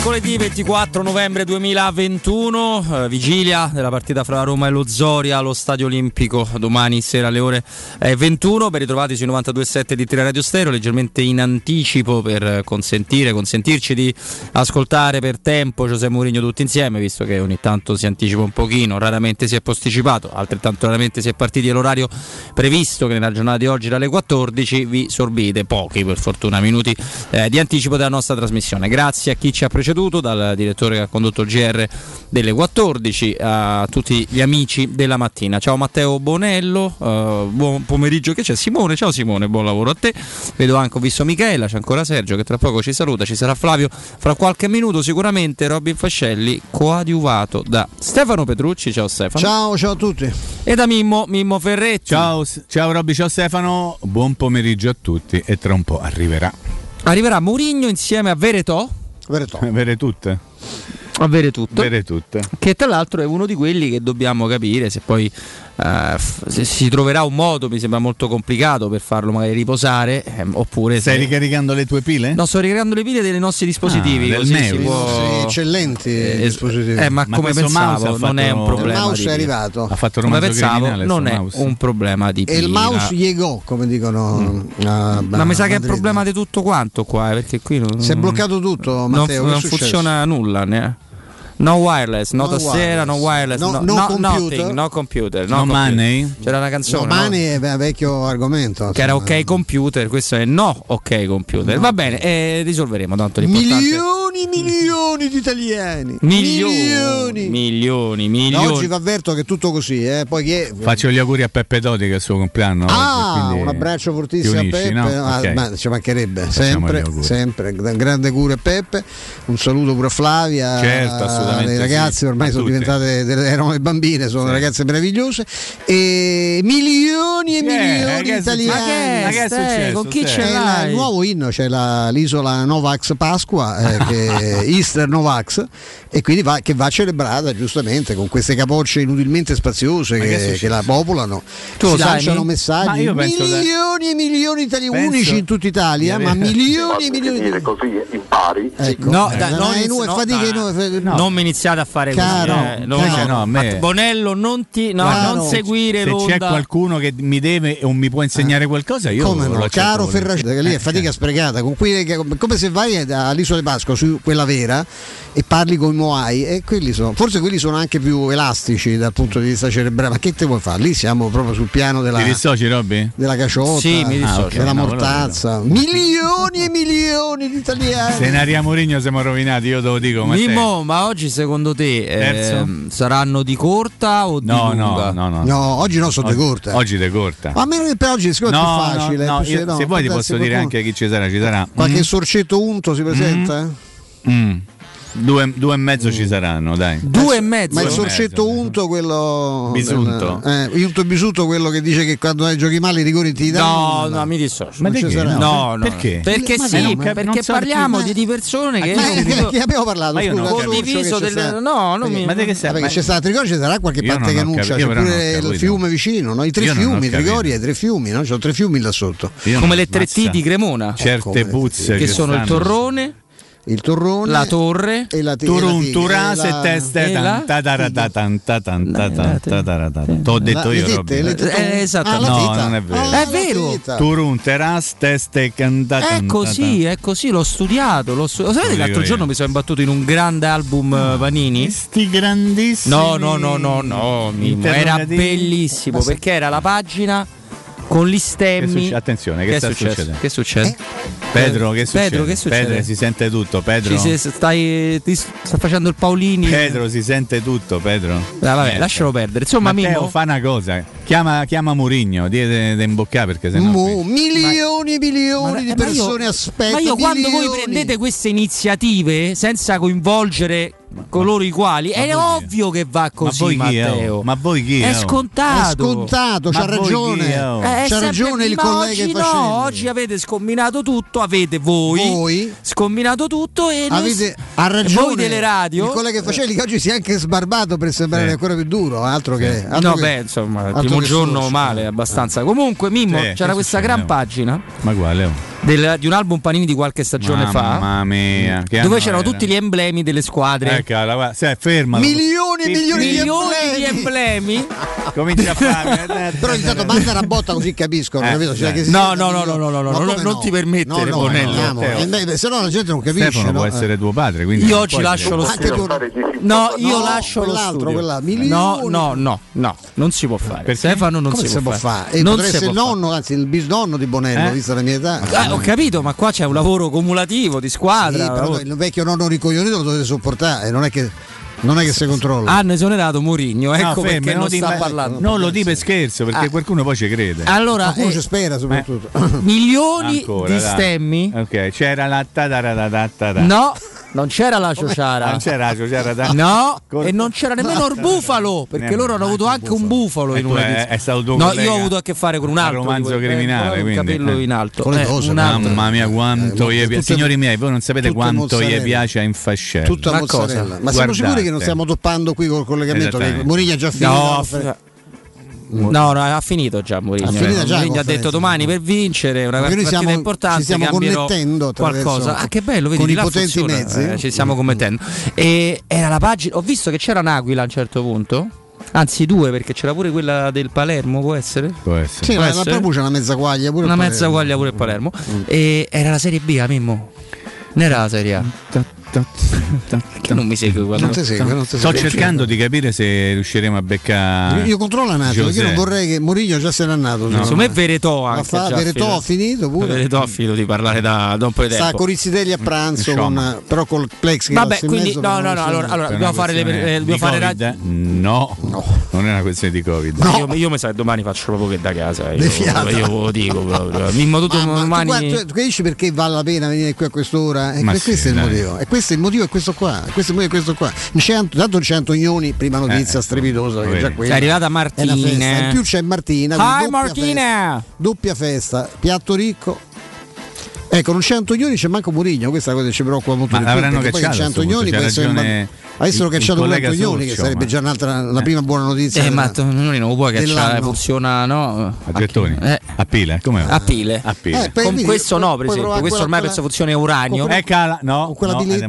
Mercoledì 24 novembre 2021, eh, vigilia della partita fra Roma e lo Zoria allo Stadio Olimpico domani sera alle ore eh, 21. Ben ritrovati sui 92.7 di Tira Radio Stereo, leggermente in anticipo per consentire, consentirci di ascoltare per tempo Giuseppe Mourinho tutti insieme, visto che ogni tanto si anticipa un pochino, raramente si è posticipato, altrettanto raramente si è partiti all'orario previsto che nella giornata di oggi dalle 14 vi sorbite pochi per fortuna minuti eh, di anticipo della nostra trasmissione. Grazie a chi ci ha preceduto, dal direttore che ha condotto il GR delle 14 a tutti gli amici della mattina. Ciao Matteo Bonello, uh, buon pomeriggio che c'è Simone, ciao Simone, buon lavoro a te. Vedo anche, ho visto Michela, c'è ancora Sergio che tra poco ci saluta, ci sarà Flavio fra qualche minuto sicuramente Robin Fascelli coadiuvato da Stefano Petrucci, ciao Stefano. Ciao, ciao a tutti. E da Mimmo, Mimmo Ferretti. Ciao, ciao Robby, ciao Stefano, buon pomeriggio a tutti e tra un po' arriverà. Arriverà Mourinho insieme a Veretò Avere tutte. Avere tutto. Avere tutte. Che tra l'altro è uno di quelli che dobbiamo capire se poi uh, se si troverà un modo, mi sembra molto complicato per farlo magari riposare, ehm, oppure Stai se... ricaricando le tue pile? No, sto ricaricando le pile dei nostri dispositivi. Ah, così del si può... Sì, eccellenti Eh, dispositivi. eh, ma, Ma come pensavo, non è un fatto- il problema. mouse di è pila. arrivato. Ha fatto Come pensavo, non è mouse. un problema di E il pila. mouse llegò, come dicono. a- Ma mi sa a che è un problema di tutto quanto qua, eh, perché qui non, Si è bloccato tutto, non, Matteo. non successo? funziona nulla. Ne? No wireless, no, No tastiera, no wireless, no, No- no computer. nothing, no computer, no No computer. money? C'era una canzone no? Mani è ve- vecchio argomento. che era ok computer, questo è no ok computer. Va bene, eh, risolveremo tanto l'importante. Milioni, milioni di italiani. Milioni, milioni, milioni. oggi vi avverto che è tutto così, eh. Poi chi è? Faccio gli auguri a Peppe Toti che è il suo compleanno. Ah, un abbraccio fortissimo ti a unisci, Peppe. no? Ah, Ok. ma ci mancherebbe Facciamo sempre, sempre. Gra- Grande cura a Peppe. Un saluto pure a Flavia. Certo, assolutamente Le ragazze sì. ormai sono tutte. diventate delle, erano le bambine, sono Sì. ragazze meravigliose. E milioni e milioni di successo? Ma che italiani. è? Ma che è successo? Con chi C'è la- l'hai? il nuovo inno, c'è la- l'isola Novax Pasqua, eh, che Easter Novax, e quindi va, che va celebrata giustamente con queste capocce inutilmente spaziose che che, la popolano. Tu si lanciano mi? Ma messaggi, milioni e milioni di italiani, Penso unici in tutta Italia, ma milioni e milioni così impari. Ecco, No, eh, dai, non non è no, fatiche, dai. no, Non mi iniziate a fare Caro, così. eh. No, caro. no, no, a me- Bonello, non ti. No, Caro. non seguire Se l'onda. c'è qualcuno che mi deve o mi può insegnare qualcosa, io come lo no, caro. Ferracini, che lì è Eh, fatica sprecata, con cui- che- come se vai all'isola di Pasqua, su quella vera, e parli con i Moai, e quelli sono, forse quelli sono anche più elastici dal punto di vista cerebrale, ma che te vuoi fare? Lì siamo proprio sul piano della, Ti dissoci, Robby? della caciotta, Sì. Ah, ok, della no, mortazza, milioni e milioni di italiani. Se Naria Mourinho siamo rovinati, io te lo dico. Mimmo, ma oggi secondo te ehm, saranno di corta o di No, lunga? no, no, no. No, oggi no, sono de corte. Oggi de corta. Ma a meno che per oggi è No, più facile. no, no, io- no, se vuoi ti posso dire qualcuno- anche chi ci sarà. Ci sarà Qualche Mm, sorcetto unto si presenta? mm. Due, due e mezzo ci saranno, dai. Due e mezzo. Ma il e sorcetto mezzo. unto, quello. Bisunto. Eh, unto bisuto, quello che dice che quando hai giochi male i rigori ti No, danno. no, mi dissocio. Ma non ci sarà. No, no. Perché? Perché Ma sì, no, ma- perché non so parliamo perché- di, di persone che Ma io che, non che abbiamo parlato? Ma io non Scusa, capito. condiviso del... No, non mi... Ma di che stai? Perché c'è stato Trigoria, ci sarà qualche parte non che annuncia, c'è non pure il fiume vicino, no? i tre non fiumi, capito. Trigoria, i tre fiumi, no? C'ho tre fiumi là sotto. Come non- le tre T di Cremona, Certe le puzze che sono il torrone, Il torrone, la torre, e la Turun turase e teste. T'ho detto io esatto. No, non è vero. Ah, È vero. Turun teras teste cantatan. È così, è così, l'ho studiato. Lo sapete che l'altro giorno io. mi sono imbattuto in un grande album eh, Vanini? Sti grandissimi. No, no, no, no, no, era bellissimo perché era la pagina con gli Che stemmi. succe- Attenzione, che, Che sta succedendo? Che succede? Eh? Pedro, che succede? Pedro, che succede? Pedro, si sente tutto, Pedro. Ci sei- stai, ti sta facendo il Paolini. Pedro, si sente tutto, Pedro. Dai, vabbè, Niente. lascialo perdere. Insomma, Matteo, Mimmo, fa una cosa, chiama, chiama Murigno, di da imboccare perché sennò... Mo- milioni e milioni Ma- di eh, ma io- persone aspettano. Ma io quando voi milioni. prendete queste iniziative senza coinvolgere coloro i quali è ovvio che va così ma voi chi è, Matteo. oh? Ma voi chi È è, scontato. È scontato, c'ha ragione. oh? Eh, c'ha sempre- ragione il collega oggi che no, oggi avete scombinato tutto, avete voi, Voi? scombinato tutto e Avete, ha ragione voi delle radio il collega che facevi che oggi si è anche sbarbato per sembrare Sì. ancora più duro altro che altro No, che- beh, insomma, primo giorno male abbastanza. Comunque, Mimmo, c'era questa gran pagina Ma quale? Del- di un album Panini di qualche stagione fa. Mamma mia. che Dove c'erano era? tutti gli emblemi delle squadre. Ecco, la guarda, sai, ferma. Milioni e milioni di Milioni di emblemi. emblemi. Comincia a fare. Però intanto manda una botta così capiscono, Eh, capito? Cioè, eh. No, no, no, no, no, no, no, come non ti permettere, no, no, Bonello. Eh, beh, se no la gente non capisce. Stefano può no? essere tuo padre, quindi Io puoi lascio lo studio. tu- No, io No, lascio lo studio. No, no, no, no, non si può fare. Perché? Stefano non si, può può fare. E non si essere il può fare. nonno, anzi il bisnonno di Bonello, Eh? vista la mia età. Ho capito, ma qua c'è un lavoro cumulativo di Sì, squadra. però il vecchio nonno ricoglionito lo dovete sopportare, non è che, non è che si controlla. Hanno esonerato Mourinho, ecco No, fermi, perché non di- sta parlando. Non lo di per scherzo, perché Ah. qualcuno poi ci crede. Allora, Qualcuno eh, ci spera soprattutto. milioni Ancora, di dai. stemmi. Ok, c'era la tadaratatata. No, non c'era la ciociara. non c'era, c'era da- No, Col- e non c'era nemmeno il bufalo, perché loro hanno avuto anche un bufalo in una è- è stato tuo No, io ho avuto a che fare con un al altro romanzo di quel- criminale, eh, un quindi, capello eh. in alto. Eh, un mamma altro. Mamma mia, quanto Eh, gli piace. Signori miei, voi non sapete quanto gli piace a infascello. Tutta mozzarella. cosa? Ma siamo sicuri che non stiamo toppando qui col collegamento? Mourinho ha già finito. No, la no, no, ha finito già Mourinho. Ha finito già la Mourinho ha detto domani per vincere una partita siamo- importante ci stiamo connettendo qualcosa. Ah, che bello, vedi con i potenti funziona. mezzi. Eh, ci stiamo commettendo. E era la pagina. Ho visto che c'era un'aquila a un certo punto. Anzi, due, perché c'era pure quella del Palermo, può essere? Può essere. Sì, Può ma la essere? c'è una mezza guaglia pure Una mezza Palermo. guaglia pure il Palermo. E era la Serie B, a Mimmo. Non era la Serie A. Che non mi segue quando. Non ti segue, non ti Sto segue. cercando di capire se riusciremo a beccare. Io controllo un attimo, perché io non vorrei che Mourinho già se n'è andato. Secondo me Veretò Ma anche. fa Veretò ha finito pure. Veretò ha finito di parlare da, da un po' di Sta tempo. con Rizzitelli a pranzo, Insomma. con, però col plexiglass Vabbè, in quindi mezzo no, no, no, allora, allora dobbiamo fare le eh, dobbiamo fare Covid? rag- no. non è una questione di Covid. No. Io, io mi sa che domani faccio proprio che da casa. Io, io ve lo dico proprio. Mimmo tutto Ma, ma tu, domani. guarda, tu- capisci perché vale la pena venire qui a quest'ora? E Ma sì, questo è il motivo. E questo è il motivo, è questo qua. Questo è il motivo, è questo qua. Cento- tanto c'è Antonioni, prima notizia Eh, strepitosa, che vedi. già quella È arrivata è Martina. festa. In più c'è Martina. Hi doppia Martina! festa. doppia festa, piatto ricco. Ecco, non c'è Antonioni, c'è manco Murigno, questa è cosa che ci preoccupa molto Ma l'avranno perché poi cacciato, c'è Antonioni, ragione ban- Avessero il- il cacciato collega Antonioni, che sarebbe ma- già un'altra, la prima buona notizia. Eh, della- ma Antonioni non lo puoi cacciare, funziona no? A gettoni? Eh, A pile? Come a pile. A pile. Eh, Con questo no, per esempio. Questo quella- ormai quella- penso funzioni uranio. con Eh, cala, no, con quella no, piletta.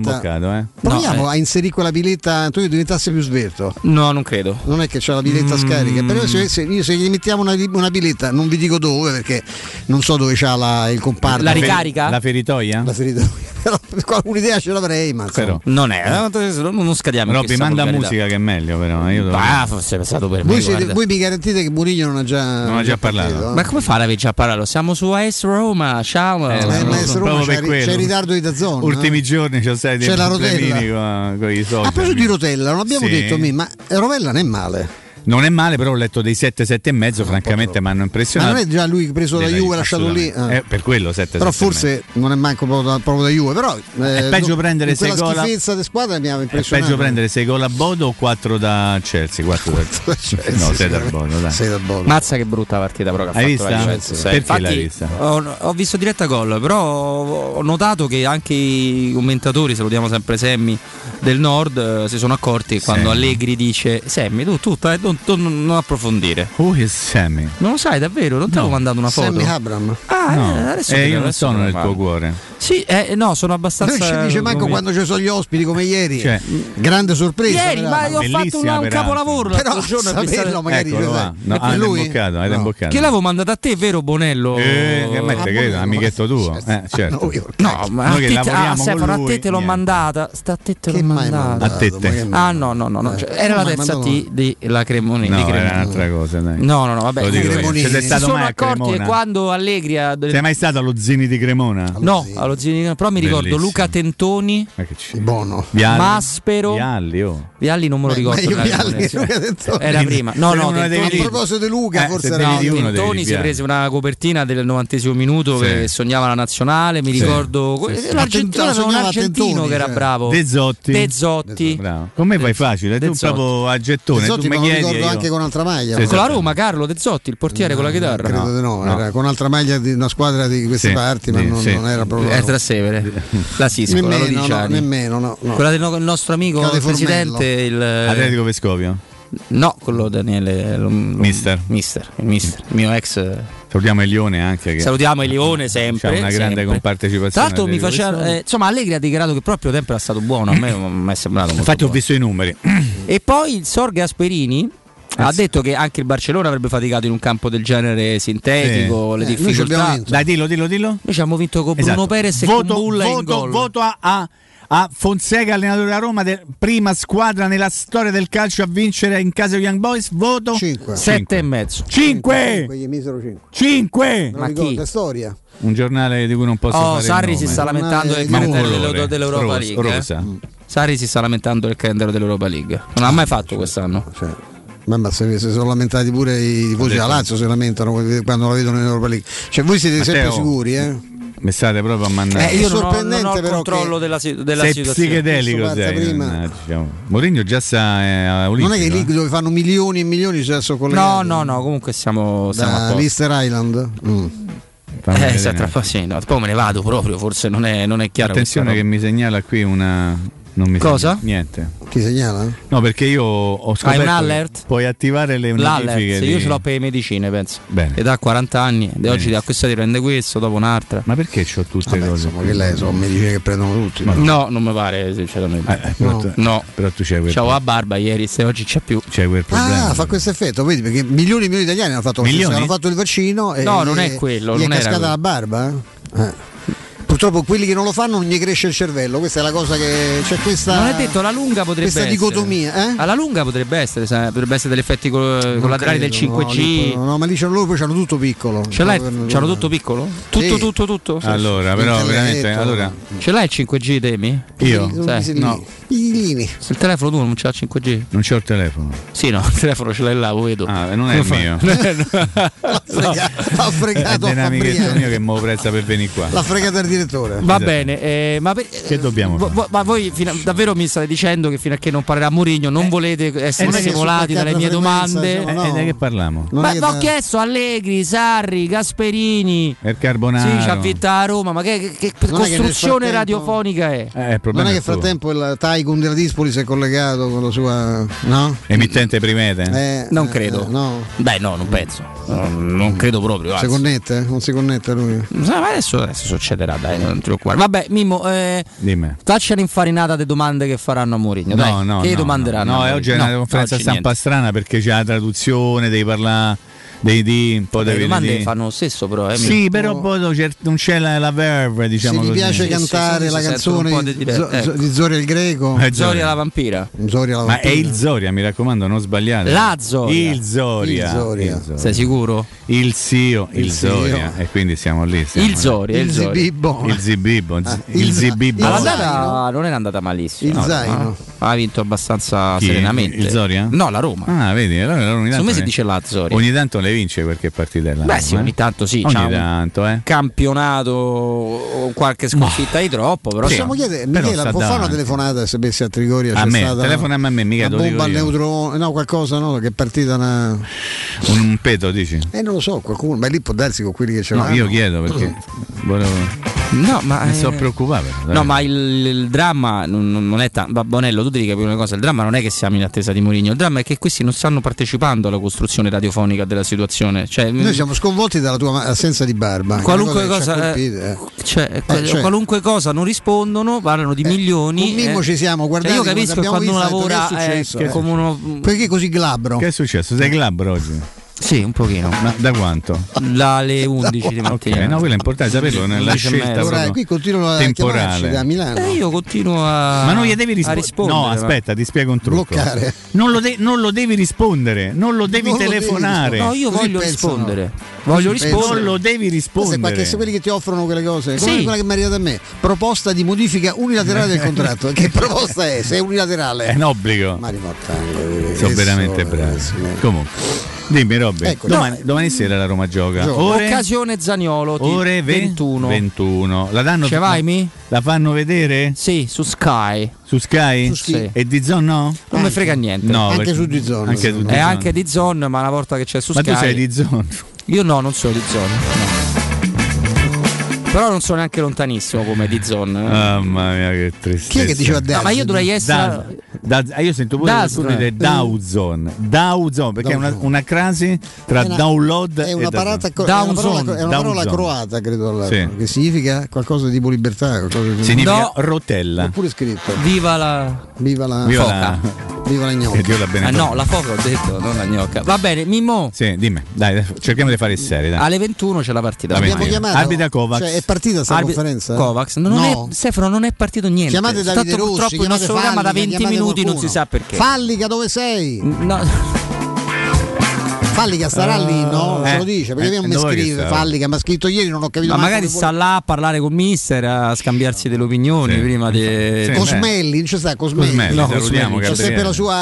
eh. Proviamo No, eh. a inserire quella piletta Antonio diventasse più svelto. No, non credo. Non è che c'è la piletta Mm. scarica, però se, se- io se gli mettiamo una, una piletta, non vi dico dove perché non so dove c'ha la- il comparto. La ricarica? La feritoia? La ferita. Però un'idea ce l'avrei, ma. Però. Non è, eh, non scadiamo Robby, manda musica che è meglio, però. Io devo- Ah, forse è passato per me. Voi, siete- guarda. voi mi garantite che Murigno non ha già, Non ha già parlato. partito, eh? Ma come fa ad aver già parlato? Siamo su AS Roma, ciao. Eh, Eh, no, proprio Roma per c'è, quello. c'è il ritardo di Dazzone. Ultimi giorni c'è C'è la rotella. con, con i soldi. A proposito di Rotella, non abbiamo Sì. detto, mi, ma Rovella non è male. Non è male, però ho letto dei 7, 7 e mezzo, francamente mi hanno Ma impressionato. non è già lui preso da Juve, lasciato lì. assolutamente. eh. Per quello 7, Però 7 e forse non è manco proprio da, proprio da Juve. Però eh, È peggio prendere in quella sei gol a- schifezza di squadra mi È impressionato. peggio prendere 6 gol a Bodo o 4 da Chelsea? 4 da... Chelsea, no, 6 da. Bodo, dai. Sei dal Bodo. Mazza che brutta partita però che ha Hai fatto vista? la Chelsea. Perché Infatti, l'hai vista? Ho, ho visto diretta gol, però ho notato che anche i commentatori, salutiamo sempre Semmi del Nord, eh, si sono accorti quando Sammy. Allegri dice Semmi, tu, tu non, tu non approfondire. Who is Sammy? Non lo sai davvero? Non ti No. avevo mandato una foto? Sammy Abram. Ah, No, eh, adesso eh, io non sono nel tuo cuore. Sì, eh, no, sono abbastanza. Lui ci dice manco quando ci sono gli ospiti come ieri. Cioè, Grande sorpresa. Ieri, però. ma io ho fatto una- un capolavoro Però l'altro giorno. a e pensate- saperlo magari dice, là. sai, No, per avete lui? imboccato, No. imboccato. Che l'avevo mandato a te, vero Bonello? Eh, che a me te Ah, credo, amichetto tuo. Eh, Ah, certo. no, io- No, ma a Noi che te, lavoriamo ah, con Stefano, a te te l'ho mandata. Sta a te te l'ho mandata. mandato? A te, Ah no, no, no, no. Eh, cioè, era la terza T di la Cremonini. No, di era Cremonini. un'altra cosa, dai. No, no, no, vabbè. Lo dico. Cremonini. Si stato sono accorti che Cremona? quando Allegri ha Sei mai stato allo Zini di Cremona? No, allo Zini, però mi ricordo Bellissimo. Luca Tentoni, Ma che ci Buono. Vialli? Maspero. Vialli, oh. Vialli non me lo Beh, ricordo. ma io dai, Vialli. Era prima. No, no, Tentoni, A proposito di Luca, Eh, forse se era No, di uno Tentoni si prese una copertina del 90 minuto Sì. che sognava la nazionale. Mi Sì. ricordo Sì, sì. l'argentino, Ma aveva un argentino che era cioè. bravo. De Zotti. De Zotti. Bravo. Con me fai facile, tu De Zotti. proprio a gettone, tu mi chiedi ricordo io- anche con un'altra maglia. Sì, Con la. Roma, Carlo De Zotti, il portiere con la chitarra. Credo di no, no. era con un'altra maglia di una squadra di queste Sì, parti, ma sì, non, sì. non era proprio. È Trastevere, la Siscola, lo nemmeno, no, Diciani. nemmeno, no, no. Quella del no- il nostro amico Cade presidente, il Atletico Vescovio. no, quello Daniele lo- Mister. Mister, il mister, il mio ex Salutiamo il Lione anche. Che Salutiamo il Lione sempre. C'ha una grande sempre. compartecipazione. Tra l'altro mi faceva. eh, insomma, Allegri ha dichiarato che proprio tempo era stato buono. A me mi è sembrato molto Infatti ho buono. visto i numeri. E poi il Sor Gasperini. Ha sì. detto che anche il Barcellona avrebbe faticato in un campo del genere sintetico, le Eh, difficoltà. Dai, dillo, dillo, dillo. Noi ci abbiamo vinto con Bruno Esatto. Perez e voto, con Bulla voto, gol. voto a, a- a Fonseca, allenatore della Roma, de- prima squadra nella storia del calcio a vincere in casa Young Boys. Voto 5. Sette e mezzo. 5 Gli misero 5. 5 Non Ma ricordo, chi? storia. Un giornale di cui non posso Oh, fare Sarri si sta lamentando del calendario dell'Europa League. eh. Sarri si sta lamentando del calendario dell'Europa League. Non l'ha mai fatto quest'anno. Cioè, mamma, se si sono lamentati pure i tifosi della Lazio, si lamentano quando la vedono in Europa League. Cioè, voi siete sempre Matteo. sicuri, eh? Mi state proprio a mandare. Eh, io È non ho, non sorprendente ho il però controllo che- della, della sei situazione. psichedelico, sei. prima. mannaggia, diciamo. Mourinho già sta eh, a Non Olimpico. è che lì eh. dove fanno milioni e milioni ci sono collegati. No, no, no, comunque siamo, siamo. Lister Island. Mm. Eh, sì, no, poi me ne vado proprio, forse non è, non è chiaro. Attenzione che mi segnala qui una. Non mi Cosa? segna- Niente. Chi segnala? No, perché io ho scoperto. un che alert? Puoi attivare le notifiche. Di- io ce l'ho per le medicine, penso. Bene. Ed ha 40 anni, e oggi da questa ti prende questo, dopo un'altra. Ma perché ho tutte Vabbè, cose? insomma, che lei sono medicine che prendono tutti. Ma- No, non mi pare, sinceramente. Eh, eh, però, No. tu, No. però tu c'hai quel, Ciao a barba ieri, se oggi c'è più. c'hai quel problema. Ah, fa questo effetto, vedi, perché milioni e milioni di italiani hanno fatto, hanno fatto il vaccino e No, non è quello, Gli non è cascata quello. la barba? eh? Purtroppo quelli che non lo fanno non gli cresce il cervello, questa è la cosa che c'è questa Non è detto, alla lunga potrebbe questa essere. dicotomia, eh? Alla lunga potrebbe essere, sa- potrebbe essere degli effetti collaterali del credo, 5G. No, no, ma lì c'hanno loro poi c'hanno tutto piccolo. Ce l'hai? C'hanno tutto piccolo? Tutto, Sì. tutto, tutto? Allora, però veramente. Allora, Ce l'hai il 5G, Demi? io Sì, no. Pisellini. Se il telefono tuo non c'ha il 5G? non c'ho il telefono. Sì, no, il telefono ce l'hai là, lo vedo. Ah, non è il mio. L'ha frega- l'ha È fregato a un amichetto mio che mi prezza per venire qua. L'ha fregato il direttore. Va Esatto. bene, eh, ma per- Che dobbiamo vo- vo- ma voi fino a- davvero mi state dicendo che fino a che non parlerà Mourinho non volete essere non è che stimolati dalle mie domande? Eh, no. di che parliamo? Non Ma che ho chiesto Allegri, Sarri, Gasperini. Il carbonaro. Sì, ci ha vinto a Roma, ma che, che- che che nel costruzione frattempo- radiofonica è? Eh, il problema Non è che è tuo. frattempo il Tycoon della Dispoli si è collegato con la sua. No? Emittente primete? Eh, Non eh, credo. eh, no. Beh, no, non penso. No, non credo proprio. Si connette? Non si connette lui? Ma adesso, adesso succederà, dai, non ti preoccupare. Vabbè, Mimmo, eh, faccia l'infarinata delle domande che faranno a Mourinho. dai. No, no, che no, domanderanno? No, oggi è una conferenza oggi stampa niente. strana perché c'è la traduzione, devi parlare dei di un po' Le domande dire- fanno lo stesso, però. Eh, Sì, però poi non c'è- non c'è la, la verve, diciamo Se gli così. piace cantare sì, la canzone di di, ecco. Di Zoria il Greco, Eh, Zoria la vampira. Zoria la Ma è Vampira. il Zoria, mi raccomando, non sbagliate. La Zoria. Il Zoria. Il Zoria. Il Zoria. Sei sicuro? Il Zio, il, Il. Zoria. E quindi siamo lì. siamo Il. Zoria, il. Zibibbo. Il Zibibbo. Ah, il il- Zibibbo. All'andata non era andata malissimo. Il no, zaino. no. Ha vinto abbastanza serenamente. Il Zoria? No, la Roma. Ah, vedi, allora, ogni tanto si dice la Zoria. Ogni tanto le vince qualche partitella. Beh, sì, eh? ogni tanto sì. Ogni tanto, eh. campionato o qualche sconfitta di troppo, però Sì. Possiamo chiedere, Però Michela, può fare una telefonata se avessi a Trigoria A c'è me, stata telefonami a me, mica una bomba al neutrone, no, qualcosa, no, che è partita una... Un, un peto, dici? Eh, non lo so, qualcuno, ma lì può darsi con quelli che ce No, l'hanno. io chiedo perché volevo. No, ma Mi eh, sto preoccupando. dai. No, ma il, il dramma non, non- non è tanto. Bonello, tu devi capire una cosa: il dramma non è che siamo in attesa di Mourinho, il dramma è che questi non stanno partecipando alla costruzione radiofonica della situazione. Cioè, Noi siamo sconvolti dalla tua assenza di barba. qualunque ci ha cosa, eh, eh. cioè, Eh, cioè- qualunque cosa non rispondono, parlano di Eh, milioni. un Mimmo eh. ci siamo Cioè, guardati io capisco quando uno lavora che è eh, successo, che eh. come uno. Perché così glabro? Che è successo? Sei glabro oggi? Sì, un pochino. Ma da quanto? Dalle 11 di Ok, mattina. no, quello è importante saperlo nella 11 scelta. Ora, qui continuano a temporale. da Milano. Eh, io continuo a. Ma non gli devi rispo- rispondere. No, ma- aspetta, ti spiego un trucco. Bloccare. Non lo, de- non lo devi rispondere, non lo devi Non lo devi telefonare. rispondere. No, io Così voglio pensano. rispondere. Voglio rispondere. non lo devi rispondere. qualche se quelli che ti offrono quelle cose, come Sì. quella che mi è arrivata a me. Proposta di modifica unilaterale del contratto. che proposta è? Se è unilaterale. È un obbligo. Mari Mortango. Sono veramente bravi. Comunque, dimmi Robby, Ecco, domani, domani sera la Roma gioca. Gioca. Ore, Occasione Zagnolo. ti- ore ve- 21. 21. La danno Ce vai, mi? La fanno vedere Sì, su Sky. su Sky? Su Sky. Sì. E di Zon no? Non mi frega niente. No, Anche perché- su DAZN. Anche su È anche di Zone, ma una volta che c'è su Ma Sky. tu sei di Zon. Io no, non sono di Zone. no. Però non sono neanche lontanissimo come di zone. eh. Mamma mia, che tristezza. Chi è che diceva Daz? No, ma io dovrei essere. Da- da- io sento pure Daz, qualcuno dire Dowzone, Dowzone, perché è una, una crasi tra È una- download È e una, da- parata, co- è Down una parola, zone. è una parola croata, credo, Sì. che significa qualcosa tipo libertà. Qualcosa di... Significa No. rotella. Oppure scritto. Viva la. Viva la, Viva foca. la... viva la gnocca. Dio la Ah, no, la foca ho detto, non la gnocca. Va bene, Mimmo. Sì, dimmi, dai, cerchiamo di fare il serio. Dai. Alle 21 c'è la partita. Abbiamo chiamato. Arbitra Kovacs. Cioè, è partita sta Arbi- conferenza? Kovacs. Non No. è, Stefano, non è partito niente. Chiamate Davide Rossi, purtroppo il nostro programma da Fallica, 20 chiamate minuti non qualcuno. si sa perché. Fallica dove sei? No. Fallica starà lì, no? Ce Eh, lo dice, perché eh, non mi che scrive? Fallica, mi ha scritto ieri, non ho capito Ma magari che sta là a parlare con mister, a scambiarsi delle opinioni Sì. prima di. Sì. Cosmelli, non c'è sta Cosmelli. Cosmelli, No, Cosmelli. C'è sempre la sua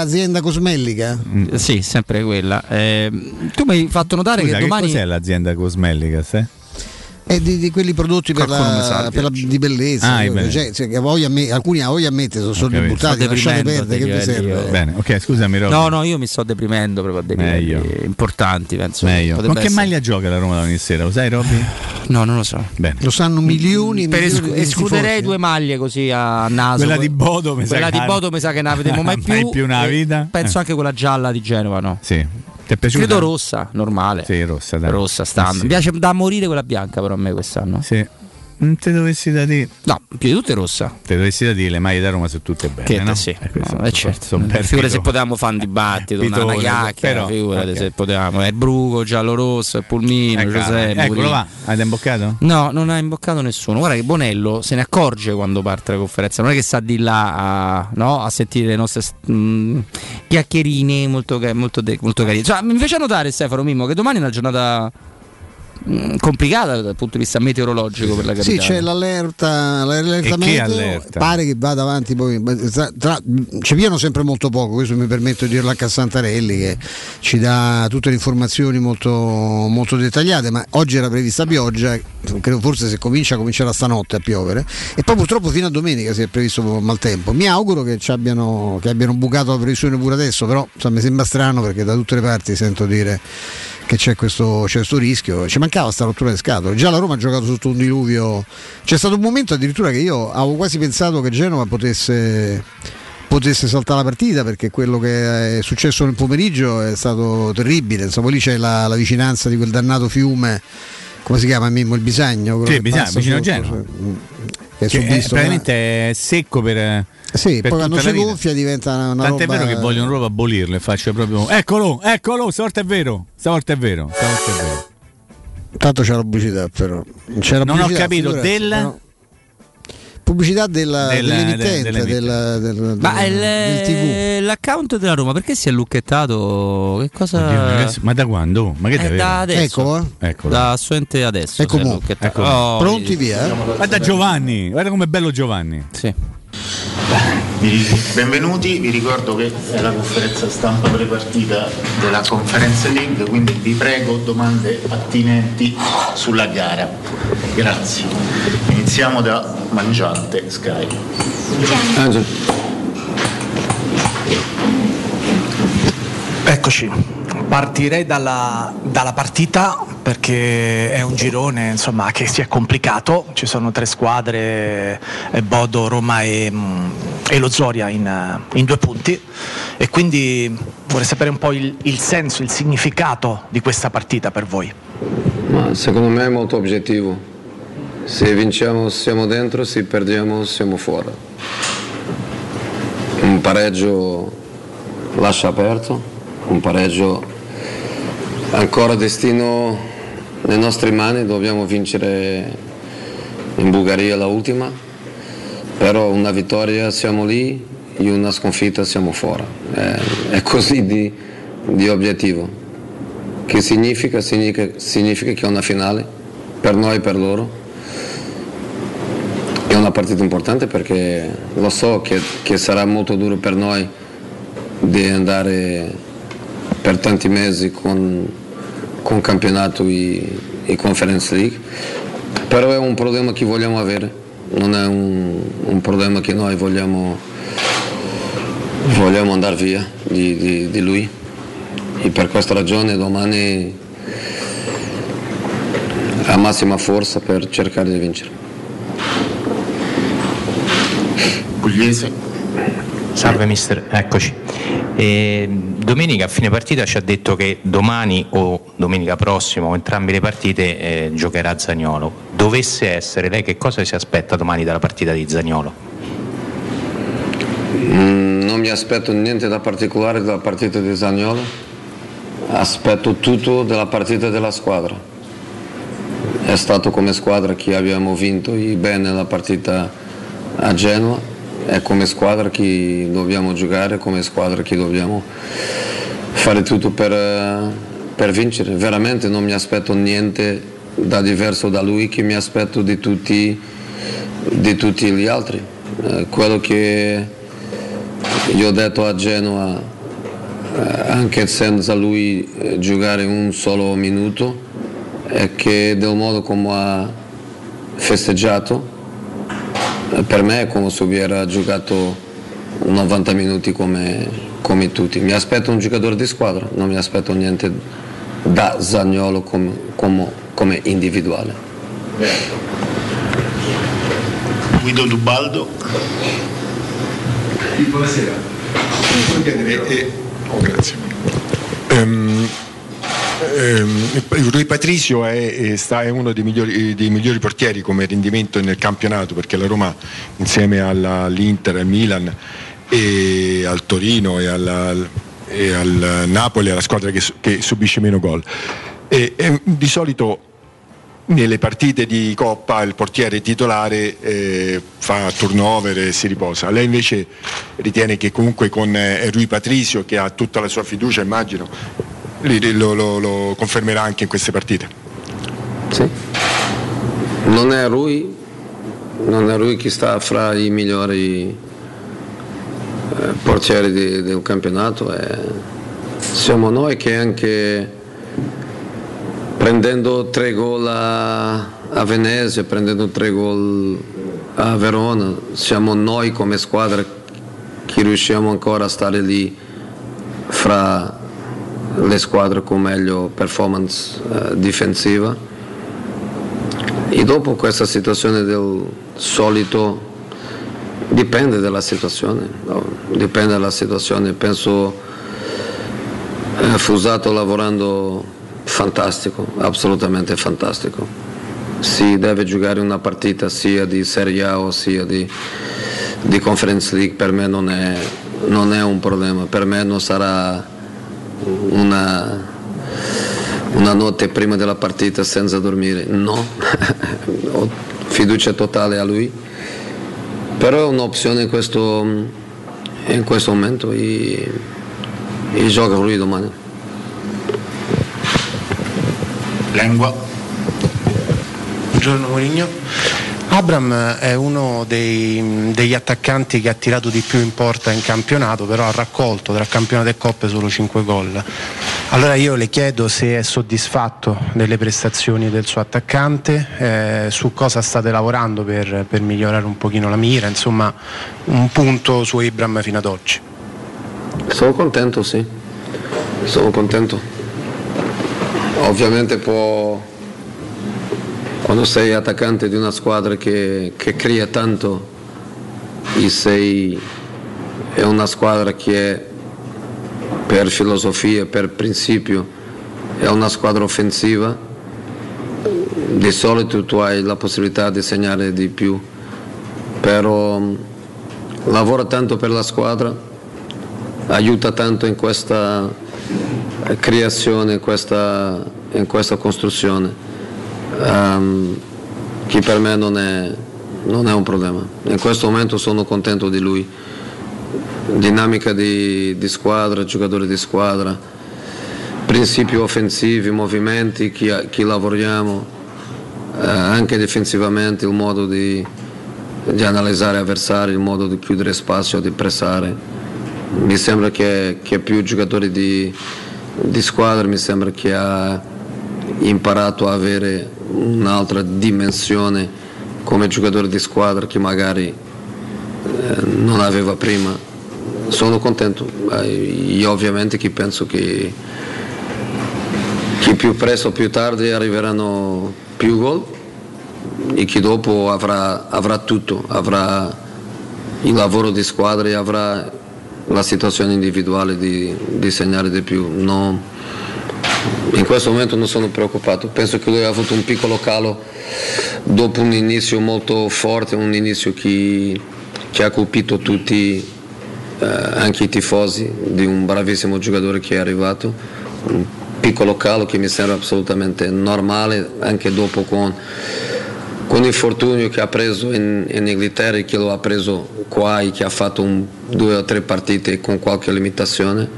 azienda cosmellica. Eh, Sì, sempre quella. Eh, tu mi hai fatto notare Scusa, che che domani. cos'è l'azienda cosmelica? sai? E di, di quelli prodotti per la, per la- di bellezza, Ah, cioè, cioè, che a voglia amme- alcuni a voglia ammette sono capito. buttati, Sto lasciate perdere, che vi serve? io- Bene, ok, scusami Robby. No, no, io mi sto deprimendo proprio a dei Meglio. importanti, penso. Meglio. Con che essere- maglia gioca la Roma domani sera? Lo sai Robby? No, non lo so. Bene. Lo sanno milioni, Per milioni di escluderei due maglie così a naso. Quella di Bodo mi sa Quella che- di Bodo mi sa che non la vedremo mai più. Mai più e vita. Penso Eh. anche quella gialla di Genova, no? Sì. Ti è piaciuta? Credo rossa, normale. Sì, rossa, dai. Rossa, standard. Mi piace da morire quella bianca però a me quest'anno. Sì. Non te dovessi da dire. No, più di tutte rossa. Te dovessi da dire le maglie da Roma sono tutte belle. Che no? sì, Eh, no, eh, certo. figurati se pitone. potevamo fare un dibattito, una, una Pitone, chiacchiera, però, figurati ok. se potevamo. È bruco, giallo rosso, il pulmino, Ecco, Giuseppe. eccolo Mourinho. va. Avete imboccato? No, non ha imboccato nessuno. Guarda che Bonello se ne accorge quando parte la conferenza. Non è che sta di là a, no, a sentire le nostre mm, chiacchierine molto, molto, molto carine. Cioè, mi fece notare Stefano Mimmo che domani è una giornata complicata dal punto di vista meteorologico per la capitale. Sì, c'è l'allerta, l'allerta E che meteo, allerta? pare che vada avanti poi. tra- tra- ci piano sempre molto poco, questo mi permetto di dirlo anche a Santarelli che ci dà tutte le informazioni molto, molto dettagliate, ma oggi era prevista pioggia, credo forse se comincia comincerà stanotte a piovere e poi purtroppo fino a domenica si è previsto maltempo. Mi auguro che, ci abbiano, che abbiano bucato la previsione pure adesso, però insomma, mi sembra strano perché da tutte le parti sento dire che c'è questo, c'è questo rischio. Ci mancava sta rottura di scatole. Già la Roma ha giocato sotto un diluvio. C'è stato un momento addirittura che io avevo quasi pensato che Genova potesse, potesse saltare la partita perché quello che è successo nel pomeriggio è stato terribile. Insomma, lì c'è la, la vicinanza di quel dannato fiume. Come si chiama Mimmo? Il Bisagno? Sì, Bisagno, vicino a Genova. Che è Che è, praticamente è secco per. Sì, per poi quando si gonfia diventa una, una Tant'è roba- vero che vogliono proprio abolirlo e faccio proprio. Eccolo, eccolo, stavolta è vero. Stavolta è vero. Stavolta è vero. Tanto c'è la pubblicità, però. C'è Non ho pubblicità, capito, figurati, del- però- Pubblicità della, Del- dell'emittente, del, del, Ma del- il- del TV. l'account della Roma perché si è lucchettato? Che cosa? Oddio, ragazzi, ma da quando? Ma che È deve da adesso. Ecco, eh. Eccolo. Da Suente adesso. Ecco. Ecco. Oh, Pronti via? eh? Guarda Giovanni, guarda com'è bello Giovanni. Sì. Benvenuti, vi ricordo che è la conferenza stampa prepartita della Conference League, quindi vi prego domande attinenti sulla gara. Grazie. Iniziamo da Mangiante Sky. Eccoci, partirei dalla, dalla partita perché è un girone insomma, che si è complicato, ci sono tre squadre, eh, Bodo, Roma e, mm, e lo Zoria in, eh, in due punti e quindi vorrei sapere un po' il, il senso, il significato di questa partita per voi. Ma secondo me è molto obiettivo. Se vinciamo siamo dentro, se perdiamo siamo fuori. Un pareggio lascia aperto, un pareggio ancora destino nelle nostre mani, dobbiamo vincere in Bulgaria la ultima, però una vittoria siamo lì e una sconfitta siamo fuori. È, è così di, di obiettivo. Che significa? significa? Significa che è una finale per noi e per loro. È una partita importante perché lo so che, che sarà molto duro per noi di andare per tanti mesi con, con campionato e, e Conference League, però è un problema che vogliamo avere, non è un, un problema che noi vogliamo, vogliamo andare via di, di- di lui e per questa ragione domani a massima forza per cercare di vincere. Pugliese. Salve mister, eccoci. E, domenica a fine partita ci ha detto che domani o domenica prossima o entrambe le partite eh, giocherà Zagnolo. Dovesse essere, lei che cosa si aspetta domani dalla partita di Zagnolo? Mm, non mi aspetto niente da particolare dalla partita di Zagnolo, aspetto tutto dalla partita della squadra. È stato come squadra che abbiamo vinto bene la partita a Genova è come squadra che dobbiamo giocare, come squadra che dobbiamo fare tutto per, per vincere. Veramente non mi aspetto niente da diverso da lui che mi aspetto di tutti, di tutti gli altri. Eh, quello che io ho detto a Genoa, eh, anche senza lui eh, giocare un solo minuto, è che del modo come ha festeggiato per me è come se hubiera giocato 90 minuti come, come, tutti. Mi aspetto un giocatore di squadra, non mi aspetto niente da Zagnolo come, come, come individuale. Guido Dubaldo. Buonasera. Eh, oh, grazie. Um, Rui Patricio è, sta, è uno dei migliori, dei migliori, portieri come rendimento nel campionato perché la Roma insieme all'Inter, al Milan e al Torino e, alla, e al Napoli è la squadra che, che subisce meno gol. E, e, di solito nelle partite di Coppa il portiere titolare eh, fa turnover e si riposa. Lei invece ritiene che comunque con eh, Rui Patricio, che ha tutta la sua fiducia, immagino, lo, lo, lo confermerà anche in queste partite. Sì. Non è lui, non è lui che sta fra i migliori eh, portieri di, del campionato, è, siamo noi che anche prendendo tre gol a, a Venezia, prendendo tre gol a Verona, siamo noi come squadra che riusciamo ancora a stare lì fra le squadre con meglio performance eh, difensiva. E dopo questa situazione del solito dipende dalla situazione no? dipende dalla situazione. Penso eh, Fusato lavorando fantastico assolutamente fantastico. Si deve giocare una partita sia di Serie A o sia di, di Conference League per me non è, non è un problema. Per me non sarà una, una notte prima della partita senza dormire, no, ho fiducia totale a lui, però è un'opzione in questo, in questo momento e, e gioca lui domani. Lengua. Buongiorno Mourinho. Abram è uno dei, degli attaccanti che ha tirato di più in porta in campionato, però ha raccolto tra campionato e coppe solo 5 gol. Allora io le chiedo se è soddisfatto delle prestazioni del suo attaccante, eh, su cosa state lavorando per, per, migliorare un pochino la mira, insomma un punto su Abram fino ad oggi. Sono contento, sì, sono contento. Ovviamente può quando sei attaccante di una squadra che, che crea tanto e sei è una squadra che per filosofia, per principio, è una squadra offensiva, di solito tu hai la possibilità di segnare di più, però lavora tanto per la squadra, aiuta tanto in questa creazione, in questa, in questa costruzione um, che per me non è, non è un problema. In questo momento sono contento di lui. Dinamica di, di squadra, giocatori di squadra, principi offensivi, movimenti che, che lavoriamo, eh, anche difensivamente, il modo di, di, analizzare avversari, il modo di chiudere spazio, di pressare. Mi sembra che, che più giocatori di, di squadra, mi sembra che ha imparato a avere un'altra dimensione come giocatore di squadra che magari eh, non aveva prima. Sono contento, io ovviamente che penso che, che più presto o più tardi arriveranno più gol e che dopo avrà, avrà tutto, avrà il lavoro di squadra e avrà la situazione individuale di, di segnare di più. No, in questo momento non sono preoccupato, penso che lui ha avuto un piccolo calo dopo un inizio molto forte, un inizio che, che ha colpito tutti, eh, anche i tifosi, di un bravissimo giocatore che è arrivato, un piccolo calo che mi sembra assolutamente normale, anche dopo con con l'infortunio che ha preso in, in, Inghilterra e che lo ha preso qua e che ha fatto un, due o tre partite con qualche limitazione,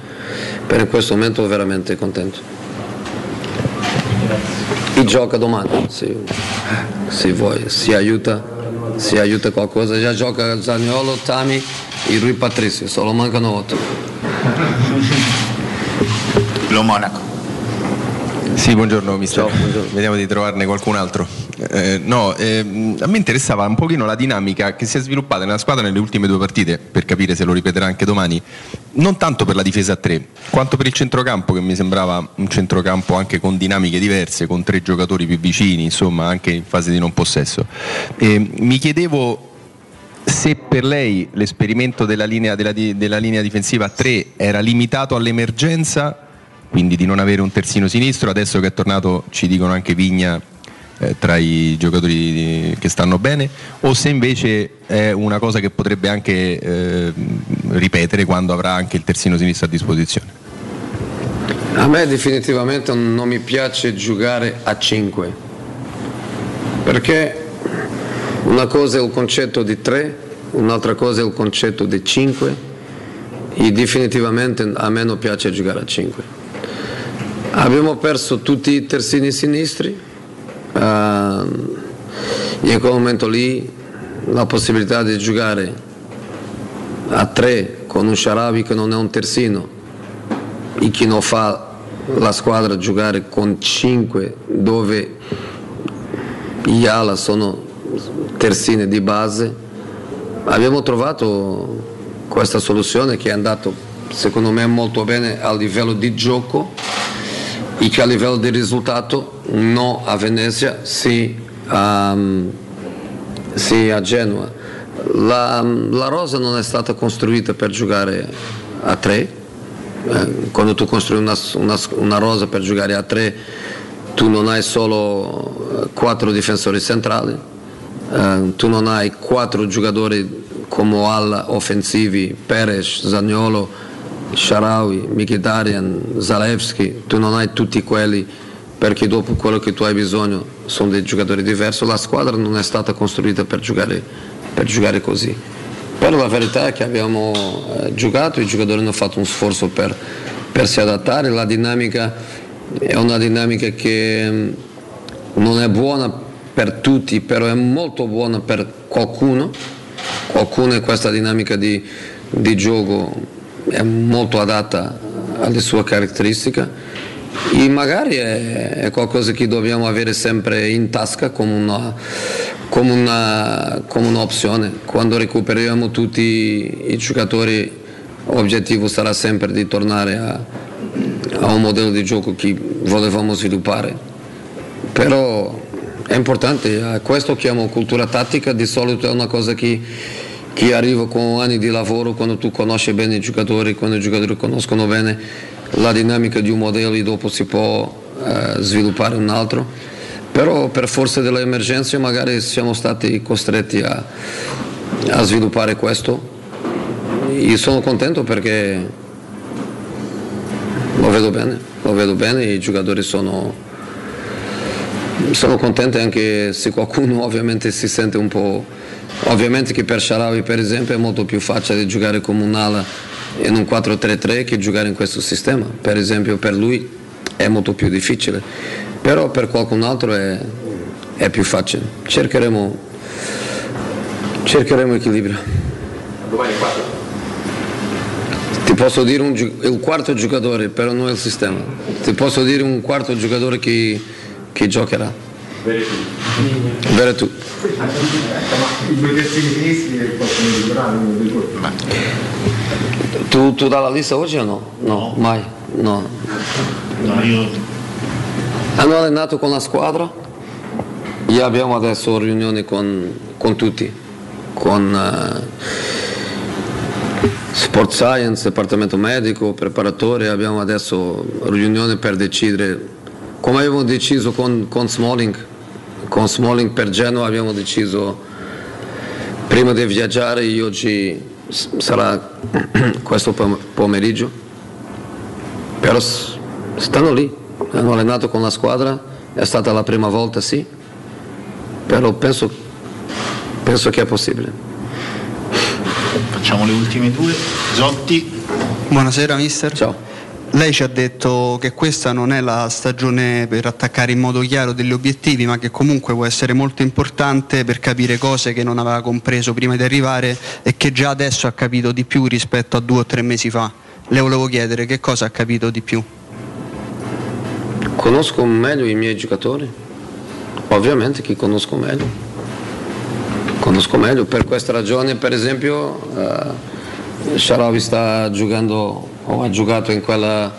per questo momento veramente contento. E gioca domani, se, se vuoi, si aiuta, si aiuta qualcosa, già gioca Zagnolo, Tami e Rui Patrizio, solo mancano otto. Lo Monaco. Sì, buongiorno mister. Ciao, buongiorno. Vediamo di trovarne qualcun altro. Eh, no, eh, a me interessava un pochino la dinamica che si è sviluppata nella squadra nelle ultime due partite, per capire se lo ripeterà anche domani, non tanto per la difesa a tre, quanto per il centrocampo che mi sembrava un centrocampo anche con dinamiche diverse, con tre giocatori più vicini, insomma anche in fase di non possesso. Eh, mi chiedevo se per lei l'esperimento della linea, della, della linea difensiva a tre era limitato all'emergenza quindi di non avere un terzino sinistro, adesso che è tornato ci dicono anche Vigna eh, tra i giocatori che stanno bene, o se invece è una cosa che potrebbe anche eh, ripetere quando avrà anche il terzino sinistro a disposizione. A me definitivamente non mi piace giocare a 5, perché una cosa è il concetto di 3, un'altra cosa è il concetto di 5 e definitivamente a me non piace giocare a 5. Abbiamo perso tutti i terzini sinistri uh, in quel momento lì la possibilità di giocare a tre con un Sharabi che non è un terzino. E che non fa la squadra giocare con cinque dove gli ala sono terzine di base. Abbiamo trovato questa soluzione che è andata secondo me molto bene a livello di gioco. E che a livello di risultato no a Venezia sì a, sì a Genova. La, la, rosa non è stata costruita per giocare a tre, eh, quando tu costruisci una, una, una, rosa per giocare a tre tu non hai solo eh, quattro difensori centrali, eh, tu non hai quattro giocatori come alla offensivi, Perez, Zagnolo, Sharawi, Mkhitaryan, Zalewski, tu non hai tutti quelli perché dopo quello che tu hai bisogno sono dei giocatori diversi, la squadra non è stata costruita per giocare, per giocare così. Però la verità è che abbiamo eh, giocato, i giocatori hanno fatto un sforzo per, per si adattare, la dinamica è una dinamica che mm, non è buona per tutti, però è molto buona per qualcuno, qualcuno questa dinamica di, di gioco è molto adatta alle sue caratteristiche e magari è, è, qualcosa che dobbiamo avere sempre in tasca come, una, come, una, come un'opzione. Quando recuperiamo tutti i giocatori l'obiettivo sarà sempre di tornare a, a un modello di gioco che volevamo sviluppare. Però è importante, questo chiamo cultura tattica, di solito è una cosa che che arriva con anni di lavoro, quando tu conosci bene i giocatori, quando i giocatori conoscono bene la dinamica di un modello e dopo si può eh, sviluppare un altro. Però per forza delle emergenze magari siamo stati costretti a, a sviluppare questo e sono contento perché lo vedo bene, lo vedo bene, i giocatori sono, sono contenti anche se qualcuno ovviamente si sente un po' Ovviamente che per Sharawi per esempio è molto più facile giocare come un'ala in un 4-3-3 che giocare in questo sistema. Per esempio per lui è molto più difficile, però per qualcun altro è, è più facile. Cercheremo, cercheremo equilibrio. Ti posso dire un, il quarto giocatore, però non il sistema. Ti posso dire un quarto giocatore che, che giocherà. Veretù. Possono migliorare tu, tu dalla lista oggi o no? No, mai. No. No, io Hanno allenato con la squadra? Io abbiamo adesso riunioni con, con tutti, con eh, Sport Science, Departamento Medico, preparatori, abbiamo adesso riunioni per decidere, come abbiamo deciso con, con Smalling, con Smalling per Genoa abbiamo deciso prima di viaggiare, io oggi s- sarà questo pom- pomeriggio, però stanno lì, hanno allenato con la squadra, è stata la prima volta sì, però penso, penso che è possibile. Facciamo le ultime due. Zotti. Buonasera mister. Ciao. Lei ci ha detto che questa non è la stagione per attaccare in modo chiaro degli obiettivi, ma che comunque può essere molto importante per capire cose che non aveva compreso prima di arrivare e che già adesso ha capito di più rispetto a due o tre mesi fa. Le volevo chiedere che cosa ha capito di più. Conosco meglio i miei giocatori, ovviamente chi conosco meglio. Conosco meglio, per questa ragione per esempio eh, Sharawi sta giocando o ha giocato in quella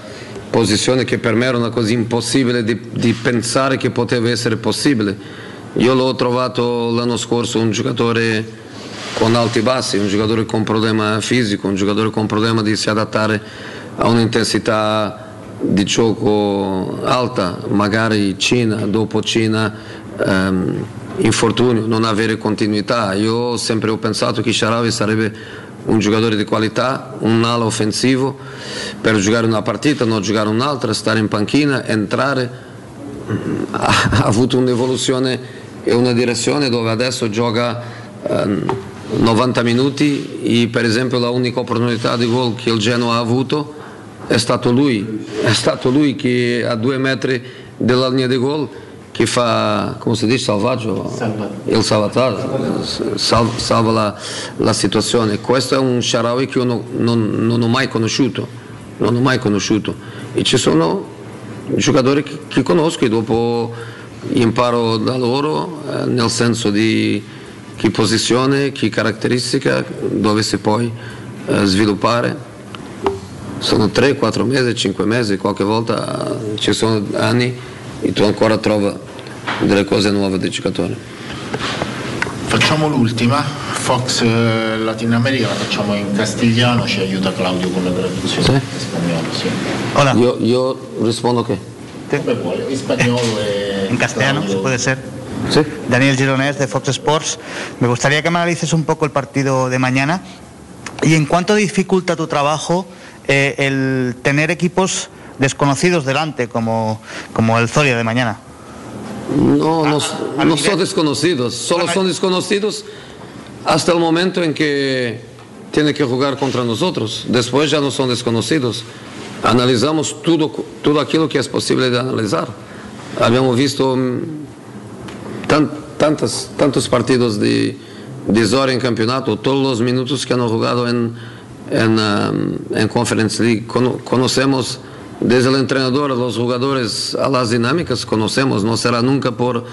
posizione che per me era una cosa impossibile di, di pensare che poteva essere possibile. Io l'ho trovato l'anno scorso un giocatore con alti e bassi, un giocatore con problema fisico, un giocatore con problema di si adattare a un'intensità di gioco alta, magari Cina, dopo Cina ehm, infortunio, non avere continuità. Io sempre ho pensato che Sharawi sarebbe un giocatore di qualità, un ala offensivo per giocare una partita, non giocare un'altra, stare in panchina, entrare. Ha, avuto un'evoluzione e una direzione dove adesso gioca ehm, 90 minuti e per esempio la unica opportunità di gol che il Genoa ha avuto è stato lui, è stato lui che a due metri dalla linea di gol che fa, come si dice, salvaggio, il salvataggio, sal- salva la, la situazione. Questo è un Sharawi che io non, non- non ho mai conosciuto, non ho mai conosciuto. E ci sono giocatori che, che conosco e dopo imparo da loro eh, nel senso di che posizione, che caratteristica, dove si può eh, sviluppare. Sono 3, 4 mesi, 5 mesi, qualche volta eh, ci sono anni e tu ancora trovi delle cose nuove del giocatore. Facciamo l'ultima. Fox eh, Latin America la facciamo in castigliano, ci aiuta Claudio con la traduzione in spagnolo. Sì. Io, io rispondo che? Come vuole, in spagnolo e En castellano, Claudio- si puede ser. Sí. Daniel Gironés de Fox Sports. Me gustaría que me analices un poco el partido de mañana y en cuánto dificulta tu trabajo eh, el tener equipos desconocidos delante, como, como el Zoria de mañana. No, no, no son desconocidos, solo son desconocidos hasta el momento en que tienen que jugar contra nosotros. Después ya no son desconocidos. Analizamos todo, todo aquello que es posible de analizar. Habíamos visto mm, tan- tantas, tantos partidos de, de Zora en campeonato, todos los minutos que han jugado en, en, um, en Conference League. Cono- conocemos desde o treinador, os jogadores, a dinâmicas dinámicas conhecemos. Não será nunca por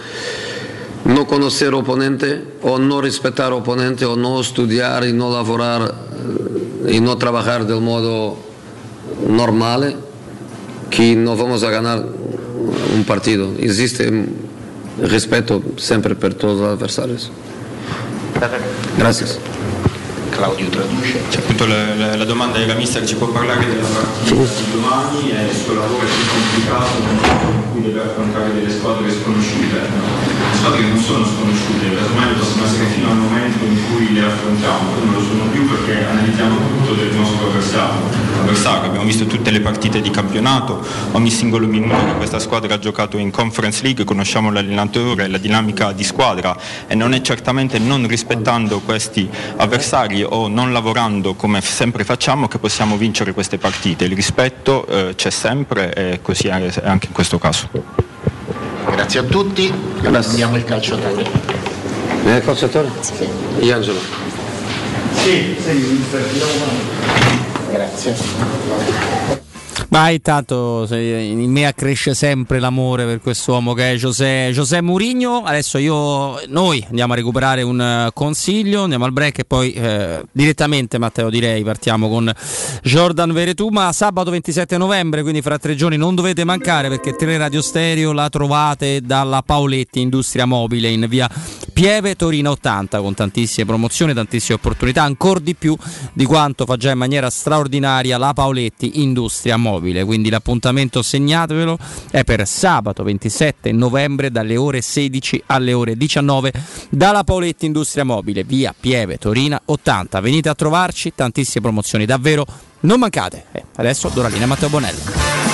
não conhecer o oponente ou não respeitar o oponente ou não estudar e não laborar eh, e não trabalhar do modo normal que não vamos a ganhar um partido. Existe respeito sempre por todos os adversários. Obrigado. Claudio traduce. C'è appunto la, la- la domanda della mister ci può parlare della partita di domani e il suo lavoro è più complicato in cui deve affrontare delle squadre sconosciute. Le squadre che non sono sconosciute, casomai possono essere fino al momento in cui le affrontiamo, non lo sono più perché analizziamo tutto del nostro avversario. Abbiamo visto tutte le partite di campionato, ogni singolo minuto che questa squadra ha giocato in Conference League, conosciamo l'allenatore, la dinamica di squadra e non è certamente non rispettando questi avversari o non lavorando come sempre facciamo che possiamo vincere queste partite. Il rispetto eh, c'è sempre e così è anche in questo caso. Grazie a tutti. Andiamo il calciatore. Eh, calciatore? Sì. Angelo. Sì, sì, Grazie. Ma intanto in me accresce sempre l'amore per quest'uomo che è José, José Mourinho. Adesso io, noi andiamo a recuperare un eh, consiglio, andiamo al break e poi eh, direttamente Matteo direi partiamo con Jordan Veretù. Ma sabato 27 novembre, quindi fra tre giorni non dovete mancare perché Teleradio Stereo la trovate dalla Paoletti Industria Mobile in via Pieve Torino 80 con tantissime promozioni, tantissime opportunità, ancora di più di quanto fa già in maniera straordinaria la Paoletti Industria Mobile. Quindi l'appuntamento segnatevelo è per sabato 27 novembre dalle ore 16 alle ore 19 dalla Paoletti Industria Mobile, via Pieve Torino 80. Venite a trovarci, tantissime promozioni, davvero non mancate. Eh, adesso do la linea a Matteo Bonello.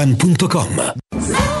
tecnocaravan.com.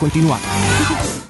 continuato.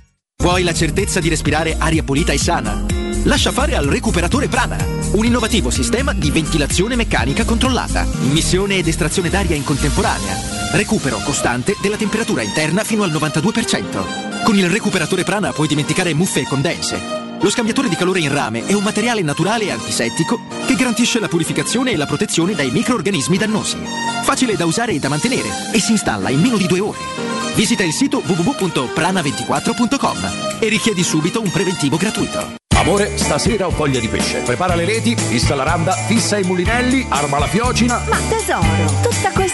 Vuoi la certezza di respirare aria pulita e sana? Lascia fare al recuperatore Prana, un innovativo sistema di ventilazione meccanica controllata, immissione ed estrazione d'aria in contemporanea, recupero costante della temperatura interna fino al 92%. Con il recuperatore Prana puoi dimenticare muffe e condense. Lo scambiatore di calore in rame è un materiale naturale e antisettico che garantisce la purificazione e la protezione dai microorganismi dannosi. Facile da usare e da mantenere e si installa in meno di due ore. Visita il sito www.prana24.com e richiedi subito un preventivo gratuito. Amore, stasera ho voglia di pesce. Prepara le reti, fissa la randa, fissa i mulinelli, arma la fiocina. Ma tesoro, tutta questa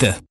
Rita.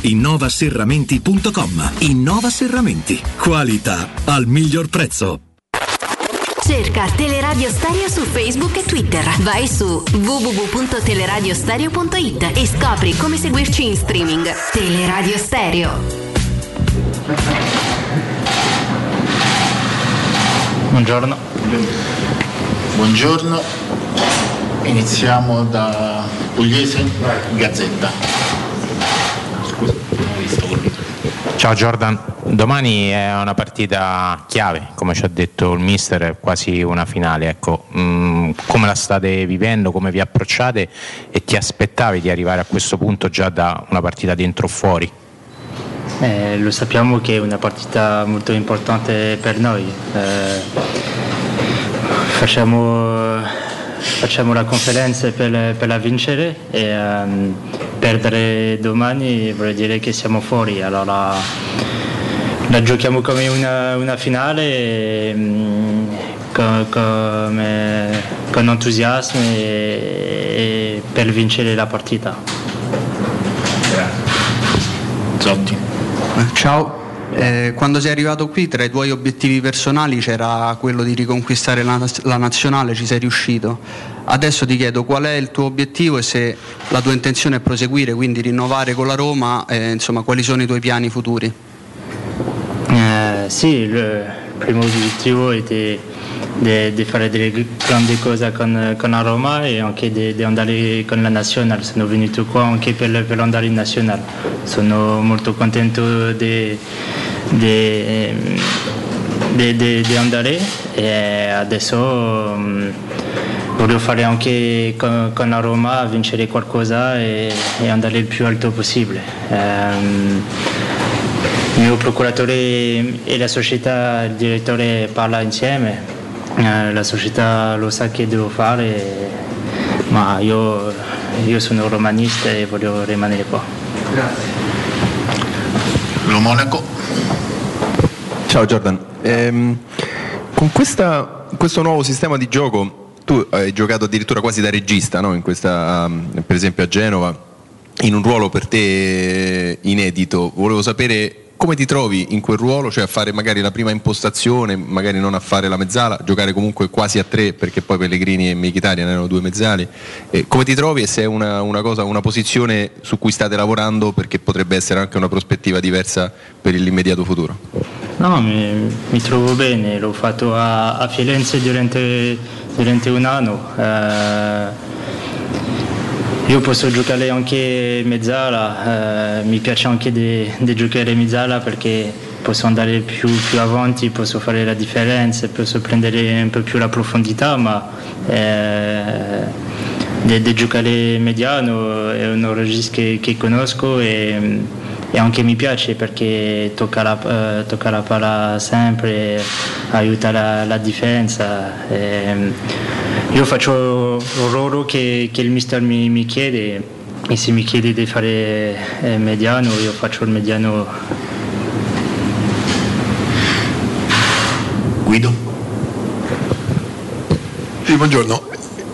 innovaserramenti.com. Innova Serramenti. Qualità al miglior prezzo. Cerca Teleradio Stereo su Facebook e Twitter. Vai su www.teleradiostereo.it e scopri come seguirci in streaming. Teleradio Stereo. Buongiorno. Buongiorno. Iniziamo da Pugliese, Gazzetta. Scusa, non ho visto quello. Ciao Jordan, domani è una partita chiave, come ci ha detto il mister, è quasi una finale. Ecco, mm, come la state vivendo, come vi approcciate e ti aspettavi di arrivare a questo punto già da una partita dentro o fuori? Eh, lo sappiamo che è una partita molto importante per noi. Eh, facciamo, facciamo la conferenza per, per la vincere e ehm, perdere domani vuol dire che siamo fuori. Allora la giochiamo come una, una finale e, mm, co- come- con entusiasmo e, e per vincere la partita. Zotti. Ciao. Eh, quando sei arrivato qui tra i tuoi obiettivi personali c'era quello di riconquistare la, la nazionale, ci sei riuscito. Adesso ti chiedo qual è il tuo obiettivo e se la tua intenzione è proseguire, quindi rinnovare con la Roma, eh, insomma quali sono i tuoi piani futuri? Eh, sì, il primo obiettivo était di, fare delle grandi cose con, con la Roma e anche di, di andare con la nazionale. Sono venuto qua anche per, per andare in nazionale. Sono molto contento di, di, di- di- di andare e adesso mm, voglio fare anche con, con la Roma, vincere qualcosa e, e andare il più alto possibile. Ehm, il mio procuratore e la società, il direttore parla insieme, Eh, la società lo sa che devo fare, ma io, io sono romanista e voglio rimanere qua. Lo Monaco. Ciao Jordan, Ehm, con questa- questo nuovo sistema di gioco tu hai giocato addirittura quasi da regista, no? Questa, um, per esempio a Genova, in un ruolo per te inedito. Volevo sapere come ti trovi in quel ruolo, cioè a fare magari la prima impostazione, magari non a fare la mezzala, giocare comunque quasi a tre perché poi Pellegrini e Mkhitaryan erano due mezzali. E come ti trovi e se è una, una cosa, una posizione su cui state lavorando perché potrebbe essere anche una prospettiva diversa per l'immediato futuro? No, mi, mi trovo bene, l'ho fatto a, a Firenze durante, durante un anno. Eh, io posso giocare anche mezzala, eh, mi piace anche di, giocare mezzala perché posso andare più, più avanti, posso fare la differenza, posso prendere un po' più la profondità, ma eh, di, giocare mediano è un registre che, che conosco e, e anche mi piace perché tocca la, eh, tocca la palla sempre, aiuta la, la difesa. ehm, io faccio il ruolo che, che il mister mi, mi chiede e se mi chiede di fare eh, mediano io faccio il mediano. Guido. Sì, buongiorno.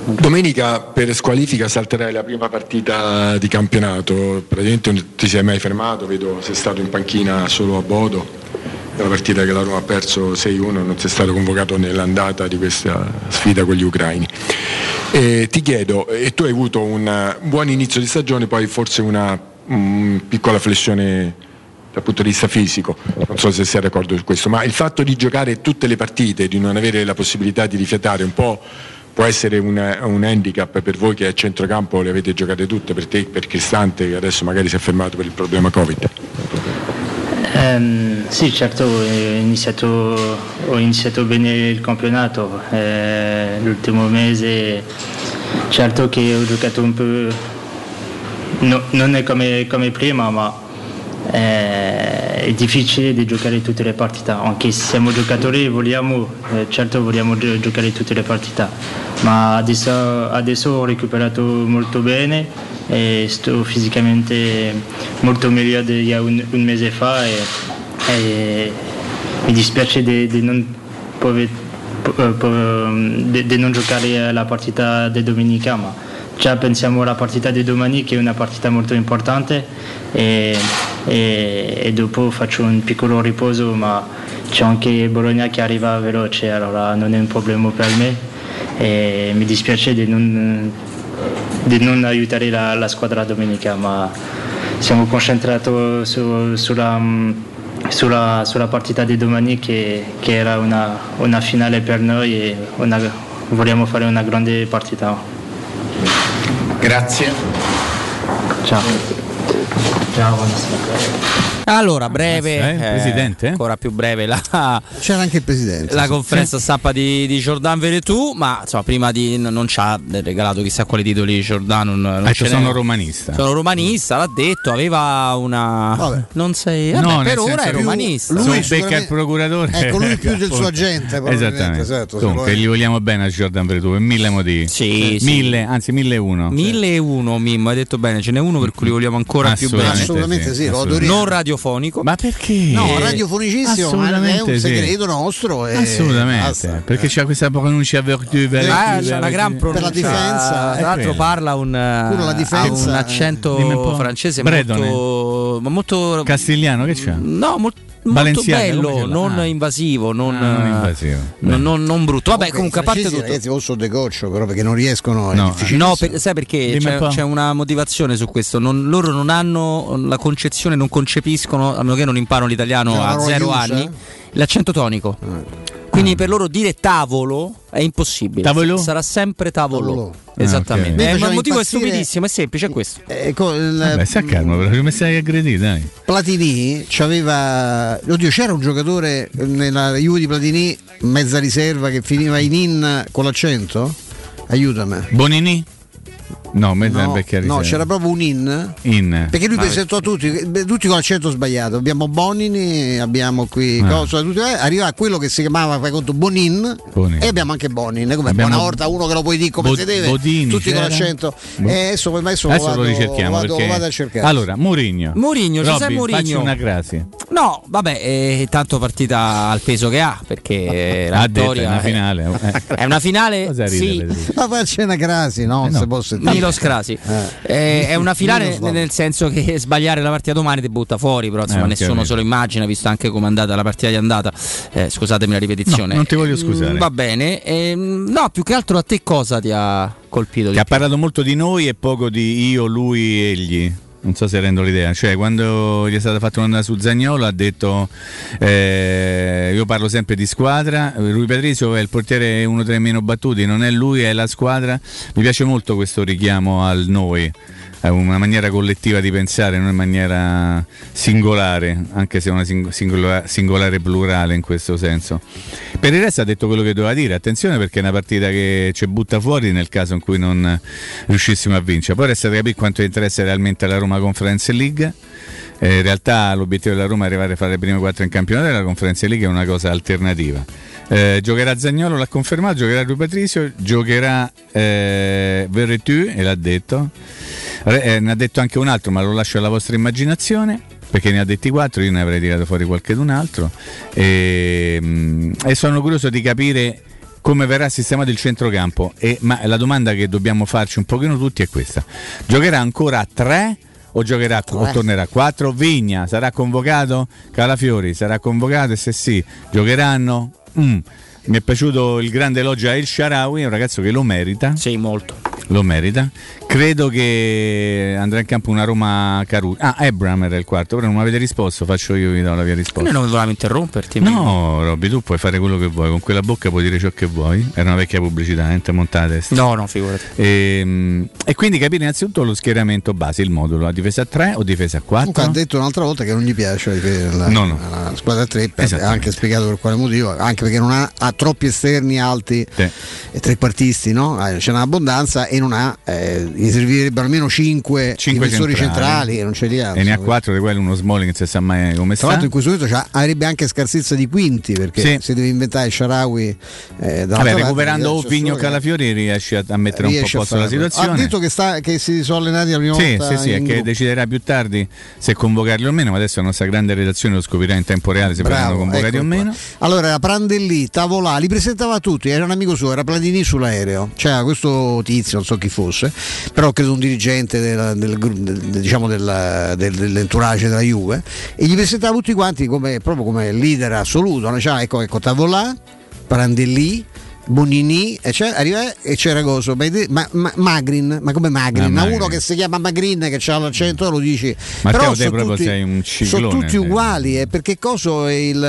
Domenica per squalifica salterai la prima partita di campionato, praticamente non ti sei mai fermato, vedo sei stato in panchina solo a Bodo, una partita che la Roma ha perso 6-1, non sei stato convocato nell'andata di questa sfida con gli ucraini. E ti chiedo, e tu hai avuto un buon inizio di stagione, poi forse una mm, piccola flessione dal punto di vista fisico, non so se sei d'accordo su questo, ma il fatto di giocare tutte le partite, di non avere la possibilità di rifiatare un po' può essere un, un handicap per voi che a centrocampo le avete giocate tutte, per te, per Cristante che adesso magari si è fermato per il problema Covid. Ehm, sì, certo, ho iniziato, ho iniziato bene il campionato. eh, l'ultimo mese, certo che ho giocato un po'. no- non è come, come prima, ma eh, è difficile di giocare tutte le partite, anche se siamo giocatori e vogliamo, eh, certo vogliamo gio- giocare tutte le partite, ma adesso, adesso ho recuperato molto bene e sto fisicamente molto meglio di un, un mese fa e, e mi dispiace di, non po- di, di non giocare la partita di domenica, ma già pensiamo alla partita di domani che è una partita molto importante e, e- e dopo faccio un piccolo riposo, ma c'è anche Bologna che arriva veloce, allora non è un problema per me e mi dispiace di non, di non aiutare la, la squadra domenica, ma siamo concentrati su- sulla sulla, sulla partita di domani che, che era una, una finale per noi e una- vogliamo fare una grande partita. Grazie. Ciao. Ciao, buonasera. Allora, breve, Eh, Presidente? ancora più breve la, C'era anche il presidente. la sì. conferenza stampa di, di Jordan Veretù, ma insomma, prima di non ci ha regalato chissà quali titoli Jordan. Non, non ce n'è. sono romanista. Sono romanista, l'ha detto, aveva una. Non sei. No, Vabbè, nel per ora è romanista. lui Lui becca il procuratore. Ecco, lui più del suo agente, Esattamente. esatto, Comunque, gli vogliamo bene a Jordan Veretù per mille motivi. Sì, sì. mille, anzi mille e uno. 1001 Mimmo, hai detto bene, ce n'è uno per cui li vogliamo ancora più bene. Assolutamente Assolutamente sì, lo assolutamente. Non radiofonico. Ma perché? No, radiofonicissimo, è Assolutamente un sì. segreto nostro. E Assolutamente, basta. perché c'è questa pronuncia vertu Ah, c'è una gran pronuncia. Per la difesa. Tra l'altro parla un, un eh. accento Dimmi un po'. francese Bredone. molto, ma molto Castigliano che c'è? No, molto, molto bello, non Ah. invasivo, non, Ah, non invasivo. non- non- non brutto. Vabbè, comunque, a parte tutto. ragazzi, o sono de goccio, però perché non riescono. No. difficilissimo. No, per- sai perché c'è, c'è una motivazione su questo. Non- loro non hanno la concezione, non concepiscono, a meno che non imparano l'italiano la a zero chiusa? anni, l'accento tonico. Quindi per loro dire tavolo è impossibile. Tavolo? Sarà sempre tavolo. Tavolo. Esattamente. Ah, ok. Eh, ma il motivo è impazzire- stupidissimo, è semplice, è questo. Ecco, il- Vabbè, sta calmo, però mi stai aggredito, dai. Platini c'aveva. Oddio, c'era un giocatore nella Juve di Platini, mezza riserva, che finiva in in con l'accento? Aiutami. Bonini? No, mezza No, no, c'era proprio un in. In. Perché lui Ah, presentò tutti, tutti con l'accento sbagliato. Abbiamo Bonini, abbiamo qui Ah. cosa, tutti, eh, arriva a quello che si chiamava fai conto Bonin, Bonin. e abbiamo anche Bonin. Come Abbiamo una volta uno che lo puoi dire come Bo- si deve, Bodini tutti con c'era? l'accento. Bo- E adesso, adesso, Adesso vado, lo ricerchiamo vado, perché... lo vado a cercare. Allora, Mourinho. Mourinho, Giuseppe Mourinho. Facci una crasi. No, vabbè, eh, tanto partita al peso che ha, perché la vittoria è una finale. Eh. È una finale, Cosa sì? Ma faccia una crasi, no? Eh no. Se posso sentire. Milo Scrasi. Eh, è una finale Milo Scrasi. nel senso che sbagliare la partita domani ti butta fuori, però insomma Eh, nessuno se lo immagina, visto anche come è andata la partita di andata. Eh, scusatemi la ripetizione. No, non ti voglio scusare. Mm, va bene. Ehm, no, più che altro a te cosa ti ha colpito? Che ha più? parlato molto di noi e poco di io, lui, egli. Non so se rendo l'idea, cioè quando gli è stata fatta un'onda su Zagnolo ha detto eh, io parlo sempre di squadra, Rui Patrizio è il portiere uno tra i meno battuti, non è lui, è la squadra, mi piace molto questo richiamo al noi, è una maniera collettiva di pensare, non in maniera singolare, anche se una sing- singola- singolare plurale in questo senso. Per il resto ha detto quello che doveva dire, attenzione perché è una partita che ci butta fuori nel caso in cui non riuscissimo a vincere. Poi resta da capire quanto interessa realmente alla Roma Conference League. Eh, in realtà l'obiettivo della Roma è arrivare a fare le prime quattro in campionato e la Conference League è una cosa alternativa. Eh, giocherà Zagnolo, l'ha confermato, giocherà Rui Patricio, giocherà eh, Verretu, e l'ha detto. Eh, ne ha detto anche un altro, ma lo lascio alla vostra immaginazione. Perché ne ha detti quattro, io ne avrei tirato fuori qualche d'un altro. E, mm, e sono curioso di capire come verrà sistemato il centrocampo. E, ma la domanda che dobbiamo farci un pochino tutti è questa: giocherà ancora a tre? O, giocherà, o tornerà a 4? Vigna sarà convocato? Calafiori sarà convocato? E se sì, giocheranno? Mm. Mi è piaciuto il grande elogio a El Sharawi, è un ragazzo che lo merita. Sì, molto. Lo merita. Credo che andrà in campo una Roma Caruso. Ah, Ebram era il quarto, però non mi avete risposto, faccio io vi do la mia risposta. Noi non volevamo interromperti. No, Robby, tu puoi fare quello che vuoi, con quella bocca puoi dire ciò che vuoi. Era una vecchia pubblicità, niente montata a testa. No, no, figurati. E, e quindi capire innanzitutto lo schieramento base, il modulo, a difesa a 3 o difesa a 4? Comunque ha detto un'altra volta che non gli piace la, No, no. la squadra a tre, ha Esattamente. anche spiegato per quale motivo, anche perché non ha, ha troppi esterni alti Sì. eh, trequartisti, no? Eh, c'è un'abbondanza e non ha, eh, gli servirebbero almeno 5, Cinque difensori centrali, centrali. e non ce li ha. E ne ha quattro di quelli, uno Smalling che si sa mai come Tra sta. l'altro in questo momento avrebbe anche scarsezza di quinti perché Sì. se deve inventare Sharawi eh, Vabbè, recuperando c'è o Vigno solo che- Calafiori riesce a, mettere un po' a riesce a posto la situazione. Ha detto che, sta, che si sono allenati la prima Sì, volta sì, sì, è che deciderà più tardi se convocarli o meno, ma adesso la nostra grande redazione lo scoprirà in tempo reale se verranno convocati eccolo o meno. Allora Prandelli, Tavolà, li presentava tutti, era un amico suo, era Platini sull'aereo, c'era questo tizio, non so chi fosse, però credo un dirigente della- del, del- diciamo della- del- dell'entourage della Juve, e gli presentava tutti quanti come, proprio come leader assoluto, no? C'era, ecco, ecco Tavolà, Prandelli. Bonini e, c'era, arriva- e c'era Coso, ma, ma- ma- Magrin, ma come Magrin? Ma Magrin. uno che si chiama Magrin che ha l'accento lo dici. Matteo, però sono proprio tutti, sei un sono tutti uguali eh, perché Coso è il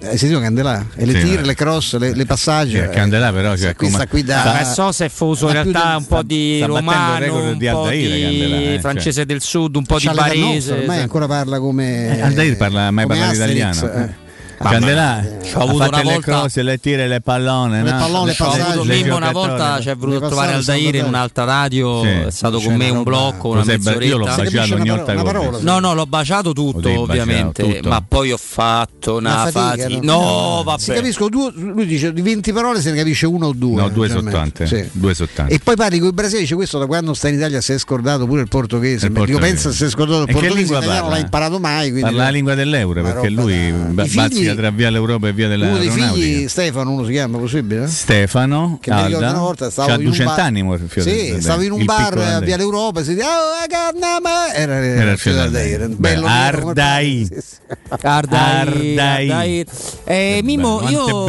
eh, sentito Candelà e le Sì, tire, ma- le cross, le, le passaggi. Sì, a Candelà però, cioè, qui come- sta qui da sta- Ma so se è fuso in realtà di- un po' di sta romano, record un di po' Aldair, di Candelà, eh, cioè. francese del sud, un po' di C'ha barese. ormai ancora parla come Eh, Aldair parla mai parlato italiano. Eh. Candelà Ci ho ha avuto una le volta- cross, le tire, le pallone, Le no? pallone, le Ci ho avuto Mimmo una volta ci è venuto a trovare passaggi Aldair in un'altra radio, Sì. è stato con me un blocco, Lo una mezz'oretta. io l'ho baciato ogni volta. No, no, l'ho baciato tutto, ovviamente, ma poi ho fatto una, fatica, no? Vabbè. Si capisco due, lui dice di 20 parole se ne capisce uno o due. No, due. Due soltanto. E poi parli con i brasiliani, dice questo da quando sta in Italia si è scordato pure il portoghese. Il Io penso si è scordato il che portoghese, parla? l'ha imparato mai. Quindi Parla la lingua dell'euro perché lui I figli- bazzica tra via l'Europa e via Uno dei figli, Stefano, uno si chiama possibile? Stefano Che mi ricordo Alda, una volta stavo in un 200 bar- anni Sì, stavo in un bar a. Via l'Europa e si dice "Oh, Garnama", era, Era il fiore Aldair, d'Aldair. bello Ardai. Ardair. Ardair. Eh, Mimo, io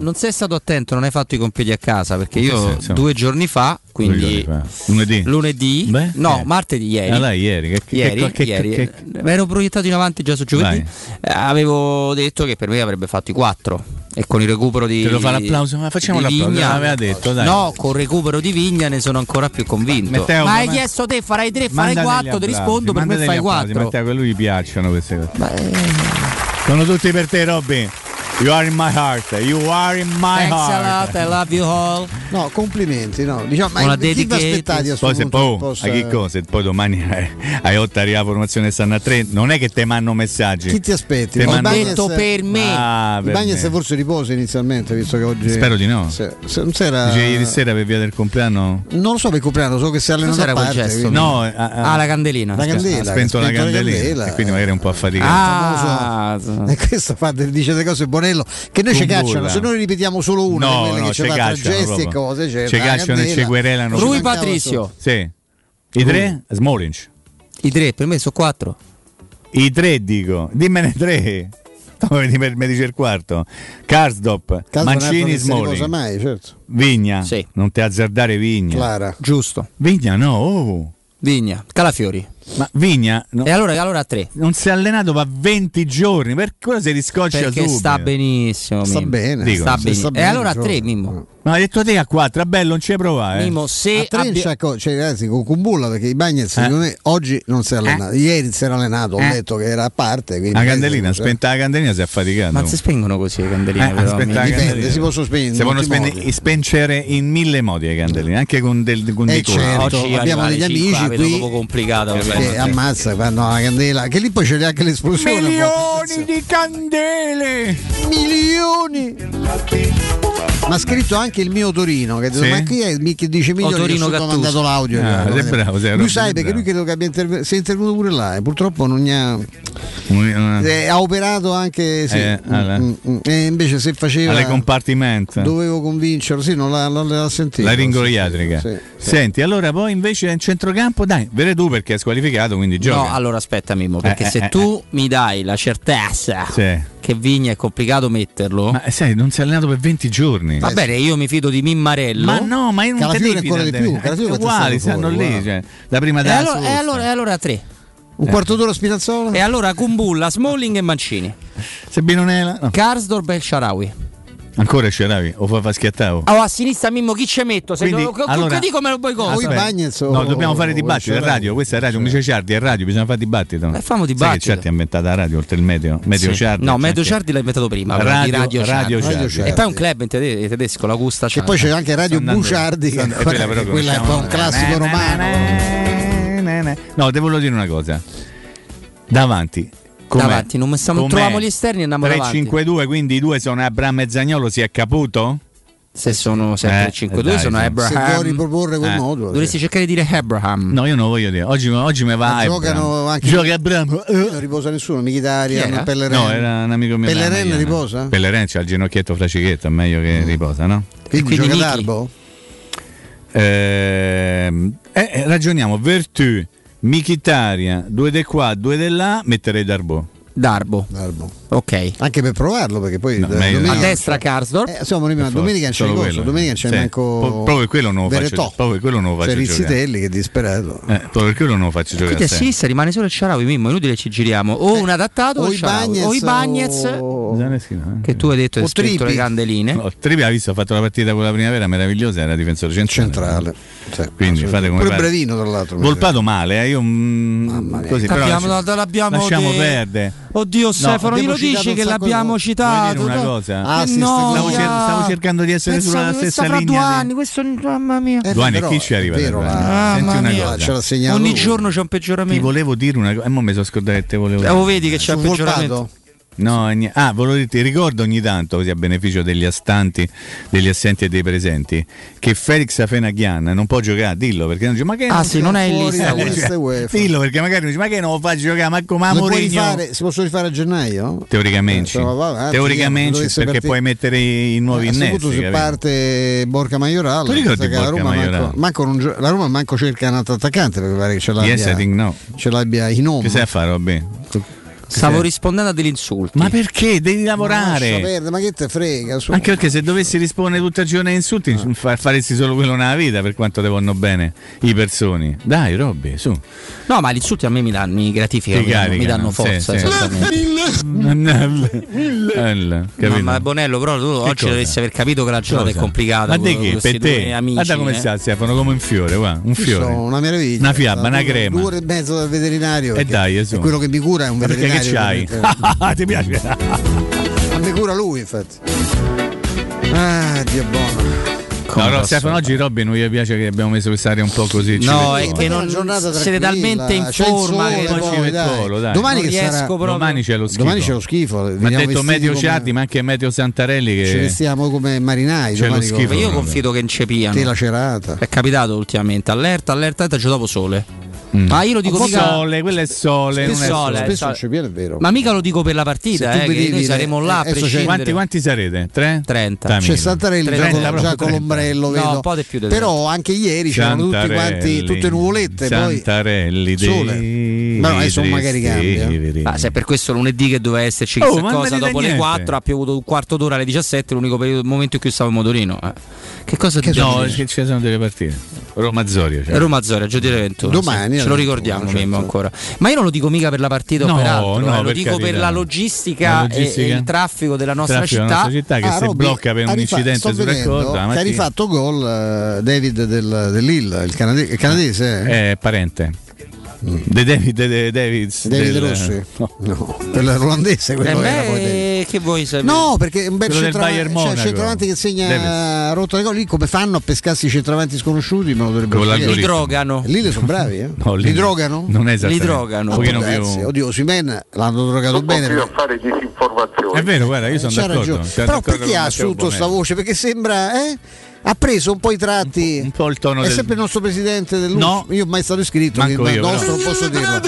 non sei stato attento, non hai fatto i compiti a casa perché io senso? due giorni fa, quindi lunedì. lunedì, Beh, no, eh. martedì, ieri. Ah, dai, ieri. Che, che- Ieri, che- ieri, che- eh, ero proiettato in avanti già su giovedì. Eh, avevo detto che per me avrebbe fatto i quattro. E con il recupero di. Te lo fa l'applauso? Ma facciamo l'applauso, Vigna- l'aveva detto, dai. No, con il recupero di Vigna ne sono ancora più convinto. Matteo, ma hai ma- chiesto te, farai tre, farai Manda quattro, degli ti applausi, rispondo, per me fai applausi, quattro. Matteo, che a lui gli piacciono queste cose. Beh, Sono tutti per te, Robby. You are in my heart. You are in my Thanks a heart. lot, I love you all. No, complimenti, no. Diciamo, ma Una chi vi aspettati a Poi se poi, che possa- a che cosa? Poi domani hai, 8 arriva la formazione stanno a 3. Non è che te mandano messaggi. Chi ti aspetti? Te Ma mando- Ibañez- detto per me. Ah, per me. forse riposa inizialmente, visto che oggi. Spero di no. Se, se non si era- Dice ieri sera per via del compleanno. Non lo so per il compleanno, so che si è allenato Cos'era a quel parte. gesto? quindi- No, ha, ha- Ah, la candelina. La candela. ha spento ha la spento candelina. candela. E quindi magari è un po' affaticato. Ah, E questo fa, dice delle cose Bonello che noi ci cacciano. Se noi ripetiamo solo una di No, quelle no, che ci fa tra cacciano gesti e cose, cioè, Ci cacciano e ci querelano. Rui Patricio. Sì. I tre? Smalling. I tre, per me sono quattro. I tre dico. Dimmene tre. Mi dice il quarto. Karsdop, Mancini, Smalling. mai, certo. Vigna. Sì. Non ti azzardare Vigna. Clara. Giusto. Vigna no. oh. Vigna, Calafiori. Ma Vigna no- E allora, allora tre. non si è allenato da 20 giorni. Per cosa si riscoccia Perché subito? sta benissimo. Sta Mimmo. bene. Dico, Sta bene. sta E bene, allora gioca. tre, Mimmo. Ma hai detto te a 4, a bello, non ci provare. Eh? Mimmo, se a tre abbia- c'è co- cioè, ragazzi, con Kumbulla perché i Bagnets Eh. secondo me oggi non si è allenato. Ieri si era allenato, ho Eh. detto che era a parte. La candelina, spenta la candelina, si è affaticato. Ma si spengono così le candeline, Eh, però. Dipende, candelina. si possono spegnere in Si possono molti spende- modi. spencere in mille modi le candeline, anche con del con Eh, dei colori. certo. Oggi abbiamo degli amici qui proprio complicata. Che veramente. ammazza quando la candela, che lì poi c'è anche l'esplosione. Milioni di candele! milioni. Ma ha scritto anche il mio Torino, che ha detto, Sì? ma chi è mi- che dice milioni Torino che ha Gattuso. mandato l'audio? Ah, cioè, sei bravo, sei lui sai perché lui credo che abbia interve- sia intervenuto pure là e purtroppo non ne ha, eh, ha operato anche sì, Eh, alla- mm, mm, e invece se faceva alle compartimento. dovevo convincerlo, sì, non l'ha, non l'ha sentito. La ringoliatrica. Sì, sì. Senti, allora poi invece in centrocampo, dai, vede tu perché è squalificato, quindi gioca. No, allora aspetta Mimmo, perché Eh, eh, se eh, tu mi dai la certezza Sì. che Vigna è complicato metterlo, Ma eh, sai, non si è allenato per 20 giorni. va bene, io mi fido di Mimmarello. Ma no, ma io non te Calafiori devi ancora di fidare più, me. Calafiori È stato stanno fuori, lì, cioè, la prima E della allora, e allora, e allora tre. Un quarto d'ora Spinazzola? E allora Kumbulla, Smalling e Mancini. Sebinonela? No. Karsdorp e Ancora ce l'avevi? O fa, fa schiattavo? Oh, a sinistra Mimmo chi ci metto? Se Quindi, lo, allora, dico me lo vuoi cosa? Ah, no, dobbiamo fare oh, dibattito, è radio, questa è radio, mi Ciardi, è radio, bisogna fare dibattito. Eh, famo dibattito. Sai che Ciardi ha inventato la radio, oltre il medio, medio sì. Ciardi. No, medio Ciardi l'ha inventato prima, radio, radio, radio, Ciardi. Ciardi. E poi un club in tedesco, l'Augusta Ciardi. E poi c'è anche Radio Sono Buciardi, quella, però, quella è un classico romano. No, devo dire una cosa. Davanti Com'è? davanti, non, stiamo, troviamo gli esterni e andiamo 3, davanti. 3-5-2, quindi i due sono Abram e Zagnolo, si è caputo? se sono sempre eh, 5-2 eh, sono Abraham se vuoi riproporre quel eh. modulo dovresti cioè. cercare di dire Abraham no io non voglio dire oggi, oggi mi va giocano anche gioca Abraham non riposa nessuno Michitaria Pelleren no era un amico mio Pelleren Magliana. riposa? Pelleren c'ha il ginocchietto fracichetta è meglio che mm. riposa no? quindi, quindi gioca Darbo? Ehm, eh, ragioniamo Vertù Michitaria, due di qua, due di là, metterei Darbo. Darbo. Darbo. Ok. Anche per provarlo, perché poi no, domenica, a destra Karsdorp. Eh, insomma, domenica, domenica non c'è il corso, domenica c'è cioè, manco. Po- proprio quello non faccio. Proprio quello non faccio. C'è Rizzitelli che disperato. Eh, proprio quello non lo faccio giocare. Quindi a sinistra rimane solo il Ciarawi, Mimmo, inutile ci giriamo. O eh, un adattato o, Ibagnez, o Ibagnez o... che eh. tu hai detto hai scritto le candeline. No, Tripi ha visto, ha fatto la partita con la primavera meravigliosa, era difensore centrale. centrale. Cioè, Quindi fate come Pure brevino tra l'altro. Volpato male, eh, io mm, mh, così, però l'abbiamo, l'abbiamo lasciamo perdere. Oddio Stefano, glielo dici che l'abbiamo citato? Una cosa. Eh, ah, sì, stavo, stavo cercando di essere sulla stessa linea. Due anni, questo mamma mia. Eh, eh Duane, chi ci arriva? Vero, la... Senti una cosa. Ogni giorno c'è un peggioramento. Ti volevo dire una cosa, e eh, mo mi sono scordato che te volevo dire. Oh, vedi che c'è un peggioramento. No, ogni... ah, volevo dirti, ricordo ogni tanto, così a beneficio degli astanti, degli assenti e dei presenti, che Felix Afenaghian non può giocare, dillo perché non gioca. Ma che ah, sì, non è in lista eh, cioè, UEFA. Dillo perché magari dice, ma che non lo fa giocare, ma come Amoregno. Si possono rifare a gennaio? Teoricamente. Eh, va, eh, Teoricamente perché partire... puoi mettere i nuovi eh, innesti. se parte Borca Maiorale, la Roma, manco, manco non, la Roma manco cerca un altro attaccante perché pare che ce l'abbia, yes, think, no. ce l'abbia in nome. Che sai a fare, bene. Stavo sì. rispondendo a degli insulti. Ma perché? Devi lavorare. Ma, ma che te frega? Su. Anche perché se dovessi rispondere tutta la giornata a insulti, ah. faresti solo quello nella vita per quanto te vanno bene i personi. Dai, Robby, su. No, ma gli insulti a me mi danno, mi gratificano, mi, danno, mi danno forza. Sì, sì. Mille. ma Bonello, però tu che oggi cosa? dovresti aver capito che la giornata cosa? è complicata. Ma di che? Per te? Amici, Guarda come eh? sta Stefano, come un fiore, guarda, un fiore. So, una meraviglia. Una fiabba, una crema. Due e mezzo dal veterinario. E dai, E quello che mi cura è un veterinario c'hai? Ti piace? Mi cura lui, infatti. Ah, Dio buono. No, no, Stefano, oggi Robby non gli piace che abbiamo messo questa quest'area un po' così. No, è che non siete talmente in forma che poi ci metto dai. Domani, che sarà, domani c'è lo schifo. Domani c'è lo schifo. Mi ha detto Meteo come... Ciardi, ma anche Meteo Santarelli. Che ci vestiamo come marinai. C'è lo schifo. Io confido che incepiano. Tela cerata. È capitato ultimamente. Allerta, allerta, allerta, c'è dopo sole. Mm. Ma io lo dico mica... sole, quello è sole. Non è sole, spesso non ci viene, è vero. Ma mica lo dico per la partita, Se eh, vedi, noi saremo là. Eh, quanti, quanti sarete? 3? 30. C'è Santarelli, 30, già, con l'ombrello, vedo. No, po di più Però anche ieri c'erano tutti quanti, tutte nuvolette. Santarelli, poi, sole. Ma no, adesso magari cambia. Ma se è per questo lunedì che doveva esserci oh, questa cosa, dopo niente. le 4 ha piovuto un quarto d'ora alle 17, l'unico periodo, momento in cui stavo in motorino. Eh. Che cosa che dobbiamo No, ci sono delle partite. Roma Zoria. Cioè. Roma Zoria, Gio di Reventuro. Domani. Sì. Ce lo eh, ricordiamo certo. Mimmo ancora. Ma io non lo dico mica per la partita no, o per altro, no, eh, lo per dico carità. per la logistica, la logistica, E, il traffico della nostra traffico città. Della nostra città che ah, si Robby, blocca per un ah, rifa- incidente sulla corda. Che ha rifatto gol uh, David del, dell'Hill, il, canade- il canadese. Eh? È parente. Mm. De David, de David, David del, Rossi. No, no. no. Quella ruandese quello eh beh, poi David che, che vuoi sapere? No, perché un bel cioè, centravanti, cioè, che segna Deve. rotto le gol, lì come fanno a pescarsi i centravanti sconosciuti? Me lo dovrebbero. Li drogano. Lì le sono bravi, eh? no, li, li drogano? Non è esattamente. Li drogano. Un ah, pochino più... Oddio, Simen l'hanno drogato non bene. Non fare disinformazione. È vero, guarda, io sono eh, C'ha d'accordo. Però d'accordo perché ha assunto sta voce? Perché sembra... Eh? ha preso un po' i tratti. Un po', un po il tono. È del... sempre il nostro presidente dell'UNC. No, io ho mai stato iscritto. Manco quindi, io, nostro, non eh. posso dirlo.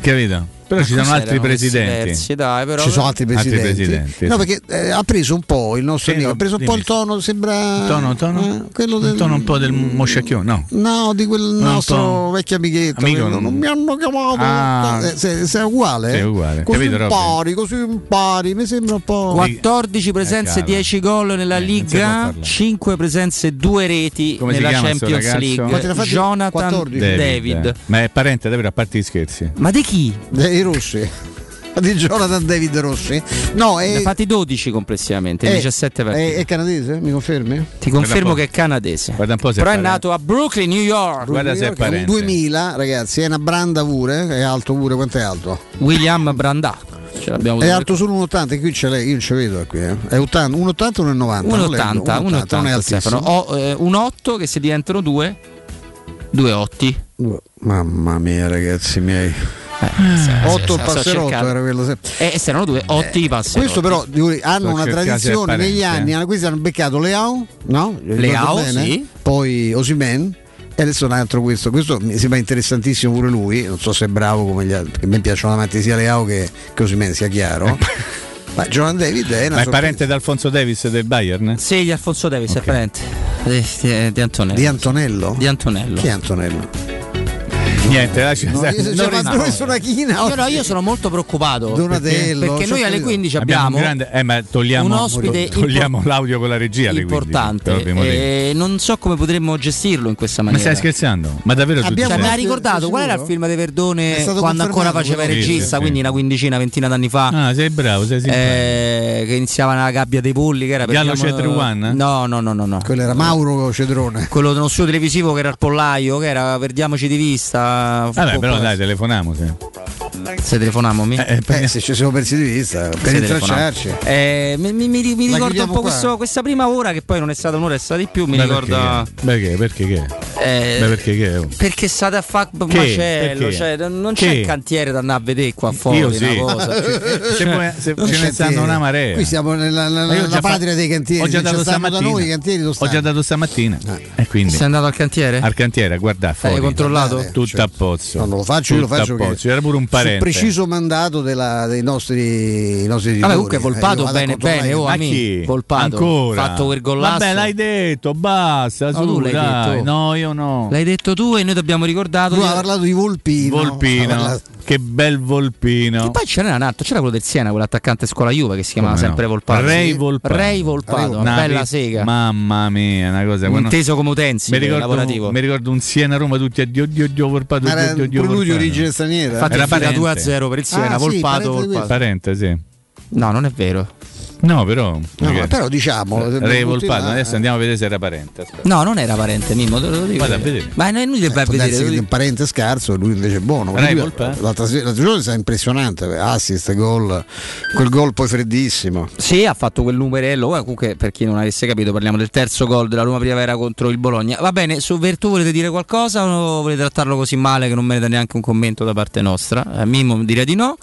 Capito? Però ci sono altri presidenti. Diversi, dai, però... Ci sono altri presidenti. Altri presidenti. No, perché eh, ha preso un po' il nostro sì, amico, ha preso dimmi. un po' il tono, sembra... Il tono, tono, eh, del... tono un po' del mosciacchione, no? No, di quel non nostro vecchio amichetto. Amico, non... non... mi hanno chiamato. Ah. Eh, sei, sei, uguale? Sei uguale. Così Capito, impari, così impari, mi sembra un po'... 14 presenze, eh, 10 gol nella eh, Liga, 5 presenze, 2 reti Come nella Champions League. Jonathan David. David. Ma è parente davvero, a parte gli scherzi. Ma di chi? David. Dei russi. di Jonathan David Rossi. No, Ne è, ha fatti 12 complessivamente, è- 17 partite. è, è canadese, mi confermi? Ti confermo che è canadese. Guarda un po' se Però è parente. nato a Brooklyn, New York. Guarda se è New York è un parente. 2000, ragazzi, è una branda pure, è alto pure, quanto è alto? William Brandà. Ce l'abbiamo È alto solo 1,80, e qui ce l'hai, io non ce vedo qui. Eh. È 80, 1,80 o 1,90? Non leggo, 1,80, 1,80, non è 1,80 Stefano. altissimo. Ho, eh, un 8 che se diventano 2, 2 otti. Mamma mia, ragazzi miei. Eh, 8 il passerotto era quello. se- Eh, se erano due, 8 i passerotti. Questo però dico, hanno una tradizione negli parente, anni, eh. hanno- questi hanno beccato Leao, no? Leao, sì. Poi Osimen e adesso un altro questo, questo mi sembra interessantissimo pure lui, non so se è bravo come gli altri, perché a me piacciono davanti sia Leao che, che Osimen, sia chiaro. Ma Jonathan David è Ma è parente di Alfonso Davis del Bayern? Sì, di Alfonso Davis è parente. Di, di- di Antonello. Di Antonello? Di Antonello. Chi è Antonello? Niente, lascia No, io- non cioè, ma china? Io, no, io sono molto preoccupato. Donatello, Perché, noi alle capito. 15 Abbiamo abbiamo, un grande, eh, ma togliamo, un ospite togliamo impor- l'audio con la regia. 15, importante però prima di- e non so come potremmo gestirlo in questa Ma maniera. stai scherzando? Ma davvero tu Cioè, mi ha ricordato qual era il film di È Verdone quando ancora faceva il? Sì, regista, sì, quindi una quindicina, ventina d'anni fa. Ah, sei bravo, sei eh, che iniziava nella gabbia dei polli, che era Gallo Cedruan? No, no, no, no, no. Quello era Mauro Cedrone. Quello dello studio televisivo che era il pollaio, che era perdiamoci di vista. Vabbè, però dai, telefoniamo. Sì. Se telefoniamo mi. Eh, eh, Eh, se ci siamo persi di vista, per Se intracciarci. Eh, mi, mi- mi- ricorda un po' qua? questo- questa prima ora, che poi non è stata un'ora, è stata di più. Mi Beh, ricorda. Perché? Perché che? eh, Beh, perché che? oh? perché state a fare macello, Perché? cioè, non c'è Che? il cantiere da andare a vedere qua fuori. Io una sì. cosa. Se, se Non ce ne stanno una marea. Qui siamo nella, nella- nella già fa- patria dei cantieri. Ho già dato stamattina. noi cantieri Ho già dato stamattina. E quindi Sei andato al cantiere? al cantiere a guardare fuori. Hai controllato? Tutto a pozzo. No, non lo faccio, io lo a faccio pozzo. Era pure un parente. preciso mandato della- dei nostri, i nostri Vabbè, comunque Eh, Volpato a bene, bene, oh, amici, chi? Volpato, Ancora? fatto quel gollasso. Vabbè, l'hai detto, basta. No, su, tu l'hai dai. detto. No, io no. L'hai detto tu e noi ti abbiamo ricordato. Lui di- ha parlato di Volpino. Volpino. parlato- Che bel Volpino. E poi c'era un altro, c'era quello del Siena, quell'attaccante scuola Juve che si chiamava Come no? sempre Volpato. Ray. Volpato. Ray Volpato, una Una bella sega. Mamma mia, una cosa. Inteso come utensile Mi ricordo, lavorativo. mi ricordo un Siena-Roma tutti a Dio, Dio, Dio, Volpato, Era Dio, Dio, Dio, pure lui di Volpato. origine straniera. Infatti Era è finita parente. 2 a 0 per il Siena, Ah, sì, Volpato, di Volpato. Parente, sì. No, non è vero. No, però. No, ma però diciamo. Ray Volpino- Volpato, adesso eh, andiamo a vedere se era parente. aspetta. No, non era parente Mimmo, te lo dico. Vado a vedere. Ma è inutile vai a può vedere. dico. un parente scarso e lui invece è buono. Lui- Volpato? L'altra, giorno è stato impressionante, assist, gol, quel gol poi freddissimo. Sì, ha fatto quel numerello. Comunque, per chi non avesse capito, parliamo del terzo gol della Roma Primavera contro il Bologna. Va bene, su Vertù volete dire qualcosa o volete trattarlo così male che non merita neanche un commento da parte nostra? Eh, Mimmo direi di no.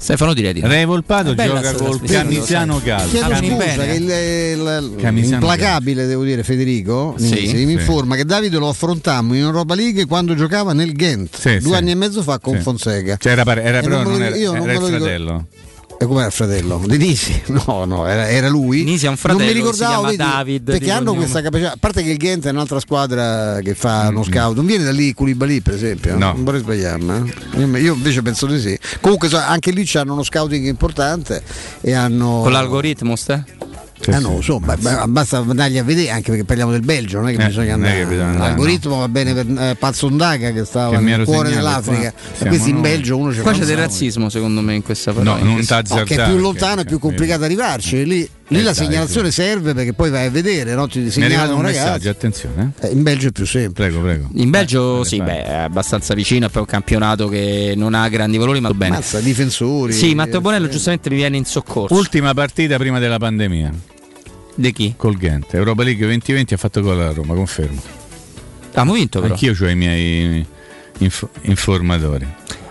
Stefano direi di no. Ray Volpato gioca col trasmissione, Camisiano. Calcio. Chiedo Ah, scusa che il, il- implacabile, devo dire, Federico Sì. Mi Sì. informa che Davide lo affrontammo in Europa League quando giocava nel Ghent Sì, due sì. anni e mezzo fa con Sì. Fonseca. Cioè era, era però non era, io non era il lo ricordo. Fratello. E com'era il fratello? Di Nisi? No, no, era, era lui. Nisi è un non mi fratello, ricordavo, vedi, David, perché hanno cognome. questa capacità. A parte che il Ghent è un'altra squadra che fa Mm-hmm. uno scout, non viene da lì Koulibaly, per esempio. No. Non vorrei sbagliarmi. eh? Io, invece penso di sì. Comunque anche lì hanno uno scouting importante e hanno. Con l'algoritmo, ste? Sì, sì. no, insomma, beh, basta andargli a vedere anche perché parliamo del Belgio, non è che Eh, bisogna andare. che bisogna andare, L'algoritmo va bene per eh, Pazzondaga che stava Che nel cuore dell'Africa. qua. Questi in. Belgio uno ci Qua c'è del razzismo, secondo me, in questa No, parola. non No, che è più lontano, è più complicato arrivarci. Lì, lì Eh, la dai, segnalazione serve perché poi vai a vedere, no? ti segnalano un un messaggio, ragazzo. attenzione. eh. Eh, in Belgio è più semplice. Prego, prego. In Belgio Eh, sì, beh, è abbastanza vicino, è poi un campionato che non ha grandi valori, ma bene. Mazza, difensori. Sì, Matteo Bonello eh, giustamente mi viene in soccorso. Ultima partita prima della pandemia. Di chi? Col Ghent. Europa League 2020 ha fatto gol alla Roma, confermo. Abbiamo vinto però. Anch'io ho i miei inf- informatori.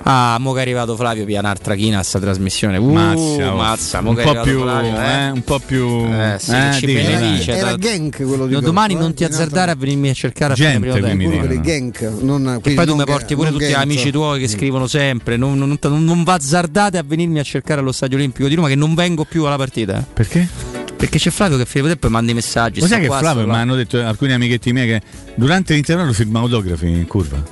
Ah, mo che è arrivato Flavio via un'altra china a sta trasmissione. Uh, Mazza, oh. mazza, un po' più, Flavio, eh. eh, un po' più Eh, sì, eh, ci Era, dai. beneficia. era da- Genk quello di No, domani non ti azzardare a venirmi a cercare a Gente, fine primo tempo. quello Genk. Non, E poi tu mi porti pure tutti gli amici tuoi che scrivono sempre. Non, non, non, non azzardate a venirmi a cercare allo stadio olimpico di Roma, che non vengo più alla partita. eh. Perché? Perché c'è Flavio che a fine tempo manda i messaggi. Lo sai che qua, Flavio mi hanno detto alcuni amichetti miei che durante l'intervallo firma autografi in curva.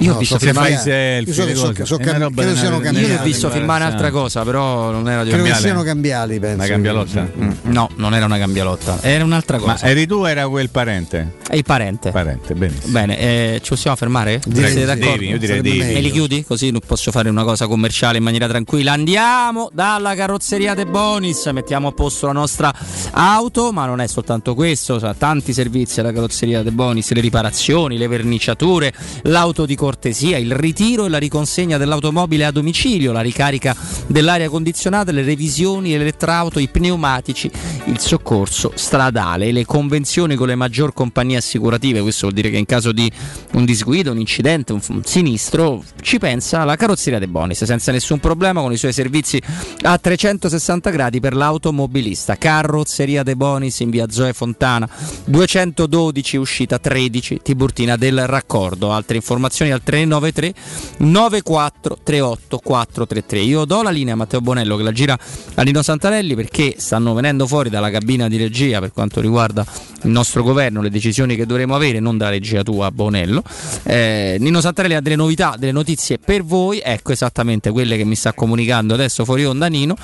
Io ho visto so firmare firmare- io so che so- so cam- credo siano Io cambiali. l'ho visto firmare altra cosa, però non era di Credo che cambiale. siano cambiali, penso. Una cambialotta? Mm, No, non era una cambialotta, era un'altra cosa. Ma eri tu o era quel parente? È il parente. Parente, benissimo. Bene, eh, ci possiamo fermare? Direi Siete sì. d'accordo? Devi, io direi meglio. E li chiudi? Così non posso fare una cosa commerciale in maniera tranquilla. Andiamo dalla carrozzeria De Bonis, mettiamo a posto la nostra auto, ma non è soltanto questo, sa, tanti servizi alla carrozzeria De Bonis, le riparazioni, le verniciature, l'auto di cortesia, il ritiro e la riconsegna dell'automobile a domicilio, la ricarica dell'aria condizionata, le revisioni, l'elettrauto, i pneumatici, il soccorso stradale, le convenzioni con le maggior compagnie assicurative, questo vuol dire che in caso di un disguido, un incidente, un, sinistro, ci pensa la carrozzeria De Bonis senza nessun problema con i suoi servizi a 360 gradi per l'automobilista. Carrozzeria De Bonis in via Zoe Fontana 212 uscita 13 Tiburtina del Raccordo. Altre informazioni al 393 9438 433. Io do la linea a Matteo Bonello che la gira a Nino Santarelli perché stanno venendo fuori dalla cabina di regia per quanto riguarda il nostro governo, le decisioni che dovremo avere, non dalla regia tua Bonello. Eh, Nino Santarelli ha delle novità, delle notizie per voi, ecco esattamente quelle che mi sta comunicando adesso fuori onda Nino.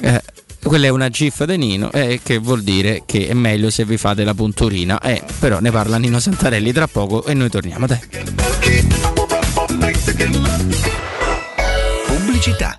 Eh, quella è una GIF di Nino, eh, che vuol dire che è meglio se vi fate la punturina. Eh, però ne parla Nino Santarelli tra poco e noi torniamo. Dai. Pubblicità.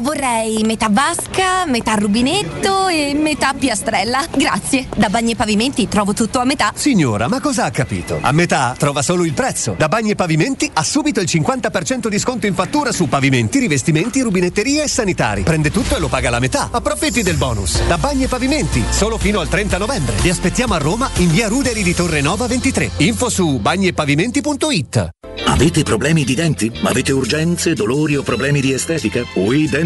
vorrei metà vasca, metà rubinetto e metà piastrella. Grazie. Da Bagni e Pavimenti trovo tutto a metà. Signora, ma cosa ha capito? A metà trova solo il prezzo. Da Bagni e Pavimenti ha subito il 50% di sconto in fattura su pavimenti, rivestimenti, rubinetterie e sanitari. Prende tutto e lo paga la metà. Approfitti del bonus. Da Bagni e Pavimenti, solo fino al 30 novembre. Vi aspettiamo a Roma in via Ruderi di Torre Nova 23. Info su bagniepavimenti.it. Avete problemi di denti? Avete urgenze, dolori o problemi di estetica? We Dental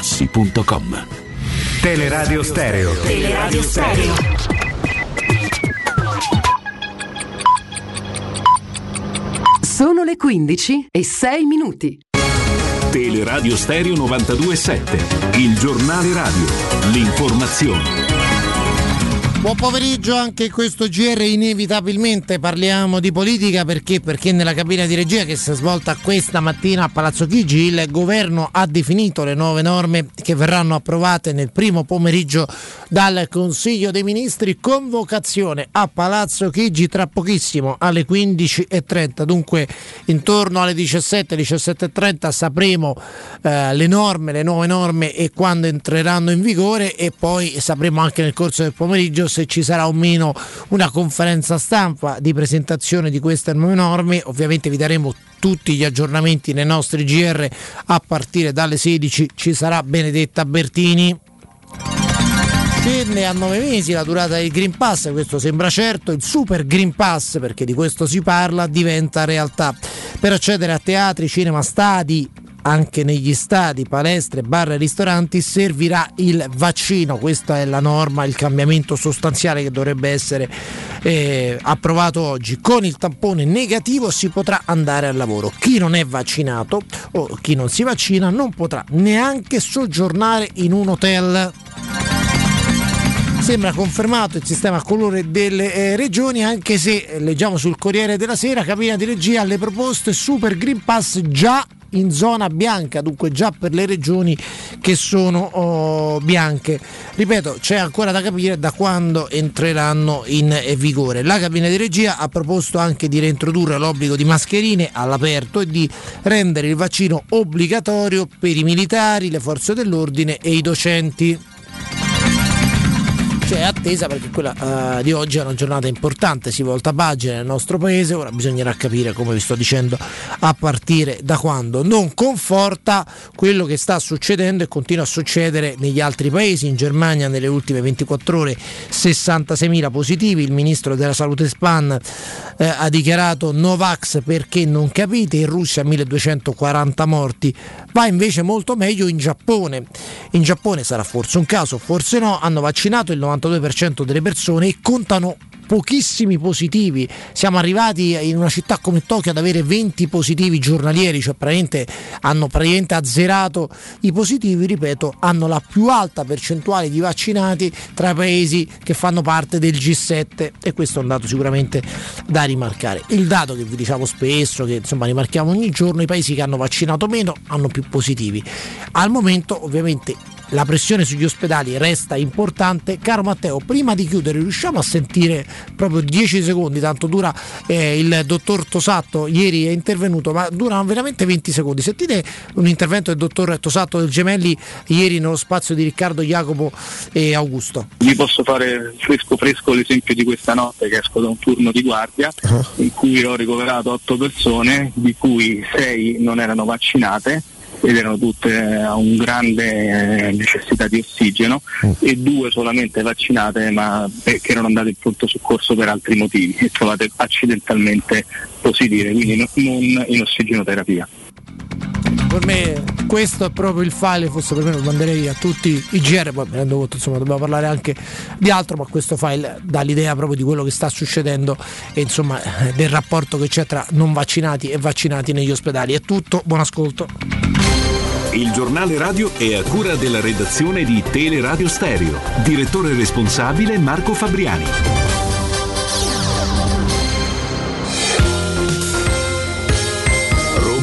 artigianamaterassi.com. Teleradio Stereo. Teleradio Stereo. Sono le 15 e 6 minuti. Teleradio Stereo 927, il giornale radio, l'informazione. Buon pomeriggio anche in questo GR inevitabilmente parliamo di politica perché? Perché nella cabina di regia che si è svolta questa mattina a Palazzo Chigi il governo ha definito le nuove norme che verranno approvate nel primo pomeriggio dal Consiglio dei Ministri convocazione a Palazzo Chigi tra pochissimo alle 15.30 dunque intorno alle 17 17.30 sapremo eh, le norme le nuove norme e quando entreranno in vigore e poi sapremo anche nel corso del pomeriggio se ci sarà o meno una conferenza stampa di presentazione di queste nuove norme. Ovviamente vi daremo tutti gli aggiornamenti nei nostri GR a partire dalle 16 ci sarà Benedetta Bertini. Scende a nove mesi la durata del Green Pass, questo sembra certo, il Super Green Pass, perché di questo si parla, diventa realtà. Per accedere a teatri, cinema, stadi, anche negli stadi, palestre, bar e ristoranti servirà il vaccino. Questa è la norma, il cambiamento sostanziale che dovrebbe essere eh, approvato oggi. Con il tampone negativo si potrà andare al lavoro. Chi non è vaccinato o chi non si vaccina non potrà neanche soggiornare in un hotel. Sembra confermato il sistema a colore delle eh, regioni, anche se eh, leggiamo sul Corriere della Sera, cabina di regia alle proposte Super Green Pass già in zona bianca, dunque già per le regioni che sono oh, bianche. Ripeto, c'è ancora da capire da quando entreranno in vigore. La cabina di regia ha proposto anche di reintrodurre l'obbligo di mascherine all'aperto e di rendere il vaccino obbligatorio per i militari, le forze dell'ordine e i docenti cioè attesa perché quella uh, di oggi è una giornata importante, si volta pagina nel nostro paese, ora bisognerà capire, come vi sto dicendo, a partire da quando. Non conforta quello che sta succedendo e continua a succedere negli altri paesi, in Germania nelle ultime 24 ore 66.000 positivi, il ministro della salute Span eh, ha dichiarato Novax perché non capite, in Russia 1240 morti, va invece molto meglio in Giappone. In Giappone sarà forse un caso, forse no, hanno vaccinato il 92% delle persone e contano pochissimi positivi. Siamo arrivati in una città come Tokyo ad avere 20 positivi giornalieri, cioè praticamente hanno praticamente azzerato i positivi, ripeto, hanno la più alta percentuale di vaccinati tra i paesi che fanno parte del G7 e questo è un dato sicuramente da rimarcare. Il dato che vi diciamo spesso, che insomma rimarchiamo ogni giorno, i paesi che hanno vaccinato meno hanno più positivi. Al momento ovviamente la pressione sugli ospedali resta importante. Caro Matteo, prima di chiudere riusciamo a sentire proprio 10 secondi, tanto dura eh, il dottor Tosatto, ieri è intervenuto, ma durano veramente 20 secondi. Sentite un intervento del dottor Tosatto del Gemelli ieri nello spazio di Riccardo, Jacopo e Augusto. Vi posso fare fresco fresco l'esempio di questa notte che esco da un turno di guardia in cui ho ricoverato otto persone, di cui sei non erano vaccinate ed erano tutte a un grande eh, necessità di ossigeno e due solamente vaccinate ma che erano andate in pronto soccorso per altri motivi e trovate accidentalmente positive, quindi no- non in ossigenoterapia. Per me questo è proprio il file, forse per me lo manderei a tutti i GR, poi mi rendo conto insomma dobbiamo parlare anche di altro, ma questo file dà l'idea proprio di quello che sta succedendo e insomma eh, del rapporto che c'è tra non vaccinati e vaccinati negli ospedali. È tutto, buon ascolto. Il giornale radio è a cura della redazione di Teleradio Stereo. Direttore responsabile Marco Fabriani.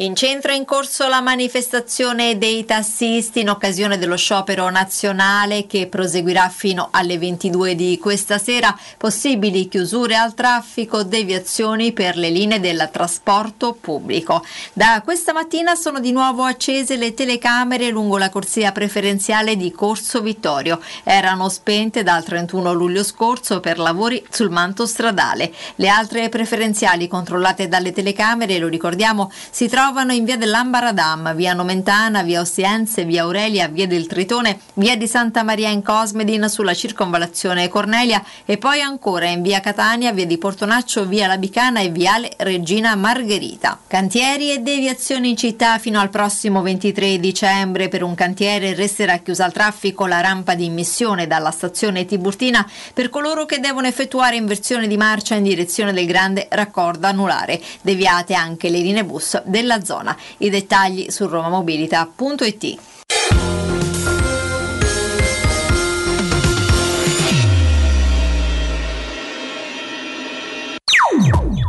In centro è in corso la manifestazione dei tassisti in occasione dello sciopero nazionale che proseguirà fino alle 22 di questa sera. Possibili chiusure al traffico, deviazioni per le linee del trasporto pubblico. Da questa mattina sono di nuovo accese le telecamere lungo la corsia preferenziale di Corso Vittorio. Erano spente dal 31 luglio scorso per lavori sul manto stradale. Le altre preferenziali controllate dalle telecamere, lo ricordiamo, si trovano trovano in via dell'Ambaradam, via Nomentana, via Ostiense, via Aurelia, via del Tritone, via di Santa Maria in Cosmedin sulla circonvallazione Cornelia e poi ancora in via Catania, via di Portonaccio, via Labicana e viale Regina Margherita. Cantieri e deviazioni in città fino al prossimo 23 dicembre. Per un cantiere resterà chiusa al traffico la rampa di immissione dalla stazione Tiburtina per coloro che devono effettuare inversione di marcia in direzione del grande raccordo anulare. Deviate anche le linee bus della zona. I dettagli su romamobilita.it.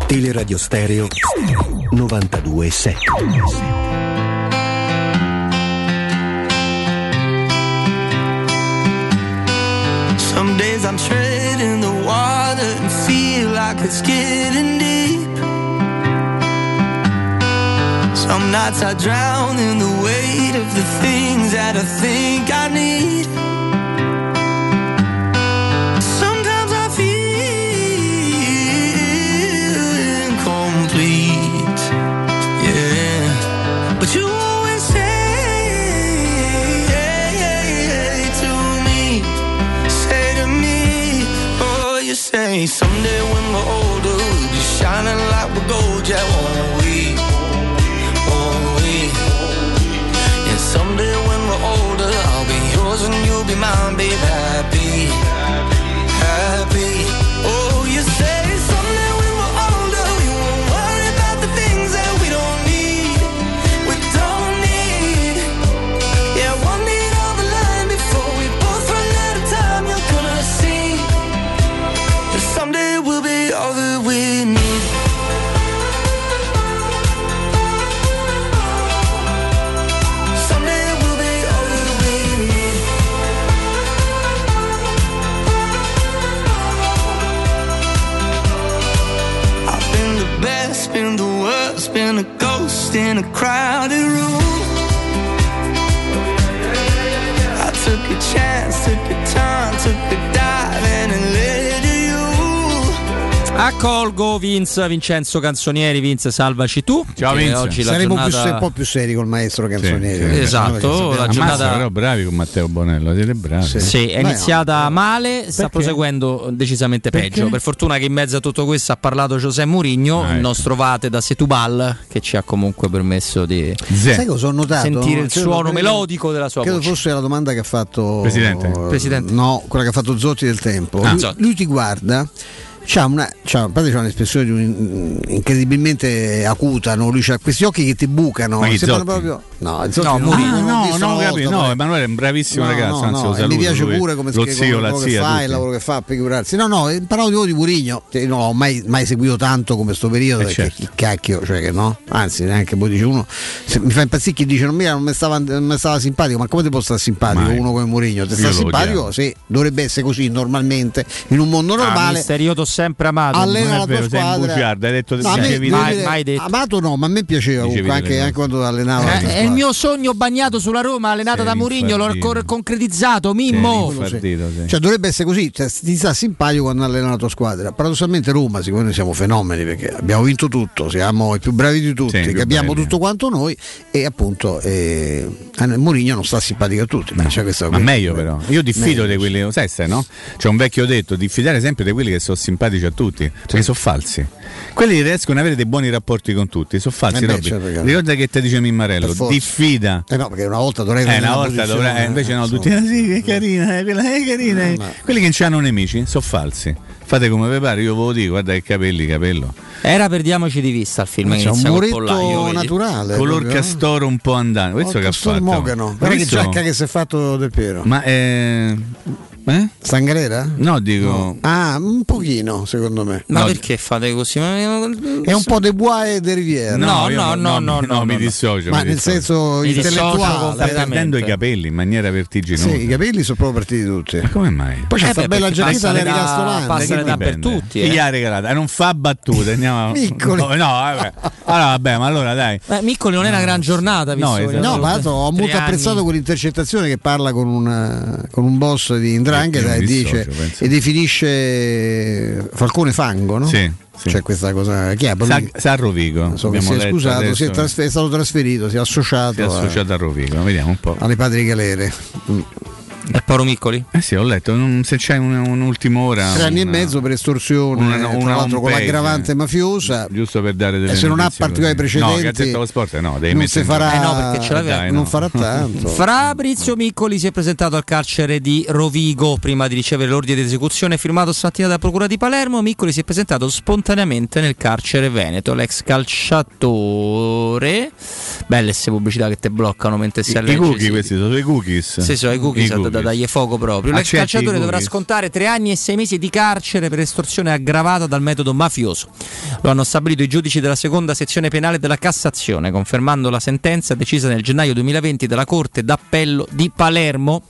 Teleradio Stereo 92.7 Some days I'm treading the water and feel like it's getting deep. Some nights I drown in the weight of the things that I think I need. Sometimes I feel incomplete, yeah. But you always say to me, say to me, oh, you say someday when we're older, we'll be shining like we're gold, yeah, be mine, happy, happy. crowd Accolgo Vince, Vincenzo Canzonieri, Vince salvaci tu. Ciao, Vince. Oggi la Saremo più, giornata... se- un po' più seri col maestro Canzonieri. sì. Esatto, la giornata- però bravi con Matteo Bonello, siete bravi. Sì, è iniziata male, sta Perché? proseguendo decisamente Perché? peggio. Per fortuna che in mezzo a tutto questo ha parlato José Mourinho, Ah, il ecco. nostro Vate da Setubal, che ci ha comunque permesso di Sai cosa ho notato? sentire il Credo- suono credo- melodico della sua Credo voce. fosse la domanda che ha fatto Presidente. eh, Presidente. No, quella che ha fatto Zotti del tempo. Ah. lui, lui ti guarda C'ha una, c'ha, a parte c'ha un'espressione di un- incredibilmente acuta, no? lui ha questi occhi che ti bucano. Ma Zotti? proprio. No, Zotti No, non- Ah, no, no, volta, No. Emanuele è un bravissimo No, ragazzo, no, anzi, no, lo saluto. mi piace lui. pure come lo scrive, zio, la quello che zia. fa, il tutti. lavoro che fa per figurarsi. No, no, eh, parlavo di voi di Murigno, non l'ho mai, mai seguito tanto come sto periodo, Eh, perché certo. chi cacchio, cioè che no, anzi neanche poi dice uno, se- mi fa impazzire chi dice non mi, non mi stava, non mi stava simpatico, ma come ti può stare simpatico Mai. uno come Murigno? Ti sta simpatico? Sì, dovrebbe essere così normalmente, in un mondo Ah, normale. t'ho sempre amato. allena Non è la tua vero, sei un bugiardo, hai detto- No, me, dicevi- devo mai- dire, mai detto. Amato no, ma a me piaceva Dicevi comunque anche, anche quando allenava. Eh, è il mio sogno bagnato sulla Roma, allenata Sei da Mourinho, l'ho cor- concretizzato, Mimmo. Sì. Cioè dovrebbe essere così, cioè, ti sta simpatico quando allena la tua squadra. Paradossalmente Roma, siccome noi siamo fenomeni perché abbiamo vinto tutto, siamo i più bravi di tutti, Sì, abbiamo tutto quanto noi e appunto eh, Mourinho non sta simpatico a tutti. ma c'è questa- Ma meglio però, io diffido Meglio, di quelli, sai no? C'è un vecchio detto, diffidare sempre di quelli che sono simpatici a tutti, perché sono falsi. Quelli che riescono ad avere dei buoni rapporti con tutti, sono falsi. Eh certo che- Ricorda che te dice Mimmarello, diffida. Eh no, perché una volta dovrei Eh, una una volta dovrà, eh, invece no, insomma. tutti ah, sì, che carina, eh, quella è carina. eh. Quelli che non hanno nemici sono falsi. Fate come vi pare, io ve lo dico, guarda che capelli, capello. Era perdiamoci di vista il film. C'è un muretto naturale. Color proprio, eh. castoro un po' andante. Questo che ha fatto. Mogano. Ma Guarda che giacca che si è fatto Del Piero. Ma eh, eh? Stangarera? No, dico. Ah, un pochino secondo me. Ma No, perché fate così? Ma- È un po' De Bois e De Rivière. No, io no, no, no, no, mi no. dissocio. Ma mi nel dissocio. senso Mi intellettuale. sta perdendo i capelli in maniera vertiginosa. Sì, i capelli sono proprio partiti tutti. Ma come mai? Poi c'è Eh sta beh, bella perché giacchetta passa della l'età- Ricastolante. passa che l'età dipende. per tutti, Chi eh. gli ha regalato? E non fa battute. Andiamo. Piccoli. No, no, vabbè. Allora, vabbè, ma allora dai. Beh, Miccoli non è una gran giornata, No, esatto. No, ma l'altro ho molto apprezzato quell'intercettazione che parla con un, con un boss di Indrangheta Io e dice e definisce Falcone Fango, no? Sì, sì. C'è questa cosa chi è? Sa, sa Rovigo. So si è scusato, adesso. si è, trasfer- è stato trasferito, si è associato, Si è associato a Rovigo, vediamo un po'. a- alle Patrie Galere. Mm. È Paolo Miccoli? Eh sì, ho letto, non- se c'è un- un'ultima ora. Tre anni e una- mezzo per estorsione, una- tra una l'altro con l'aggravante mafiosa. Giusto per dare delle E se non ha particolari precedenti, No, Gazzetta dello Sport, eh, no, devi non si farà. Eh no, perché ce l'aveva. Dai, non no. farà tanto. Fabrizio Miccoli si è presentato al carcere di Rovigo prima di ricevere l'ordine di esecuzione firmato stamattina dalla Procura di Palermo. Miccoli si è presentato spontaneamente nel carcere veneto. L'ex calciatore. Belle queste pubblicità che te bloccano mentre si I, i alleggi. cookie sì. questi sono i cookies. Sì, sono i cookies, I da, da dargli fuoco proprio. L'ex Accetti i calciatore dovrà cookies? scontare tre anni e sei mesi di carcere per estorsione aggravata dal metodo mafioso. Lo hanno stabilito i giudici della seconda sezione penale della Cassazione, confermando la sentenza decisa nel gennaio 2020 dalla Corte d'Appello di Palermo.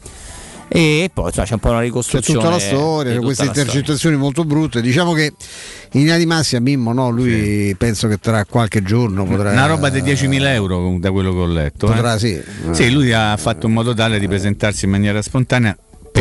E poi insomma, c'è un po' una C'è ricostruzione. tutta la storia, c'è tutta queste la storia. intercettazioni molto brutte. Diciamo che in linea di massima Mimmo, no, lui penso che tra qualche giorno potrà. Una roba di 10.000 euro da quello che ho letto. eh. Potrà, sì. Sì, lui ha fatto in modo tale di presentarsi in maniera spontanea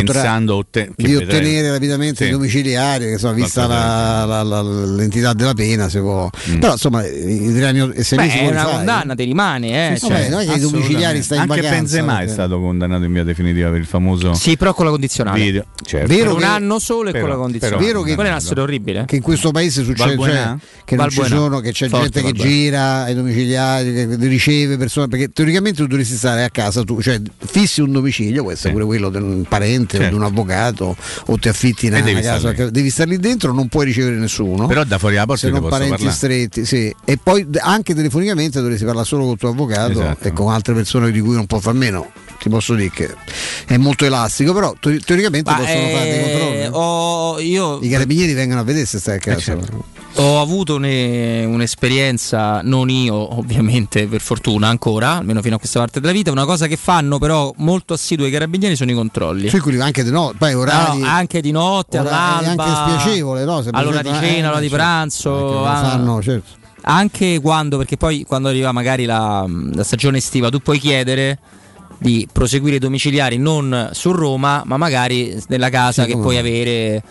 pensando otte- che di ottenere rapidamente Sì. i domiciliari, che insomma, vista la, la- la- l'entità della pena, si può. Però insomma, i tre anni e sei Beh, mesi è una fai. condanna, ti rimane, eh. Sì, cioè, vabbè, non è che i domiciliari stai in Anche vacanza. Benzema è perché- stato condannato in via definitiva per il famoso Sì, però con la condizionale. video. Certo. Vero per un che- anno solo e però- con la condizionale. Vero che- Quella è una storia orribile. Che in questo paese succede cioè, che non ci sono, che c'è Forte gente che gira ai domiciliari, che riceve persone, perché teoricamente tu dovresti stare a casa, tu, cioè fissi un domicilio, essere Sì. pure quello un parente o Certo. di un avvocato o ti affitti devi una casa, devi stare lì dentro, non puoi ricevere nessuno. Però da fuori la porta se non parenti parlare. stretti, sì. E poi anche telefonicamente dovresti parlare solo con il tuo avvocato Esatto. e con altre persone di cui non può far meno. Ti posso dire che è molto elastico, però te- teoricamente Ma, possono fare dei eh, controlli. ho- io I carabinieri vengono a vedere se stai a casa. certo. Ho avuto une- un'esperienza, non io ovviamente per fortuna ancora, almeno fino a questa parte della vita, una cosa che fanno però molto assidui i carabinieri sono i controlli. Sì, quelli anche di no, poi orari. No, anche di notte, ora- è all'alba, anche spiacevole, no? Se per all'ora di cena, eh, all'ora di pranzo, ah, fanno, certo. anche quando, perché poi quando arriva magari la, la stagione estiva, tu puoi chiedere di proseguire i domiciliari non su Roma, ma magari nella casa Sì, che puoi avere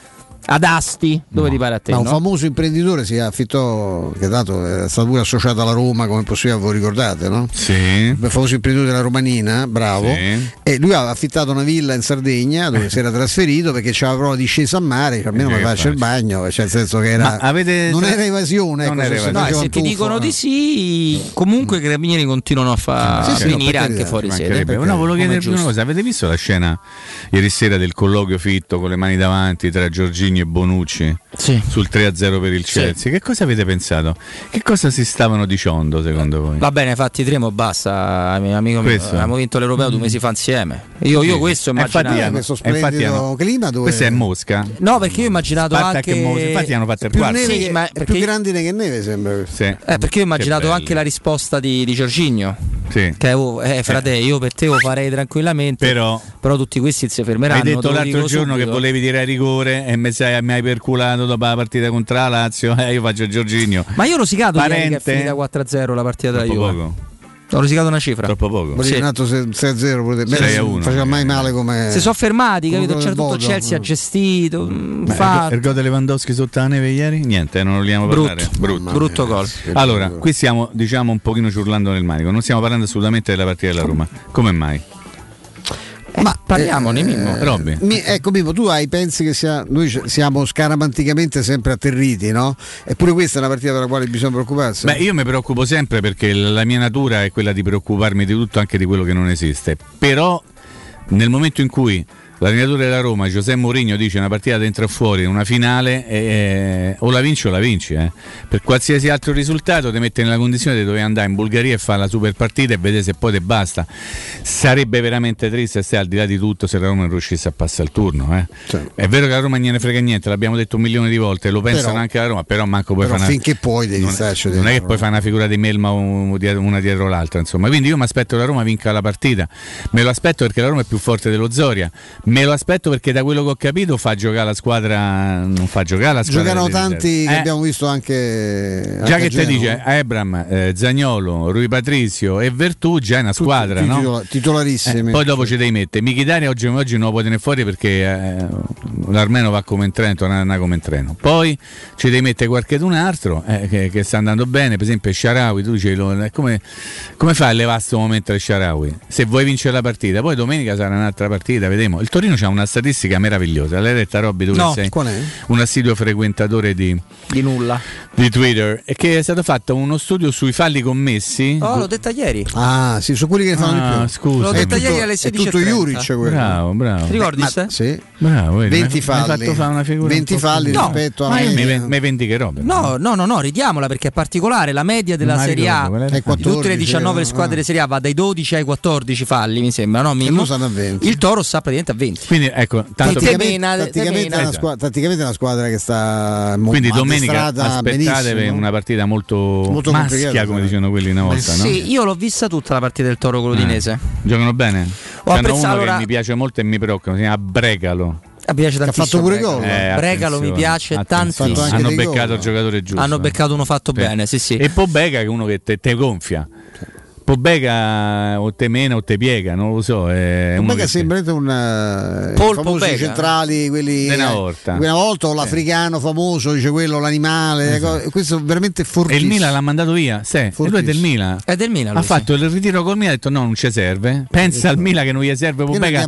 ad Asti, dove ti pare a te. Ma un no? famoso imprenditore si affittò, che dato è stato pure associato alla Roma, come possibile voi ricordate, no? Sì. Il famoso imprenditore della Romanina, bravo. Sì. E lui aveva affittato una villa in Sardegna dove si era trasferito perché c'aveva proprio discesa a mare, cioè, almeno mi faccia il bagno, cioè nel senso che era. Avete- non era evasione, Non ecco, era se si evasione. No, se un ti tuffo, dicono no. di sì, comunque i carabinieri continuano a far Sì, sì, no, venire per anche carità, fuori sede. No, volevo chiedervi una cosa. Avete visto la scena ieri sera del colloquio fitto con le mani davanti tra Giorgini Giorginio e Bonucci sul 3-0 per il Chelsea. Che cosa avete pensato? Che cosa si stavano dicendo secondo voi? Va bene, fatti Tremo, basta, amico mio. Questo? Abbiamo vinto l'Europeo due mesi fa insieme. Io, io Sì. questo ho E infatti questo infatti splendido hanno- clima dove Questa è Mosca. No, perché io ho immaginato Spartak anche. Mosca. Infatti hanno fatto il più quarto. neve Sì, che- ma è perché- più grande che neve sembra. Sì. Eh, perché io ho immaginato Che anche la risposta di, di Giorginio. Sì. Che oh, eh, frate, io per te lo farei tranquillamente. Però- però tutti questi si fermeranno. Hai detto l'altro giorno subito. che volevi tirare rigore e mi, sei, mi hai perculato dopo la partita contro la Lazio. Eh, io faccio Giorginio. Ma io ho rosicato ieri che è Parente? finita 4-0 la partita della Troppo Juve. poco. Ho rosicato una cifra. Troppo poco. Sì. altro 6-0 pure. Beh, 6 a non 1. faceva mai male come Si sono fermati, capito? C'era tutto il. Chelsea ha gestito. mm, fatto. il gol di Lewandowski sotto la neve ieri? Niente, non vogliamo Brutto. parlare. Brutto. Brutto gol. Allora, qui stiamo diciamo un pochino ciurlando nel manico, non stiamo parlando assolutamente della partita della Roma. Come mai? Ma parliamone, Mimmo. Robby. Mi- ecco Mimmo, tu hai pensi che sia, noi siamo scaramanticamente sempre atterriti, no? Eppure questa è una partita della quale bisogna preoccuparsi. Beh, io mi preoccupo sempre perché la mia natura è quella di preoccuparmi di tutto, anche di quello che non esiste. Però nel momento in cui l'allenatore della Roma, Giuseppe Mourinho, dice una partita dentro e fuori, una finale, eh, o la vinci o la vinci. eh. Per qualsiasi altro risultato ti mette nella condizione di dover andare in Bulgaria e fare la super partita e vedere se poi te basta. Sarebbe veramente triste se al di là di tutto se la Roma non riuscisse a passare il turno. eh. È vero che la Roma non gliene frega niente, l'abbiamo detto un milione di volte, lo pensano Però- anche la Roma, però manco puoi fare una... finché puoi devi non, starci non è che poi fai una figura di melma una dietro l'altra insomma quindi io mi aspetto che la Roma vinca la partita me lo aspetto perché la Roma è più forte dello Zoria me lo aspetto perché da quello che ho capito fa giocare la squadra non fa giocare la squadra Giocano tanti riserve. che Eh, abbiamo visto anche già che te dice Ebram, eh, Zagnolo, Rui Patrizio e Vertù già è una squadra tutti no? titola- titolarissimi. Eh, poi dopo ci devi mettere Michitari oggi, oggi non lo puoi tenere fuori perché eh, l'Armeno va come in treno, torna come in treno. Poi ci devi mettere qualcun altro eh, che, che sta andando bene, per esempio Sharawi, tu dici eh, come, come fai a levare questo momento il Sharawi? Se vuoi vincere la partita, poi domenica sarà un'altra partita, vedremo. Il Torino ha una statistica meravigliosa, l'hai detta Robby tu No, che sei qual è? un assiduo frequentatore di, Di nulla. di Twitter, e che è stato fatto uno studio sui falli commessi. Oh, l'ho detta ieri. Ah, sì, su quelli che ne fanno Ah, di più. scusa. L'ho È detta ieri alle È 16.30. tutto Juric quello. Bravo, bravo. Ti ricordi? Ma- sì. Bravo, vedi, 20 mi hai- mi hai falli. fatto fare una figura 20 un po' falli più- rispetto a Ma io mi, media. mi vendicherò. No, no, no, no, ridiamola perché è particolare. La media della mi Serie A? È di tutte 14, le 19 eh, squadre ah. Serie A va dai 12 ai 14 falli, mi sembra, no? E 20. Il Toro sta praticamente a 20. Quindi ecco, tanto Tutti per- e mena, tatticamente, te è una squadra, tatticamente è una squadra che sta mo- quindi domenica aspettatevi benissimo. una partita molto, Molto maschia, come dicevano quelli una volta, no? Sì, io l'ho vista tutta la partita del Toro con l'Udinese. Eh, Giocano bene? Ho C'hanno uno ora- che mi piace molto e mi preoccupa, si chiama Bregalo. Mi piace ha fatto pure gol. Eh, Bregalo mi piace tantissimo. Hanno beccato gol. il giocatore giusto. Hanno eh. beccato uno fatto bene, sì, sì. E Pobega che è uno che te, te gonfia. Pobega o te mena o te piega, non lo so. Pobega sembra un eh, Pobega? centrali, quelli Di una volta. Una volta l'africano famoso, dice quello, l'animale, ecco, questo è veramente E fortissimo. il Milan l'ha mandato via, sì, e lui è del Milan. È del Milan. Ha sì. fatto il ritiro col Milan e ha detto no, non ci serve. Pensa al Milan che non gli serve Pobega.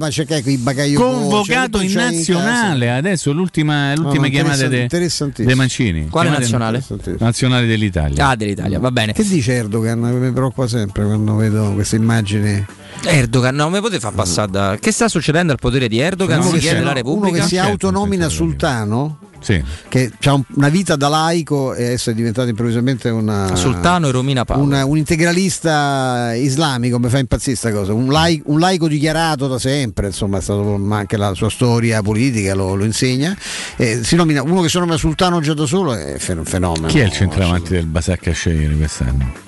Convocato in nazionale adesso, l'ultima, l'ultima no, chiamata interessante- de, Mancini. Quale Chiamate- nazionale? Nazionale dell'Italia. Ah, dell'Italia, va bene. Che dice Erdogan? Mi preoccupa sempre quando vedo queste immagini. Erdogan, no, mi potete far passare da... Che sta succedendo al potere di Erdogan? uno, si che chiede si, la uno Repubblica? che si Certo, autonomina dubbio. sultano, Sì. che ha una vita da laico e adesso è diventato improvvisamente una, Sultano e Romina Paolo. una- un integralista islamico, mi fa impazzire sta cosa, un, lai- un laico dichiarato da sempre, insomma, è stato, ma anche la sua storia politica lo, lo insegna. Eh, si nomina, uno che si nomina sultano già da solo è un fenomeno. Chi è il centravanti del Basacca scegliere quest'anno?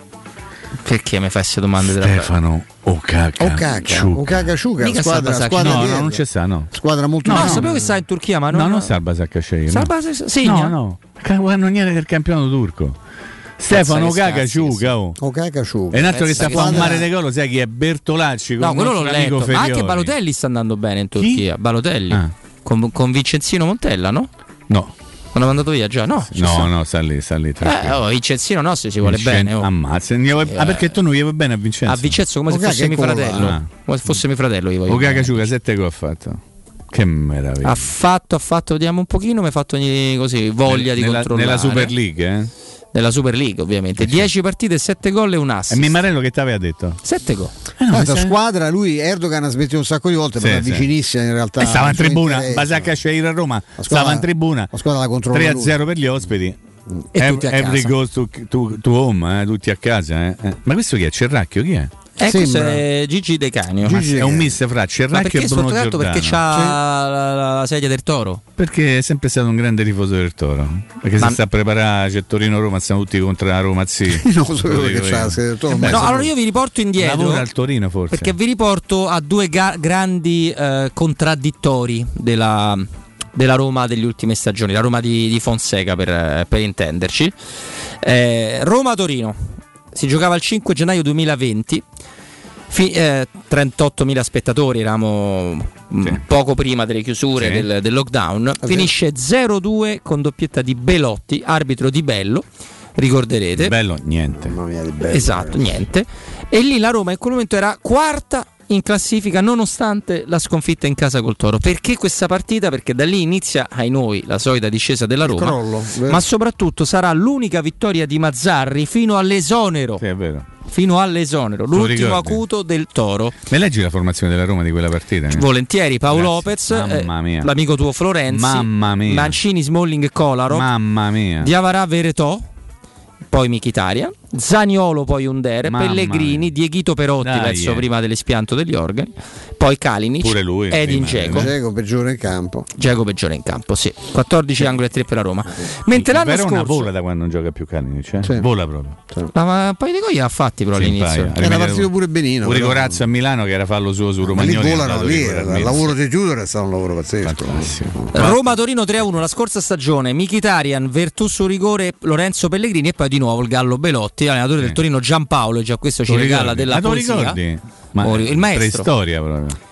Perché mi fai queste domande della Stefano Okaka. Okaka, Okaka Shuka, Mica squadra, squadra No, no, non c'è sta, no. Squadra molto No, giovane. sapevo che sta in Turchia, ma non... No, non no. al Bas- segna? No, no. Cannoniere del campionato turco. Stefano che Okaka scazzi, Ciuca. Oh. Shuka. E un altro che sta a fare un mare di gol, sai chi è Bertolacci con No, quello l'ho letto. Ma anche. Balotelli sta andando bene in Turchia. Balotelli. Ah. Con, con Vincenzino Montella, no? No. L'hanno mandato via già, no? No, sta. no, sta lì, sta lì. Eh, oh, Vincenzino nostro si vuole Vincen- bene. oh. Ammazza. gli vuoi- Ah, perché tu non gli vuoi bene a Vincenzo? A Vincenzo come se Okaka fosse mio fratello. Ah. Come se fosse mio fratello io voglio Okaka bene. Ciuca, sette gol ha fatto. Che meraviglia. Ha fatto, ha fatto, vediamo un pochino, mi ha fatto ogni- così voglia di nella, controllare. nella Super League, eh? Nella Super League, ovviamente. 10 partite, 7 gol e un E assist. Mimmarello che ti aveva detto? 7 gol. Guarda, squadra, lui Erdogan ha smesso un sacco di volte, Sì, ma sì. vicinissima in realtà. Eh, stava in tribuna. Basacca Sceira a Roma, squadra- stava in tribuna. La squadra la controlla 3-0 lui. per gli ospiti. E tutti a Every casa. goes to, to- to home, eh, tutti a casa. eh. Eh. Ma questo chi è? Cerracchio? Chi è? Eh, questo è Gigi De Canio. Ma è un mister fra Cerracchio perché e Bruno? Giordano. Perché c'ha la, la- la sedia del toro. Perché è sempre stato un grande tifoso del Toro. Perché Ma- si sta a preparare, c'è Torino-Roma, stiamo tutti contro la Roma, sì. non sapevo che c'ha la sedia del Toro, Eh beh, No, allora io vi riporto indietro. Lavora al Torino forse. Perché vi riporto a due ga- grandi eh, contraddittori della, della Roma delle ultime stagioni, la Roma di, di Fonseca per, per intenderci. Eh, Roma-Torino, si giocava il 5 gennaio 2020, Fi- eh, 38.000 spettatori, eravamo mm, poco prima delle chiusure Sì. del, del lockdown, finisce 0-2 con doppietta di Belotti, arbitro di Bello, ricorderete. Bello, niente. Esatto, niente. E lì la Roma in quel momento era quarta in classifica nonostante la sconfitta in casa col Toro. Perché questa partita? Perché da lì inizia ai noi la solita discesa della Roma. crollo, ma soprattutto sarà l'unica vittoria di Mazzarri fino all'esonero. Sì, è vero. Fino all'esonero, lo l'ultimo ricordi? acuto del Toro. Me leggi la formazione della Roma di quella partita? Volentieri Paolo Grazie. Lopez, Mamma eh, mia. l'amico tuo Florenzi, Mamma mia. Mancini, Smalling Kolarov, Mamma mia. Diavarà Veretò, poi Michitaria, Zaniolo poi Under, Mamma Pellegrini, Dieghito Perotti Dai, verso eh. prima dell'espianto degli organi, poi Kalinic, Pure lui, Edin prima, Dzeko. Dzeko peggiore in campo. Dzeko peggiore in campo, sì. 14 angoli e 3 per la Roma. Mentre l'anno scorso vola da quando non gioca più Kalinic, eh? Vola proprio. ma, ma un paio di gol ha fatti però Sì, un all'inizio. paio. Rimane- pure benino. Pure però. Corazzo a Milano che era fallo suo su Ma lì Romagnoli. è volano lì, il lavoro di Tudor è stato un lavoro pazzesco. Roma-Torino 3-1 la scorsa stagione, Michitarian, Vertù su rigore, Lorenzo Pellegrini e poi di nuovo il Gallo Belotti, allenatore del Torino Giampaolo, e già questo ci regala della Ma lo poesia. ricordi? Ma Oh, il maestro. Preistoria proprio.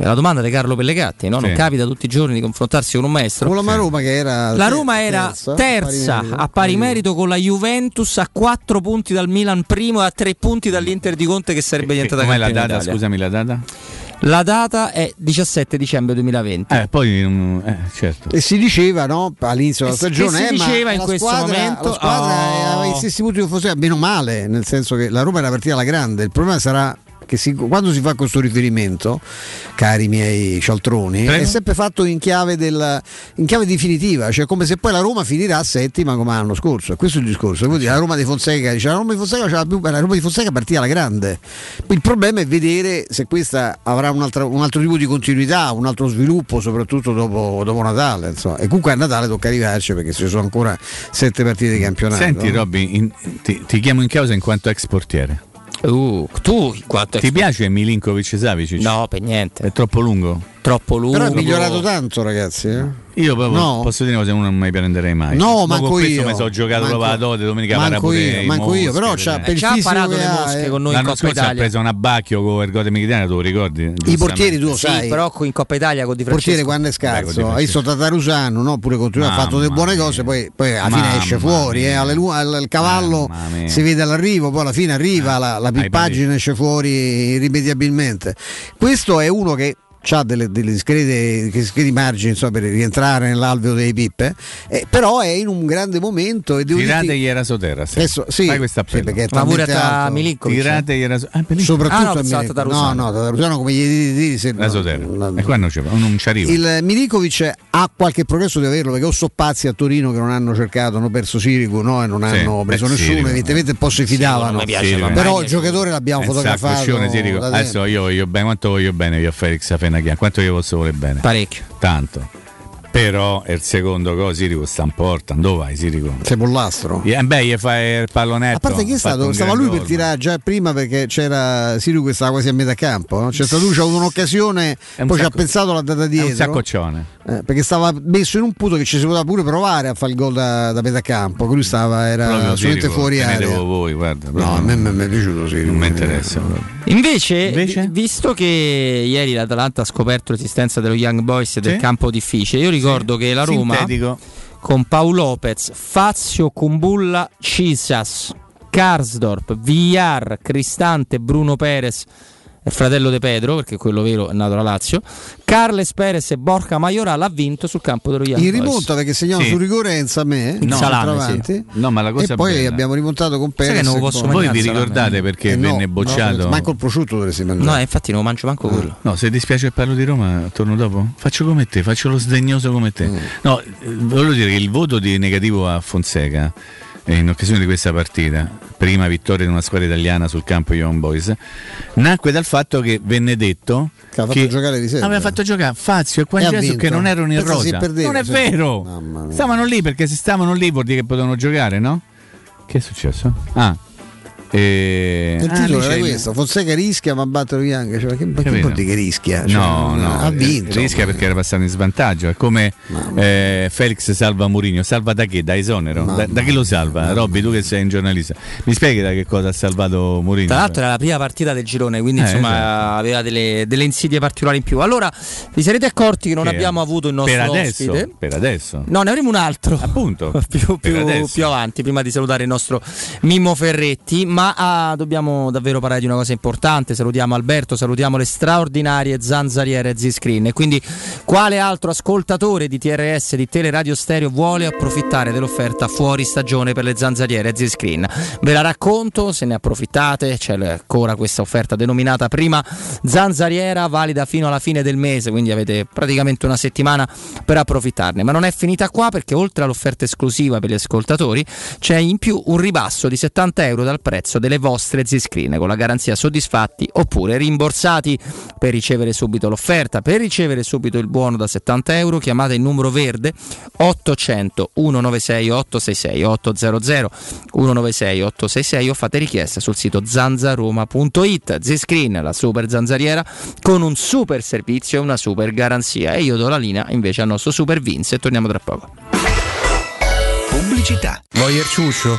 La domanda di Carlo Pellegatti, no? non Sì. capita tutti i giorni di confrontarsi con un maestro. Con la Roma che era La Roma era terza, terza pari merito. a pari merito con la Juventus a 4 punti dal Milan primo e a 3 punti dall'Inter di Conte che sarebbe diventata Com'è la campione data? d'Italia. Scusami la data? La data è 17 dicembre 2020. Eh, poi mm, eh, certo. E si diceva no, all'inizio della si- stagione, si eh, ma diceva in la questo squadra- momento, la squadra oh. aveva gli stessi punti di Fonseca, meno male, nel senso che la Roma era partita alla grande. Il problema sarà che si- quando si fa questo riferimento, cari miei cialtroni, Prego. è sempre fatto in chiave, del- in chiave definitiva, cioè come se poi la Roma finirà settima come l'anno scorso. Questo è il discorso. Quindi la Roma di Fonseca dice la Roma di Fonseca, più, la Roma di Fonseca partiva alla grande. Il problema è vedere se questa avrà un altro, un altro tipo di continuità, un altro sviluppo, soprattutto dopo, dopo Natale. insomma. E comunque a Natale tocca arrivarci perché ci sono ancora sette partite di campionato. Senti? Robby, ti, ti chiamo in causa in quanto ex portiere. Uh, tu quanto Ti piace Milinkovic Savic? No, per niente. È troppo lungo? Troppo lungo. Però è migliorato tanto, ragazzi. eh. Io proprio No. posso dire una cosa, uno non mi prenderei mai. No, Ma manco con questo io. mi sono giocato Manco- la dote domenica manco io, manco io, però c'ha per il Ci ha fisico parato le mosche eh. con noi in L'anno Coppa scorso ha Italia. preso un abbacchio con il Gote Mkhitaryan, tu lo ricordi? I portieri tu lo Sì, sai. però in Coppa Italia con Di Il portiere Francesco. quando è scarso, hai visto Tatarusano, no? pure con ha fatto delle buone cose, poi, poi alla fine esce fuori, eh, alle al, al cavallo si vede all'arrivo, poi alla fine arriva, la, la Hai pippagine esce fuori irrimediabilmente. Questo è uno che ha delle, delle discrete, discreti margini insomma, per rientrare nell'alveo dei pippe, eh, però è in un grande momento e devo dirti- Tirategli era Sotera. Sì. Adesso- sì, Fai questo sì, appello. perché è Ma pure a. Milinkovic. Tirategli era Sotera. Ah, bellissimo. soprattutto Ah, no, a no no Tatarusano come gli dici se La Sotera. E qua non, c'è, non ci arriva. il Milikovic ha qualche progresso di averlo perché ho so pazzi a Torino che non hanno cercato, hanno perso Sirigu no? e non Sì, hanno preso beh, nessuno, Sirigu, evidentemente un po' si fidavano. piace, però il giocatore l'abbiamo a fotografato. Sirico. Adesso io voglio bene, quanto voglio bene io a Felix Afenaghian, quanto io posso volere bene? Parecchio. Tanto. Però è il secondo gol, Sirico sta in porta. Dove vai, Sirico? Sei pollastro. Eh, beh, gli fai il pallonetto. A parte che è stato, stava lui per tirare già prima perché c'era Sirigu che stava quasi a metà campo. no? C'è stato lui, c'ha avuto un'occasione, un poi ci ha pensato, l'ha data È un dietro. saccoccione. eh, perché stava messo in un punto che ci si poteva pure provare a fare il gol da, da metà campo. Lui stava, era Proprio assolutamente Sirico, fuori area. voi, guarda. No, a me, me- mi è piaciuto Sirigu. non mi interessa. Invece, vi- visto che ieri l'Atalanta ha scoperto l'esistenza dello Young Boys e del Sì. campo difficile, io ricordo che la Roma Sintetico. con Paolo Lopez, Fazio, Kumbulla, Cisas, Karsdorp, Villar, Cristante, Bruno Perez, è fratello di Pedro, perché quello vero è nato alla Lazio. Carles Perez e Borca Maioral ha vinto sul campo dello Young In rimonta perché segnava Sì. su rigore Enza a me, no, salame, sì. No, ma la cosa e poi bella- abbiamo rimontato con Perez. che non lo posso Voi vi ricordate perché Eh no, venne no, bocciato? manco il prosciutto dovresti mangiare. No, eh, infatti non mangio manco quello. No, se ti spiace che parlo di Roma, torno dopo. Faccio come te, faccio lo sdegnoso come te. Mm. No, eh, voglio dire che il voto di negativo a Fonseca in occasione di questa partita, prima vittoria di una squadra italiana sul campo Young Boys, nacque dal fatto che venne detto Che ha fatto giocare riserva. aveva fatto giocare Fazio e Gesù vinto. che non erano in rosa. perdeva, non è sì. vero. Stavano lì perché se stavano lì vuol dire che potevano giocare, no? Che è successo? Ah. Eh, Il ah, titolo lì era questo, Fonseca rischia ma battere Young, cioè, che, che Capito? vuol dire che rischia? Cioè, no, no, ha vinto. rischia perché era passato in svantaggio. È come eh, Felix salva Mourinho. Salva da che? Da esonero? Da, da chi lo salva? Robby, tu che sei un giornalista, mi spieghi da che cosa ha salvato Mourinho? Tra l'altro era la prima partita del girone, quindi Eh, insomma esatto. aveva delle, delle insidie particolari in più. Allora, vi sarete accorti che non Che abbiamo avuto il nostro per adesso, ospite. per adesso. No, ne avremo un altro. Appunto. più, più- più avanti, prima di salutare il nostro Mimmo Ferretti. Ma ah, dobbiamo davvero parlare di una cosa importante. Salutiamo Alberto, salutiamo le straordinarie zanzariere Z-Screen. E quindi, quale altro ascoltatore di TRS di Teleradio Stereo vuole approfittare dell'offerta fuori stagione per le zanzariere Z-Screen? Ve la racconto, se ne approfittate. C'è ancora questa offerta denominata prima zanzariera, valida fino alla fine del mese. Quindi avete praticamente una settimana per approfittarne. Ma non è finita qua perché oltre all'offerta esclusiva per gli ascoltatori c'è in più un ribasso di 70 euro dal prezzo delle vostre Z-Screen con la garanzia soddisfatti oppure rimborsati. Per ricevere subito l'offerta, per ricevere subito il buono da 70 euro chiamate il numero verde 800 196 866 800 196 866 o fate richiesta sul sito zanzaroma.it Z-Screen, la super zanzariera con un super servizio e una super garanzia e io do la linea invece al nostro super Vince e torniamo tra poco. Pubblicità. Voyer ciuscio?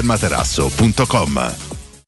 showroomdelmaterasso.com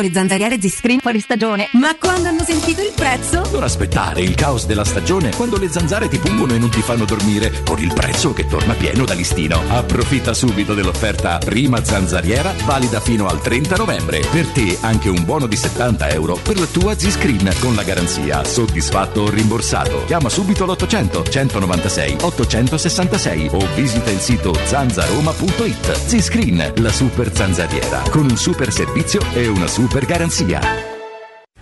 le zanzariere Z-Screen fuori stagione, ma quando hanno sentito il prezzo? Non aspettare il caos della stagione quando le zanzare ti pungono e non ti fanno dormire con il prezzo che torna pieno da listino. Approfitta subito dell'offerta prima zanzariera valida fino al 30 novembre. Per te anche un buono di 70 euro per la tua Z-Screen con la garanzia soddisfatto o rimborsato. Chiama subito l'800 196 866 o visita il sito zanzaroma.it. Z-Screen, la super zanzariera con un super servizio e una super garanzia.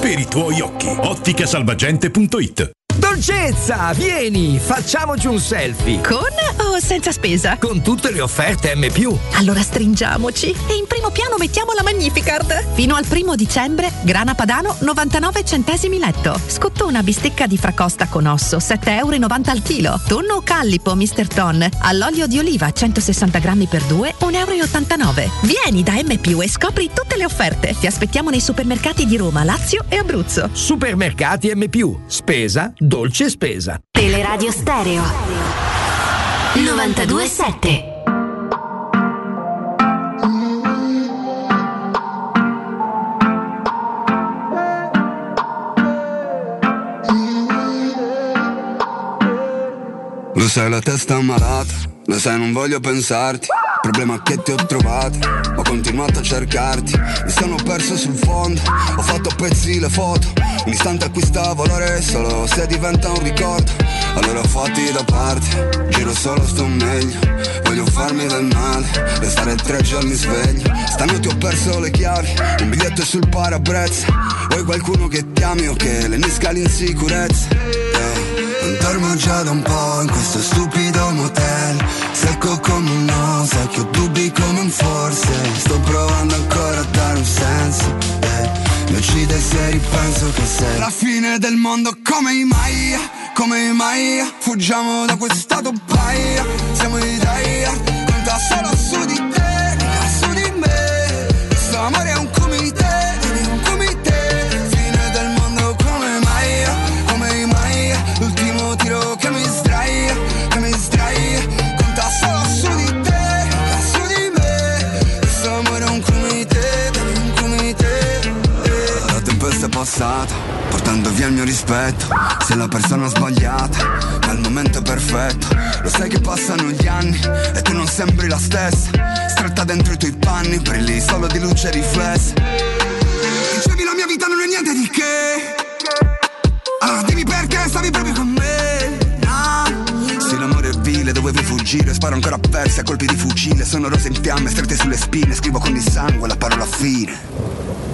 per i tuoi occhi. Otticasalvagente.it Dolcezza, vieni, facciamoci un selfie. Con o senza spesa? Con tutte le offerte M. Allora stringiamoci e in primo piano mettiamo la Magnificard. Fino al primo dicembre, grana padano 99 centesimi letto. Scottona bistecca di fracosta con osso 7,90 euro al chilo. Tonno callipo Mr. Ton all'olio di oliva 160 grammi per 2 1,89 euro. Vieni da M e scopri tutte le offerte. Ti aspettiamo nei supermercati di Roma, Lazio e Abruzzo. Supermercati M. Spesa, dolce spesa. Teleradio Stereo. 927 Lo sai la testa è malata, lo sai non voglio pensarti Problema che ti ho trovato, ho continuato a cercarti. Mi sono perso sul fondo, ho fatto a pezzi le foto. Un istante acquista valore solo se diventa un ricordo. Allora fatti da parte, giro solo sto meglio. Voglio farmi del male, restare tre giorni sveglio. Stanotte ho perso le chiavi, un biglietto sul parabrezza. Vuoi qualcuno che ti ami o che le nisca l'insicurezza? Yeah. Non dormo già da un po' in questo stupido motel. Secco come forse Sto provando ancora a dare un senso eh. Mi uccide se ripenso che sei La fine del mondo come i Maya, come i Maya Fuggiamo da questo stato paia Siamo i Daya, conta solo su di te portando via il mio rispetto. Sei la persona sbagliata, ma il momento è perfetto. Lo sai che passano gli anni e tu non sembri la stessa. Stretta dentro i tuoi panni, brilli solo di luce riflessa Dicevi la mia vita non è niente di che. Allora dimmi perché stavi proprio con me? Se l'amore è vile dovevi fuggire Sparo ancora a persi a colpi di fucile. Sono rose in fiamme strette sulle spine Scrivo con il sangue la parola fine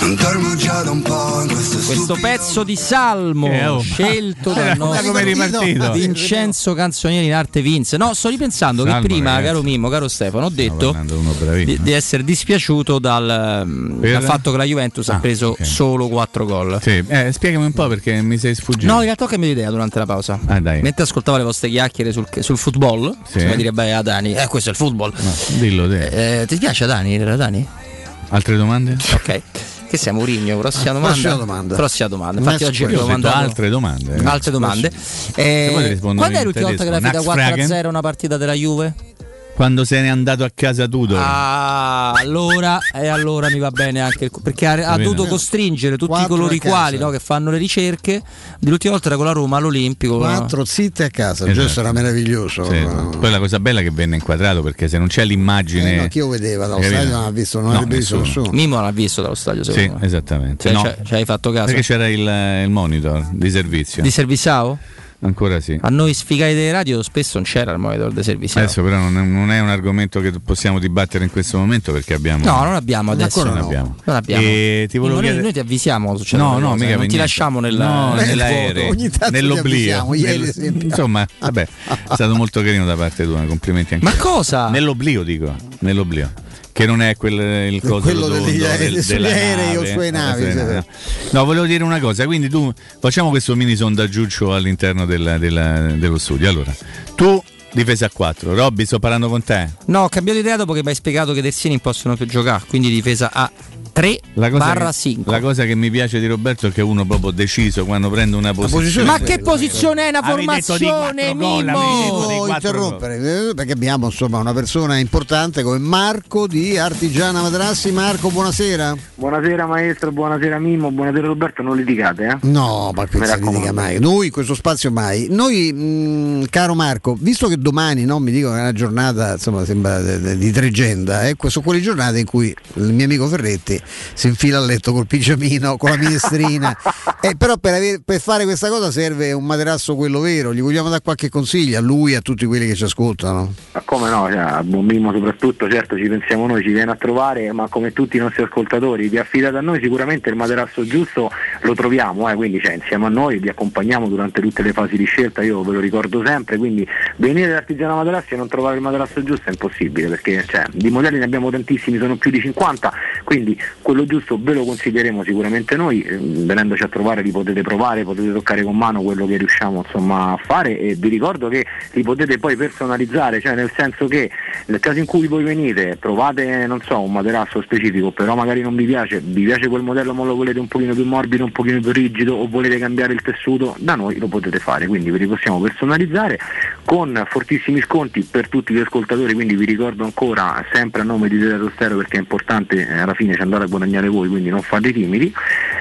Non dormo già da un po' in questo Questo pezzo di Salmo Eh, oh. scelto Eh, dal nostro ripartito. Vincenzo Canzonieri in arte Vince. No, sto ripensando Salmo, che prima, ragazzi. caro Mimmo, caro Stefano, ho detto di, di essere dispiaciuto dal, mm, Per? dal fatto che la Juventus ha Ah, preso ok. solo 4 gol. Sì, eh, spiegami un po' perché mi sei sfuggito. No, in realtà ho cambiato idea durante la pausa. Ah, dai. Mentre ascoltavo le vostre chiacchiere sul, sul football, Sì. come dire, beh, Adani, eh, questo è il football. Dillo te. Eh, ti piace Adani? Adani? Altre domande? Ok. Che siamo Urigno? Prossima domanda. prossima domanda. Prossima domanda. Infatti oggi abbiamo mandato altre domande. eh. altre domande. Eh, quando è l'ultima volta che tedesco. finita Nax 4-0 una partita della Juve? Quando se n'è andato a casa Tudor. Ah, allora, e allora mi va bene anche il- perché ha, ha dovuto costringere tutti Quattro i colori a casa. quali no, che fanno le ricerche. L'ultima volta era con la Roma all'Olimpico. Quattro zitte a casa, Esatto. gesto era meraviglioso. Sì. Poi la cosa bella è che venne inquadrato perché se non c'è l'immagine. Eh, no, chi lo vedeva dallo stadio non ha visto, non No, avrebbe visto nessuno. nessuno. Mimo l'ha visto dallo stadio, Sì, secondo me. esattamente. Cioè, No, ci hai fatto caso? Perché c'era il, il monitor di servizio. Di Servizao? Ancora sì. A noi sfigati dei radio spesso non c'era il monitor di Servizao. Adesso però non è, non è un argomento che possiamo dibattere in questo momento perché abbiamo... No, non abbiamo adesso. Non no. abbiamo. Non abbiamo. E ti volevo Noi- chiedere- noi ti avvisiamo succedono No, no, cose, mica non ti lasciamo nel, No, nel nell'aereo, vuoto. Ogni tanto nell'oblio. Nel- insomma, vabbè, è stato molto carino da parte tua, complimenti anche. Ma cosa? Nell'oblio dico, nell'oblio. Che non è quel, il coso Quello rotondo degli aerei- del- della aerei o nave, sulle navi, eh, sì, no. Volevo dire una cosa, quindi tu facciamo questo mini sondaggiuccio all'interno della- della- dello studio. Allora, tu difesa a 4, Robby sto parlando con te. No, ho cambiato idea dopo che mi hai spiegato che i terzini possono più giocare, quindi difesa a 3 La cosa, barra che, 5. la cosa che mi piace di Roberto è che è uno proprio deciso quando prende una posizione. Ma che posizione è una di formazione, gol, Mimmo? di interrompere eh, perché abbiamo insomma una persona importante come Marco di Artigiana Materassi. Marco, buonasera. Buonasera maestro, buonasera Mimmo, buonasera Roberto, non litigate eh? No, ma non si dica mai. Noi in questo spazio mai. Noi, mh, caro Marco, visto che domani no, mi dicono che è una giornata, insomma, sembra de- de- di tregenda, eh, sono quelle giornate in cui il mio amico Ferretti si infila a letto col pigiamino, con la minestrina. Eh, però per, aver- per fare questa cosa serve un materasso quello vero. Gli vogliamo dare qualche consiglio a lui e a tutti quelli che ci ascoltano. Ma come no, cioè, a buon Mimmo soprattutto, certo ci pensiamo noi, ci viene a trovare, ma come tutti i nostri ascoltatori, vi affidate a noi sicuramente il materasso giusto lo troviamo, eh, quindi cioè, insieme a noi vi accompagniamo durante tutte le fasi di scelta, io ve lo ricordo sempre, quindi venire da Artigiana Materassi e non trovare il materasso giusto è impossibile, perché cioè, di modelli ne abbiamo tantissimi, sono più di 50, quindi quello giusto ve lo consiglieremo sicuramente noi, eh, venendoci a trovare li potete provare, potete toccare con mano quello che riusciamo insomma, a fare. E vi ricordo che li potete poi personalizzare, cioè nel senso che nel caso in cui voi venite, trovate non so, un materasso specifico, però magari non vi piace, vi piace quel modello ma lo volete un pochino più morbido, un pochino più rigido o volete cambiare il tessuto, da noi lo potete fare, quindi ve li possiamo personalizzare con fortissimi sconti per tutti gli ascoltatori, quindi vi ricordo ancora sempre a nome di Teleradio Stereo perché è importante eh, fine ci andare a guadagnare voi, quindi non fate timidi.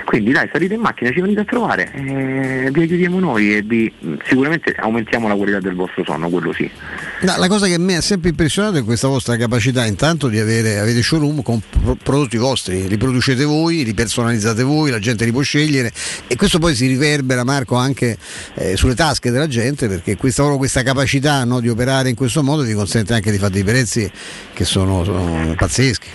Quindi dai, salite in macchina, ci venite a trovare, eh, vi aiutiamo noi e vi, sicuramente aumentiamo la qualità del vostro sonno, quello sì. No, la cosa che mi ha sempre impressionato è questa vostra capacità intanto di avere avete showroom con pro- prodotti vostri, li producete voi, li personalizzate voi, la gente li può scegliere e questo poi si riverbera Marco anche eh, sulle tasche della gente perché questa, questa capacità no, di operare in questo modo vi consente anche di fare dei prezzi che sono, sono pazzeschi.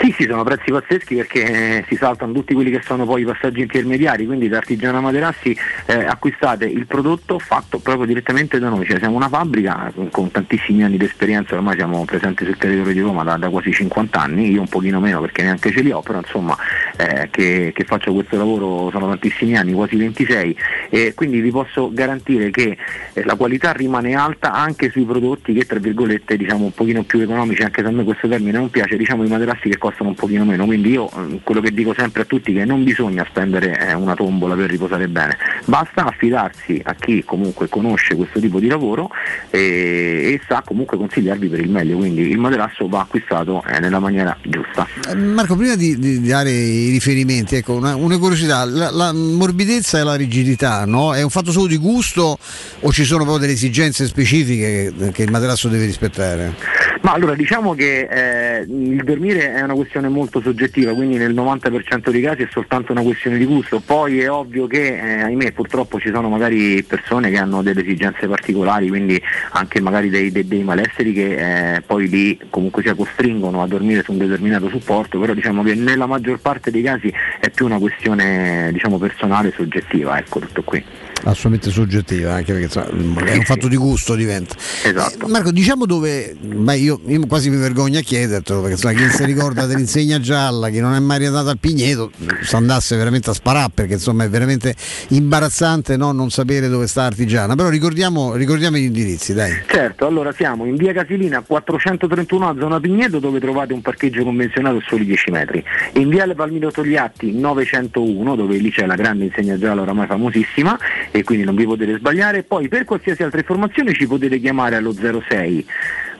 Sì, sì, sono prezzi pazzeschi perché eh, si saltano tutti quelli che sono poi i passaggi intermediari, quindi da Artigiana Materassi eh, acquistate il prodotto fatto proprio direttamente da noi, cioè siamo una fabbrica con, tantissimi anni di esperienza, ormai siamo presenti sul territorio di Roma da, da quasi 50 anni, io un pochino meno perché neanche ce li ho, però insomma eh, che, che faccio questo lavoro sono tantissimi anni, quasi 26 e quindi vi posso garantire che eh, la qualità rimane alta anche sui prodotti che tra virgolette diciamo un pochino più economici, anche se a me questo termine non piace, diciamo i materassi che costano un pochino meno, quindi io eh, quello che dico sempre a tutti è che non bisogna spendere eh, una tombola per riposare bene, basta affidarsi a chi comunque conosce questo tipo di lavoro e, e sa comunque consigliarvi per il meglio, quindi il materasso va acquistato eh, nella maniera giusta. Eh, Marco, prima di, di dare i riferimenti, ecco, una, una curiosità, la, la morbidezza e la rigidità, no? È un fatto solo di gusto o ci sono proprio delle esigenze specifiche che, che il materasso deve rispettare? Ma allora diciamo che eh, il dormire è una questione molto soggettiva, quindi nel 90% dei casi è soltanto una questione di gusto, poi è ovvio che eh, ahimè purtroppo ci sono magari persone che hanno delle esigenze particolari, quindi anche magari dei, dei- dei malesseri che eh, poi li comunque sia costringono a dormire su un determinato supporto, però diciamo che nella maggior parte dei casi è più una questione diciamo personale, soggettiva, ecco tutto qui. Assolutamente soggettiva, anche perché insomma, è un fatto di gusto diventa. Esatto. Eh, Marco, diciamo dove, beh, io, io quasi mi vergogno a chiedertelo, perché insomma, chi si ricorda dell'insegna gialla, chi non è mai andato al Pigneto, si andasse veramente a sparare, perché insomma è veramente imbarazzante no, non sapere dove sta Artigiana. Però ricordiamo, ricordiamo gli indirizzi, dai. Certo, allora siamo in via Casilina 431 a zona Pigneto dove trovate un parcheggio convenzionato a soli 10 metri. In viale Palmiro Togliatti 901 dove lì c'è la grande insegna gialla oramai famosissima e quindi non vi potete sbagliare. Poi per qualsiasi altra informazione ci potete chiamare allo 06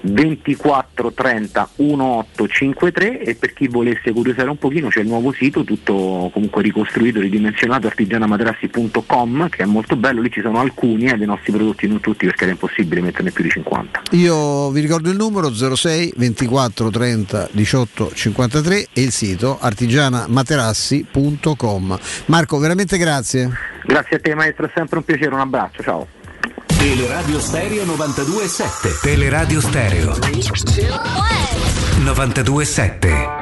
24 30 1853 e per chi volesse curiosare un pochino c'è il nuovo sito tutto comunque ricostruito, ridimensionato artigianamaterassi.com che è molto bello, lì ci sono alcuni eh, dei nostri prodotti, non tutti perché era impossibile metterne più di 50. Io vi ricordo il numero 06 24 30 18 53 e il sito artigianamaterassi.com. Marco, veramente grazie. Grazie a te maestro, è sempre un piacere, un abbraccio, ciao. Teleradio Stereo 92.7 Teleradio Stereo 92.7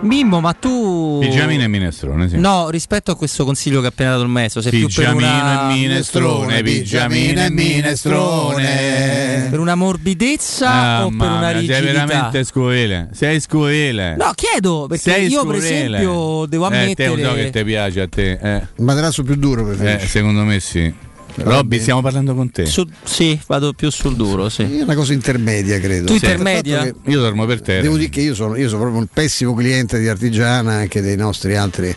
Mimmo, ma tu. Pigiamino e minestrone, sì. No, rispetto a questo consiglio che ha appena dato il maestro, sei più per Pigiamino una. e minestrone, pigiamino e minestrone. Per una morbidezza o per una rigidità? Sei veramente scurrile. Sei scurrile. No, chiedo perché Sei io, per scurrile. esempio, devo Eh, ammettere. te lo so che ti piace a te. Eh. Il materasso più duro preferisci? Eh, secondo me sì. Robby, stiamo parlando con te. Su- sì, vado più sul duro, sì. È una cosa intermedia, credo. Tu Sì. intermedia? Che- Io dormo per terra. Devo dire che io sono, io sono proprio un pessimo cliente di Artigiana, anche dei nostri altre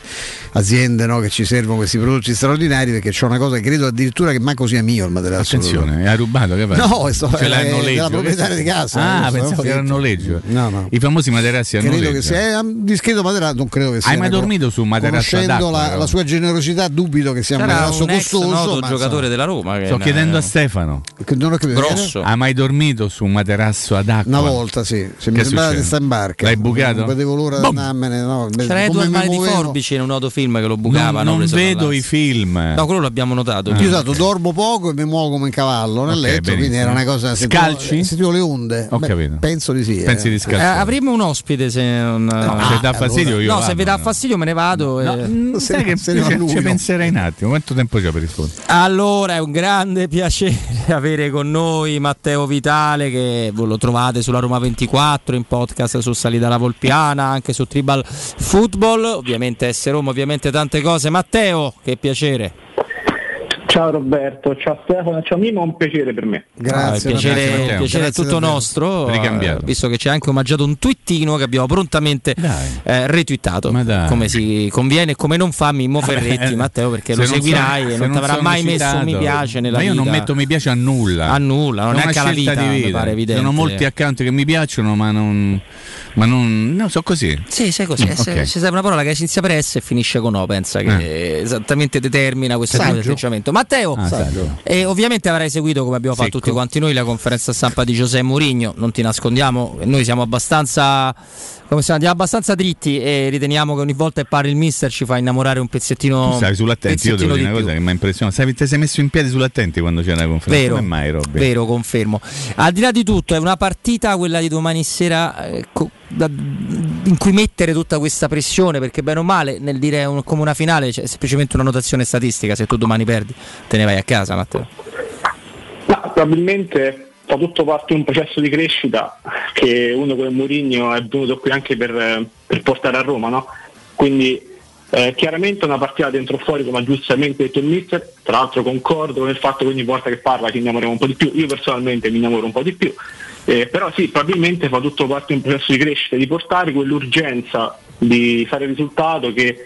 aziende no, che ci servono questi prodotti straordinari, perché c'è una cosa che credo addirittura che manco sia mio il materasso. Attenzione, hai rubato che fai? No, è sto- l'hai è noleggio. della proprietaria di casa, Ah, pensavo che era a noleggio. No, no. I famosi materassi a Credo noleggio. che sia un discreto materasso, non credo che sia. Hai mai dormito su un materasso Conoscendo la, la sua generosità, dubito che sia un materasso un ex costoso. ma giocatore della Roma. Che Sto chiedendo a Stefano. Che non ho capito. Grosso. Ha mai dormito su un materasso ad acqua? Una volta sì, se mi Che sembrava di stare in barca. L'hai bucato? Non vedevo l'ora di andarmene. No, C'era Edward mi Mani di Forbici in un noto film che lo bucava. non no, non vedo i film. No, quello l'abbiamo notato. Io esatto, dormo poco e mi muovo come un cavallo nel Ok, letto, quindi benissimo. era una cosa. Scalci? Sentivo le onde. Ho Beh, capito. Penso di sì. Pensi eh. di Eh, scassare? avremo un ospite se non. se dà fastidio io No, se vi dà no. fastidio me ne vado. e- Mm, Sai ne- che ne ci, no? penserei un attimo. Quanto tempo c'è per rispondere? Allora è un grande piacere avere con noi Matteo Vitale che lo trovate sulla Roma 24 in podcast su Salita la Volpiana, anche su Tribal Football, ovviamente S Roma, ovviamente tante cose. Matteo, che piacere. Ciao Roberto, ciao Stefano, ciao Mimo, un piacere per me. Ah, il Grazie, piacere, grazie, piacere è Grazie tutto nostro, eh, visto che ci ha anche omaggiato un twittino che abbiamo prontamente eh, retweetato, Ma come si conviene e come non fa Mimmo Ferretti, Eh, Matteo, perché se lo non seguirai sono- e se non ti avrà mai messo un mi piace nella Ma io vita. non metto mi piace a nulla. A nulla, non È è una anche alla scelta vita, di mi vita. pare evidente. Sono molti account che mi piacciono, ma non. Ma non. No, so così. Sì, sai così. Mm, eh, se- ok. Ci serve una parola che inizia per S e finisce con O, pensa che esattamente determina questo atteggiamento. Matteo, Ah, e ovviamente avrai seguito, come abbiamo fatto Secco. tutti quanti noi, la conferenza stampa di Giuseppe Mourinho. Non ti nascondiamo, noi siamo abbastanza. Come siamo, andiamo abbastanza dritti e riteniamo che ogni volta che parli il mister ci fa innamorare un pezzettino. Tu stavi sull'attenti, io devo dire di una cosa più. che mi ha impressionato. Sai, ti sei messo in piedi sull'attenti quando c'era la conferenza? Vero, Come mai, Robby? vero, confermo. Al di là di tutto, è una partita quella di domani sera eh, co- da- in cui mettere tutta questa pressione, perché bene o male, nel dire un- come una finale c'è semplicemente una notazione statistica. Se tu domani perdi, te ne vai a casa, Matteo. Ma probabilmente fa tutto parte di un processo di crescita che uno come Mourinho è venuto qui anche per, per portare a Roma, no? Quindi eh, chiaramente una partita dentro o fuori, come ha giustamente detto il mister, tra l'altro concordo con il fatto che ogni volta che parla ci innamoriamo un po' di più, io personalmente mi innamoro un po' di più, eh, però sì, probabilmente fa tutto parte di un processo di crescita, di portare quell'urgenza di fare risultato che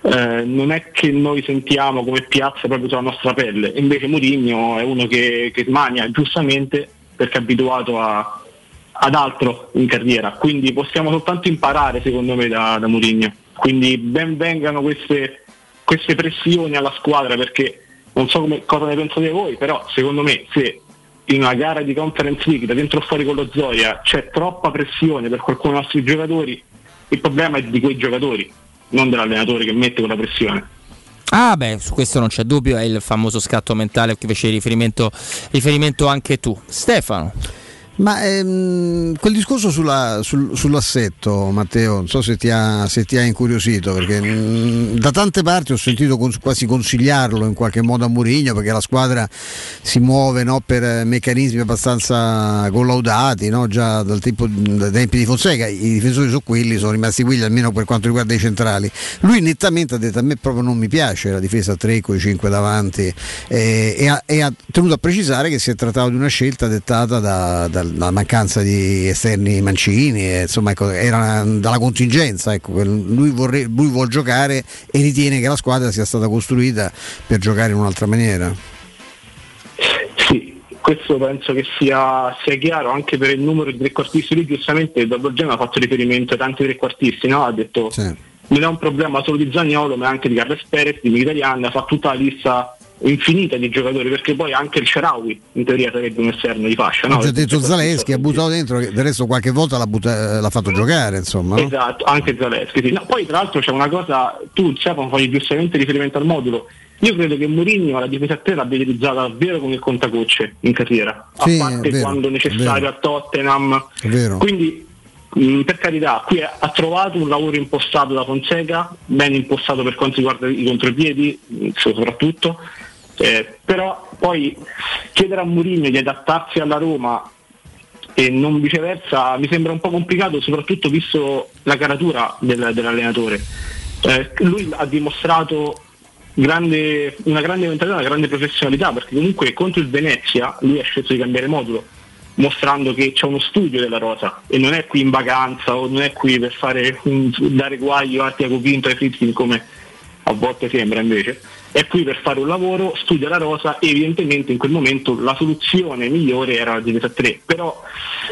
eh, non è che noi sentiamo come piazza proprio sulla nostra pelle, invece Mourinho è uno che, che smania giustamente perché è abituato a- ad altro in carriera, quindi possiamo soltanto imparare secondo me da, da Mourinho, quindi ben vengano queste, queste pressioni alla squadra perché non so come- cosa ne pensate voi, però secondo me se in una gara di Conference League da dentro o fuori con lo Zoria c'è troppa pressione per qualcuno dei nostri giocatori, il problema è di quei giocatori, non dell'allenatore che mette quella pressione. Ah, beh, su questo non c'è dubbio, è il famoso scatto mentale a cui fece riferimento, riferimento anche tu. Stefano. Ma ehm, quel discorso sulla- sul- sull'assetto, Matteo, non so se ti ha, se ti ha incuriosito, perché mm, da tante parti ho sentito cons- quasi consigliarlo in qualche modo a Mourinho, perché la squadra si muove no, per meccanismi abbastanza collaudati, no, già dal tempo- dai tempi di Fonseca, i difensori sono quelli, sono rimasti quelli almeno per quanto riguarda i centrali. Lui nettamente ha detto a me proprio non mi piace la difesa a 3 con i 5 davanti eh, e, ha, e ha tenuto a precisare che si è trattato di una scelta dettata da- da- dalla mancanza di esterni mancini, e, insomma ecco, era dalla contingenza, ecco, lui, vorre- lui vuol giocare e ritiene che la squadra sia stata costruita per giocare in un'altra maniera. Sì, questo penso che sia, sia chiaro anche per il numero di trequartisti. Lui giustamente dopo Genoa ha fatto riferimento a tanti trequartisti, no? ha detto non è un problema solo di Zagnolo ma anche di Carles Perez, di Mkhitaryan, ha fatto tutta la lista infinita di giocatori perché poi anche il Sharawi in teoria sarebbe un esterno di fascia. No? Ha detto Zaleschi, ha buttato dentro, che del resto qualche volta l'ha, butta- l'ha fatto giocare, insomma. no? Esatto, anche Zaleschi. Sì. No, poi tra l'altro c'è una cosa, tu Stefano fai giustamente riferimento al modulo. Io credo che Mourinho la difesa a tre l'abbia utilizzata davvero come il contagocce in carriera, Sì, a parte vero, quando necessario a Tottenham. È vero. Quindi mh, per carità, qui ha trovato un lavoro impostato da Fonseca, ben impostato per quanto riguarda i contropiedi, soprattutto. Eh, però poi chiedere a Mourinho di adattarsi alla Roma e non viceversa mi sembra un po' complicato, soprattutto visto la caratura del- dell'allenatore. Eh, lui ha dimostrato grande- una grande mentalità, una grande professionalità, perché comunque contro il Venezia lui ha scelto di cambiare modulo, mostrando che c'è uno studio della rosa e non è qui in vacanza o non è qui per fare un- dare guaglio a Tiago Pinto e ai come a volte sembra invece, è qui per fare un lavoro, studia la rosa e evidentemente in quel momento la soluzione migliore era la difesa a 3, però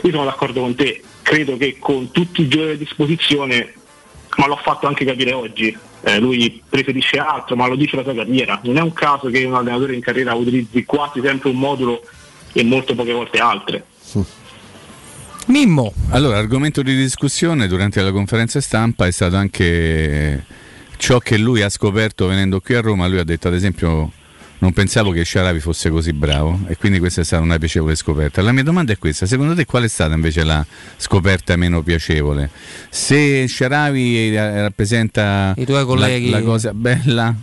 io sono d'accordo con te, credo che con tutti i giochi a disposizione, ma l'ho fatto anche capire oggi, eh, lui preferisce altro, ma lo dice la sua carriera, non è un caso che un allenatore in carriera utilizzi quasi sempre un modulo e molto poche volte altre. Mimmo. Allora, argomento di discussione durante la conferenza stampa è stato anche ciò che lui ha scoperto venendo qui a Roma. Lui ha detto, ad esempio, non pensavo che Sharavi fosse così bravo e quindi questa è stata una piacevole scoperta. La mia domanda è questa, secondo te qual è stata invece la scoperta meno piacevole? Se Sharavi eh, rappresenta I tuoi colleghi. La, la cosa bella,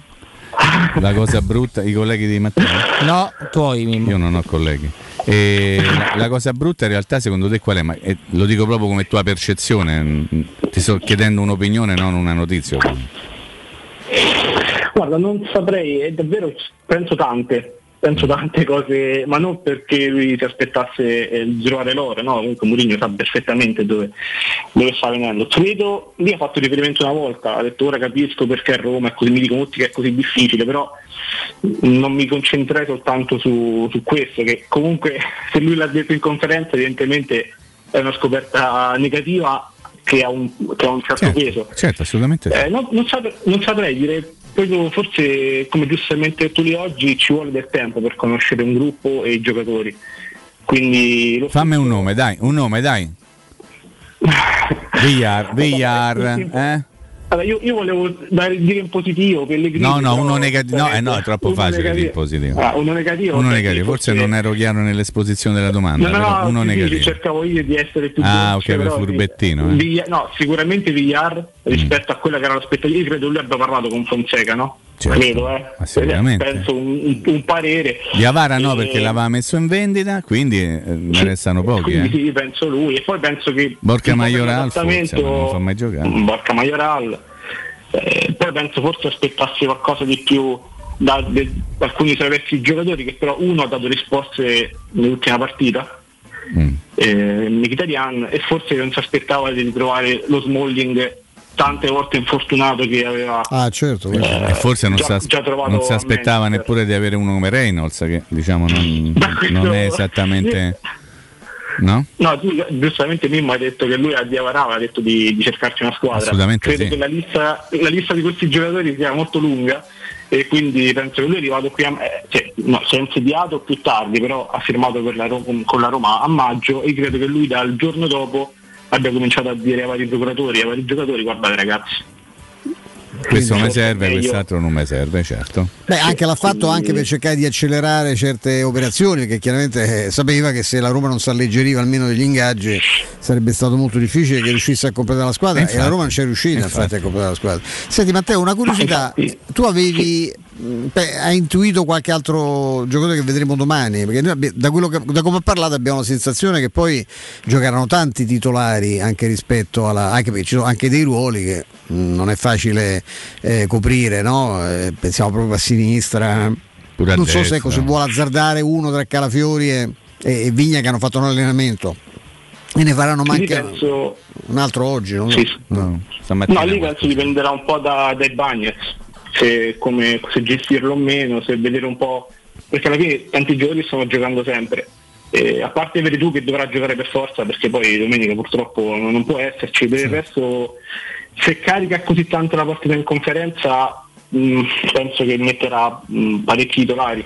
la cosa brutta, i colleghi di Matteo? No, tuoi Mimmo. Io non ho colleghi. La, la cosa brutta in realtà secondo te qual è? Ma, eh, lo dico proprio come tua percezione, mm, ti sto chiedendo un'opinione, non una notizia. Guarda, non saprei, è davvero, penso tante, penso tante cose, ma non perché lui si aspettasse eh, il girare l'oro, no? Comunque Mourinho sa perfettamente dove, dove sta venendo. Credo, lì ha fatto riferimento una volta, ha detto ora capisco perché a Roma è così, mi dicono tutti che è così difficile, però non mi concentrerei soltanto su, su questo, che comunque se lui l'ha detto in conferenza evidentemente è una scoperta negativa che ha un, che ha un certo peso. Certo, assolutamente. Eh, no- non, saprei, non saprei dire, proprio forse come giustamente detto lì oggi ci vuole del tempo per conoscere un gruppo e i giocatori. Quindi lo Fammi un nome, dai, un nome, dai. Villar, Villar, eh? Allora, io, io volevo dare, dire in positivo Pellegrini. No, no, uno negativo. No, eh, no, è troppo facile dire negativo. positivo. Ah, uno negativo. Uno ok, negativo, forse non ero chiaro nell'esposizione della domanda, No, no, però no, uno sì, negativo. cercavo io di essere più Ah, ok, per però sì. furbettino, eh. No, sicuramente Villar rispetto a quella che era l'aspettativa. Io credo lui abbia parlato con Fonseca, no? Certo, credo, eh. Penso un, un- un parere. Di Avara no, E- perché l'aveva messo in vendita, quindi eh, ne restano pochi. Quindi Eh. sì, penso lui. E poi penso che Borca Majoral forse, non fa mai giocare. Borca Majoral. Eh, poi penso forse aspettassi qualcosa di più da, de- da alcuni vecchi giocatori che però uno ha dato risposte nell'ultima partita Mm. eh, Mkhitaryan e forse non si aspettava di ritrovare lo Smalling tante volte infortunato che aveva Ah, certo. questo. E forse non, già- si già non si aspettava neppure di avere uno come Reynolds, che diciamo non, non è esattamente. No? No, tu giustamente Mimmo hai detto che lui a Diavara aveva detto di, di cercarci una squadra. Assolutamente Credo sì. che la lista, la lista di questi giocatori sia molto lunga e quindi penso che lui è arrivato qui a, eh, cioè, no, si è insediato più tardi, però ha firmato per la con la Roma a maggio e credo che lui dal giorno dopo abbia cominciato a dire ai vari procuratori, ai vari giocatori, guardate ragazzi. Questo mi forse serve, è meglio. quest'altro non mi serve, certo. Beh, anche l'ha fatto anche per cercare di accelerare certe operazioni, che chiaramente eh, sapeva che se la Roma non si alleggeriva almeno degli ingaggi sarebbe stato molto difficile che riuscisse a completare la squadra Infatti. e la Roma non c'è riuscita infatti. Infatti. a completare la squadra. Senti Matteo, una curiosità, tu avevi beh, hai intuito qualche altro giocatore che vedremo domani? Perché noi da, quello che- da come ha parlato abbiamo la sensazione che poi giocheranno tanti titolari anche rispetto alla. anche perché ci sono anche dei ruoli che mh, non è facile eh, coprire, no? Eh, pensiamo proprio a sinistra. Pure a non so se, ecco, se vuole azzardare uno tra Calafiori e, e- e Vigna che hanno fatto un allenamento e ne faranno manche penso- un altro oggi. Non Sì. No. Stamattina No, lì penso dipenderà un po' da- dai Bagnets, se, come, se gestirlo o meno, se vedere un po'. Perché alla fine tanti giocatori stanno giocando sempre. Eh, a parte avere tu che dovrà giocare per forza perché poi domenica purtroppo non non può esserci, per il resto se carica così tanto la partita in conferenza mh, penso che metterà mh, parecchi titolari.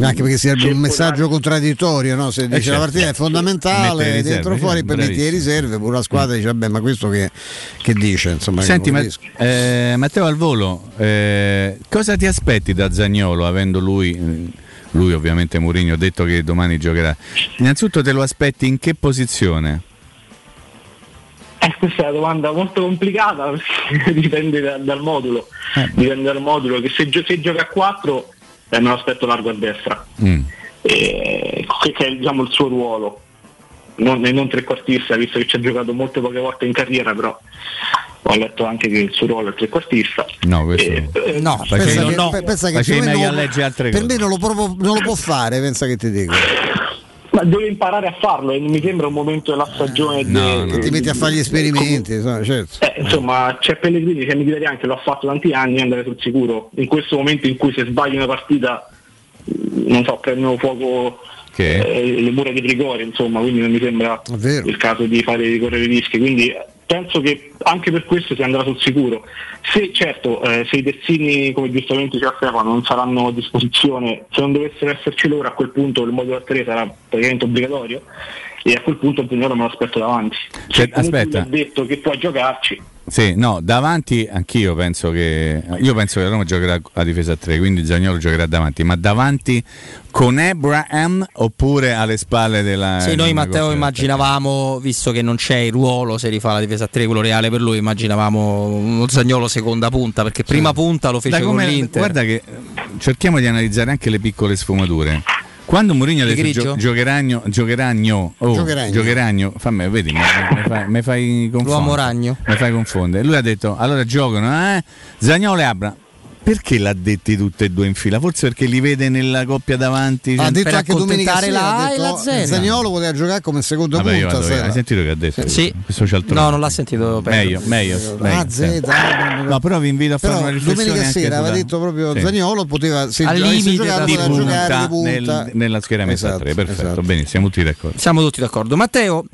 Anche perché sarebbe un messaggio contraddittorio, no? se dice certo. la partita è fondamentale, le riserve, dentro fuori, sì, poi metti le bravissimo. riserve, pure la squadra dice vabbè ma questo che, che dice? Insomma, Senti, ma- eh, Matteo al volo, eh, cosa ti aspetti da Zagnolo avendo lui, eh, lui ovviamente Mourinho ha detto che domani giocherà, innanzitutto te lo aspetti in che posizione? Eh, questa è una domanda molto complicata perché dipende da- dal modulo. Dipende dal modulo che se, se gioca a 4 me lo aspetto largo a destra, Mm. eh, che, che è diciamo, il suo ruolo. Non, e non trequartista, visto che ci ha giocato molte poche volte in carriera, però ho letto anche che il suo ruolo è trequartista. No, questo Eh, No, Facevi- pensa che, no. pe- pensa che Facevi per me non- a leggere altre per cose. me non lo, proprio- non lo può fare, pensa che ti dico. Ma deve imparare a farlo e non mi sembra un momento della stagione No, de- ti metti a fare gli esperimenti, insomma, certo. Eh, insomma, c'è Pellegrini che mi Mkhitaryan che l'ha fatto tanti anni e andare sul sicuro. In questo momento in cui se sbagli una partita, non so, prendono fuoco eh, le mura di rigore, insomma, quindi non mi sembra il caso di fare di correre rischi. Quindi eh, penso che anche per questo si andrà sul sicuro. Se certo, eh, se i terzini, come giustamente diceva Stefano, non saranno a disposizione, se non dovessero esserci loro, a quel punto il modulo a 3 sarà praticamente obbligatorio. E a quel punto Zagnolo me lo aspetto davanti. Cioè, aspetta. ha detto che può giocarci. Sì, no, davanti anch'io penso che io penso che la Roma giocherà a difesa a 3, quindi Zagnolo giocherà davanti, ma davanti con Abraham oppure alle spalle della Sì, noi Matteo immaginavamo, visto che non c'è il ruolo se rifà la difesa a 3, quello reale per lui, immaginavamo uno Zagnolo seconda punta, perché prima punta lo fece Da con come- l'Inter. Guarda che eh, cerchiamo di analizzare anche le piccole sfumature. Quando Mourinho ha detto gio- giocheragno, giocheragno, oh, Giocheragno. giocheragno, fammi, vedi, mi, mi fai, mi fai confondere. L'uomo ragno. Mi fai confondere. Lui ha detto, allora giocano, eh? Zagnolo e Abra. Perché l'ha detti tutte e due in fila? Forse perché li vede nella coppia davanti. Ha cioè- detto anche domenica sera, la ha A e la Z. Zaniolo poteva giocare come secondo Vabbè, punta. Hai sentito che ha detto? Sì. No, non l'ha sentito Meglio, meglio. meglio, Ah. Z, No, però vi invito a fare Però una riflessione domenica sera aveva detto proprio Sì. Zaniolo poteva se Al avesse limite giocato di poteva punta giocare di punta. nel- nella schieramento a Esatto, tre, perfetto, esatto. benissimo, siamo tutti d'accordo. Siamo tutti d'accordo. Matteo,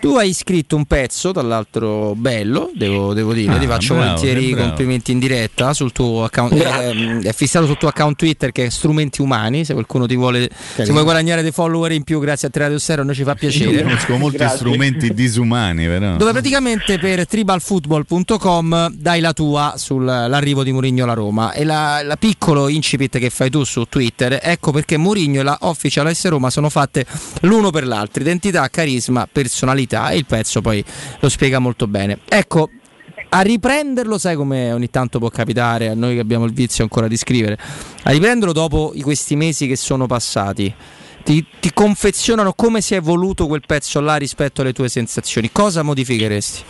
tu hai scritto un pezzo, tra l'altro bello, devo, devo dire, Ah, ti faccio bravo, volentieri bravo. complimenti in diretta sul tuo account. ehm, è fissato sul tuo account Twitter che è Strumenti Umani, se qualcuno ti vuole, se vuoi guadagnare dei follower in più grazie a Teradio Stereo, a noi ci fa Io piacere. conosco molti strumenti disumani, però. Dove praticamente per tribalfootball.com dai la tua sull'arrivo di Mourinho alla Roma e la, la piccolo incipit che fai tu su Twitter, ecco perché Mourinho e la Official AS Roma sono fatte l'uno per l'altro, identità, carisma, personalità e il pezzo poi lo spiega molto bene. Ecco, a riprenderlo, sai come ogni tanto può capitare a noi che abbiamo il vizio ancora di scrivere, a riprenderlo dopo questi mesi che sono passati. Ti, ti confezionano come si è evoluto quel pezzo là rispetto alle tue sensazioni. Cosa modificheresti?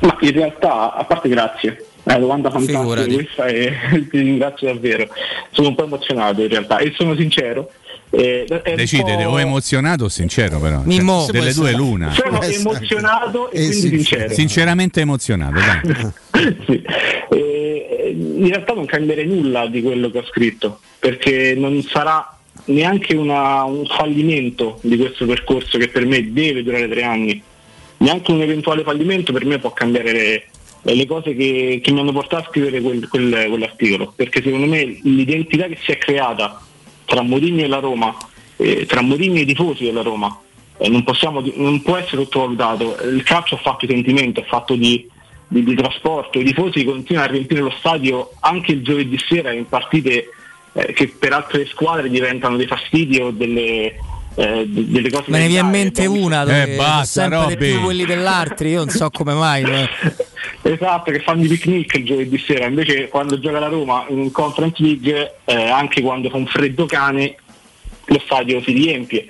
Ma in realtà, a parte grazie, è una domanda fantastica Figurati. questa e ti ringrazio davvero. Sono un po' emozionato in realtà e sono sincero. Eh, Decidete, o emozionato o sincero, però. Cioè, delle due l'una. Sono emozionato e Eh, quindi sì. sincero. Sinceramente emozionato, dai. Sì. Eh, in realtà non cambierei nulla di quello che ho scritto, perché non sarà neanche una- un fallimento di questo percorso che per me deve durare tre anni. Neanche un eventuale fallimento per me può cambiare le, le cose che, che mi hanno portato a scrivere quel- quel- quell'articolo, perché secondo me l'identità che si è creata tra Mourinho e la Roma, eh, tra Mourinho e i tifosi della Roma, eh, non, possiamo, non può essere sottovalutato. Il calcio ha fatto sentimento, è fatto di, di- di trasporto, i tifosi continuano a riempire lo stadio anche il giovedì sera in partite eh, che per altre squadre diventano dei fastidi o delle, eh, de- delle cose Me ne viene in mente una dove Eh, basta, sempre Robby. più quelli dell'altri, io non so come mai. ma- Esatto, che fanno i picnic il giovedì sera, invece quando gioca la Roma in Conference League, eh, anche quando fa un freddo cane, lo stadio si riempie.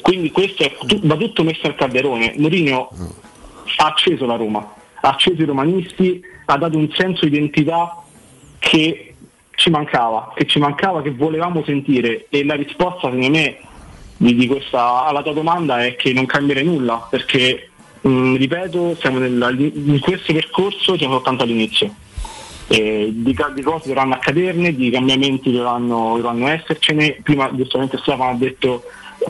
Quindi questo è tu- va tutto messo al calderone. Mourinho ha acceso la Roma, ha acceso i romanisti, ha dato un senso di identità che ci mancava, che ci mancava, che volevamo sentire e la risposta secondo me di, di questa, alla tua domanda è che non cambierei nulla perché mh, ripeto siamo nella- in questo percorso siamo soltanto all'inizio Eh, di, di cose dovranno accaderne di cambiamenti dovranno, dovranno essercene prima giustamente Stefano ha detto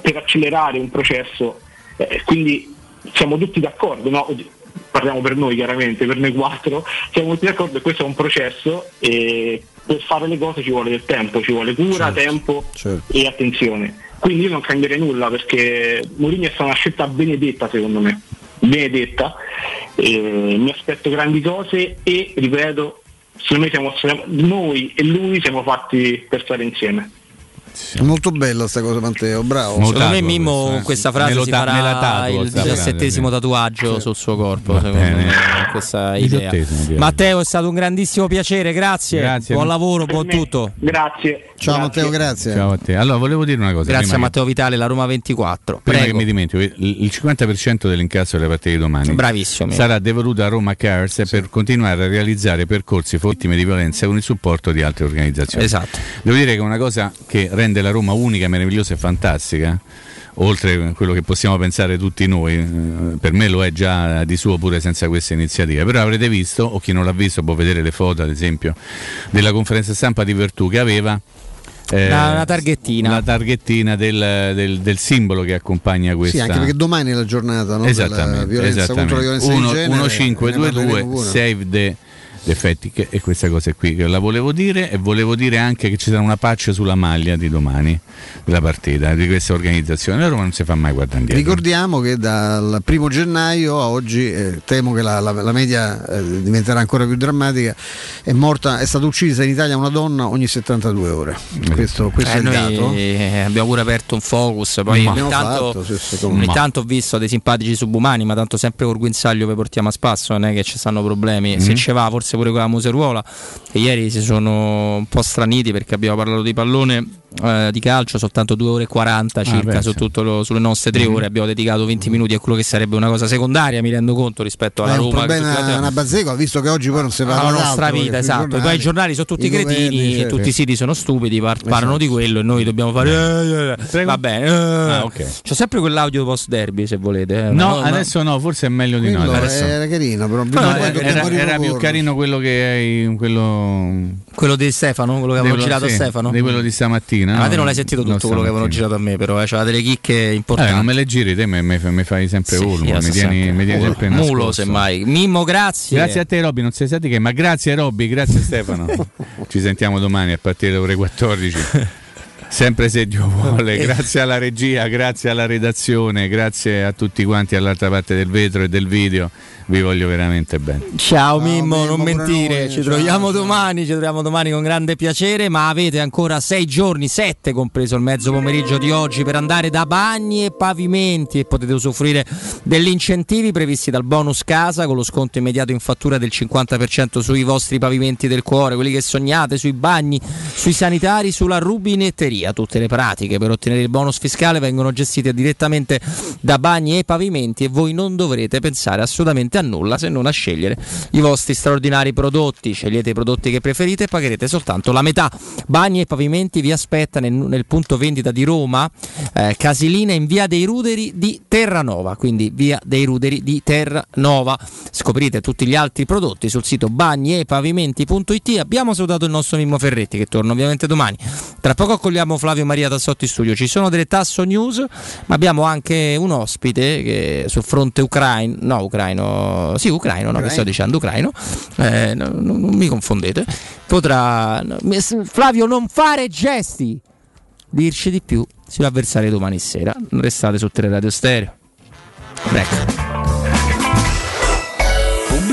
per accelerare un processo, eh, quindi siamo tutti d'accordo, no? parliamo per noi chiaramente, per noi quattro, siamo tutti d'accordo che questo è un processo e per fare le cose ci vuole del tempo, ci vuole cura, Certo, tempo certo. e attenzione. Quindi io non cambierei nulla perché Mourinho è stata una scelta benedetta secondo me, benedetta, Eh, mi aspetto grandi cose e ripeto, secondo me siamo, noi e lui siamo fatti per stare insieme. È molto bella sta cosa Matteo, bravo. Secondo me Mimmo con questa frase Me si farà me tatuo il diciassettesimo sì. tatuaggio sul suo corpo, secondo bene. me, con questa idea. Matteo è stato un grandissimo piacere, grazie. Grazie. Buon lavoro, buon tutto. Grazie. Ciao Matteo, grazie. Ciao a te. Allora, volevo dire una cosa. Grazie a prima che- Matteo Vitale, la Roma 24. Prima Prego. che mi dimentico, il il 50% dell'incasso delle partite di domani Bravissimo. sarà devoluto a Roma Cars per continuare a realizzare percorsi vittime di violenza con il supporto di altre organizzazioni. Esatto. Devo dire che è una cosa che rende la Roma unica, meravigliosa e fantastica. Oltre a quello che possiamo pensare tutti noi, eh, per me lo è già di suo pure senza queste iniziative. Però avrete visto, o chi non l'ha visto può vedere le foto, ad esempio, della conferenza stampa di Vertù che aveva eh, Una- una targhettina. la targhettina del, del- del simbolo che accompagna questa Sì, anche perché domani è la giornata no? della esattamente, violenza contro la violenza Uno- di genere. 1522 ne parleremo pure. save the defetti che- e queste cose qui che la volevo dire e volevo dire anche che ci sarà una patch sulla maglia di domani della partita di questa organizzazione la Roma non si fa mai guardare indietro Ricordiamo che dal primo gennaio a oggi, eh, temo che la, la- la media eh, diventerà ancora più drammatica, è, morta, è stata uccisa in Italia una donna ogni 72 ore. Questo, questo Eh, è il dato. eh, abbiamo pure aperto un focus, poi ogni, tanto, ogni tanto ho visto dei simpatici subumani, ma tanto sempre col guinzaglio vi portiamo a spasso, non è che ci stanno problemi. Se Mhm. ce va forse pure con la museruola, che ieri si sono un po' straniti perché abbiamo parlato di pallone eh, di calcio soltanto 2 ore e 40 circa beh, su lo- sulle nostre 3 Mhm. ore, abbiamo dedicato 20 minuti a quello che sarebbe una cosa secondaria, mi rendo conto rispetto alla è un Roma. che problema tutti- una bazzecola, visto che oggi poi non si parla la nostra vita, esatto. giornali, Poi i giornali sono tutti governi, cretini, certo. tutti i siti sono stupidi, par- parlano di quello e noi dobbiamo fare. eh, eh, Va bene. eh. Ah. C'ho sempre quell'audio post derby se volete. eh. no adesso no forse è meglio di no era carino, però era, dobbiamo era- era più carino quello che hai quello quello di Stefano, quello che avevano girato a sì, Stefano. di quello di stamattina Ah, ma no? te non l'hai sentito No, tutto quello che avevano girato a me, però eh, c'era delle chicche Eh, importanti. non me le giri, te mi, mi- mi fai sempre Sì, urlo, mi tieni, sempre. mi tieni Mulo, sempre Mulo, nascosto. semmai. Mimmo, grazie. Grazie a te Robby, non sa di che, ma grazie Robby, grazie Stefano. Ci sentiamo domani a partire dalle ore 14. Sempre se Dio vuole, grazie alla regia, grazie alla redazione, grazie a tutti quanti all'altra parte del vetro e del video, vi voglio veramente bene. Ciao, Mimmo, non pure mentire, noi, ci ciao, troviamo domani, ci troviamo domani con grande piacere, ma avete ancora sei giorni, sette compreso il mezzo pomeriggio di oggi per andare da bagni e pavimenti e potete usufruire degli incentivi previsti dal bonus casa con lo sconto immediato in fattura del 50% sui vostri pavimenti del cuore, quelli che sognate, sui bagni, sui sanitari, sulla rubinetteria. Tutte le pratiche per ottenere il bonus fiscale vengono gestite direttamente da bagni e pavimenti e voi non dovrete pensare assolutamente a nulla se non a scegliere i vostri straordinari prodotti. Scegliete i prodotti che preferite e pagherete soltanto la metà. Bagni e pavimenti vi aspetta nel, nel punto vendita di Roma, eh, Casilina in via dei Ruderi di Terranova, quindi via dei Ruderi di Terranova. Scoprite tutti gli altri prodotti sul sito bagniepavimenti.it. Abbiamo salutato il nostro Mimmo Ferretti che torna ovviamente domani. Tra poco accogliamo Flavio Maria Tassotti in studio. Ci sono delle Tasso News, ma abbiamo anche un ospite che sul fronte ucraino, no ucraino, sì ucraino, no, che sto dicendo ucraino, eh, no, no, non mi confondete, potrà, Flavio non fare gesti, dirci di più sull'avversario domani sera. Restate su Teleradio Stereo. Ecco.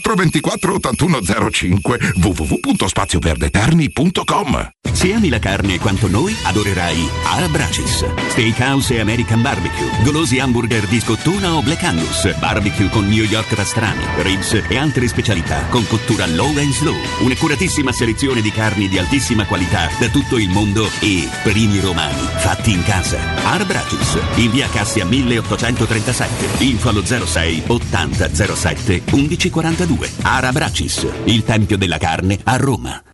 24 81 05 www.spazioverdeterni.com Se ami la carne quanto noi, adorerai Arabracis. Steakhouse e American Barbecue. Golosi hamburger di scottuna o Black Angus. Barbecue con New York pastrami, ribs e altre specialità con cottura low and slow. Un'accuratissima selezione di carni di altissima qualità da tutto il mondo e primi romani fatti in casa. Arabracis. In via Cassia 1837. Info allo 06 80 07 1142. Arabracis. Il tempio della carne a Roma.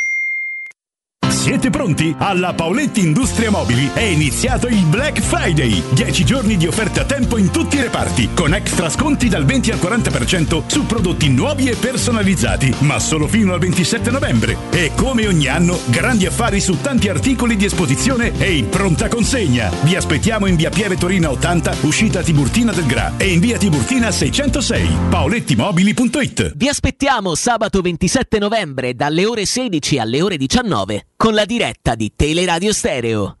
Siete pronti? Alla Paoletti Industria Mobili è iniziato il Black Friday. 10 giorni di offerte a tempo in tutti i reparti, con extra sconti dal 20 al 40% su prodotti nuovi e personalizzati, ma solo fino al 27 novembre. E come ogni anno, grandi affari su tanti articoli di esposizione e in pronta consegna. Vi aspettiamo in via Pieve Torina 80, uscita Tiburtina del Gra e in via Tiburtina 606. paolettimobili.it Vi aspettiamo sabato 27 novembre dalle ore 16 alle ore 19 con la diretta di Teleradio Stereo.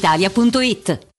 brispalitalia.it.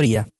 categoría.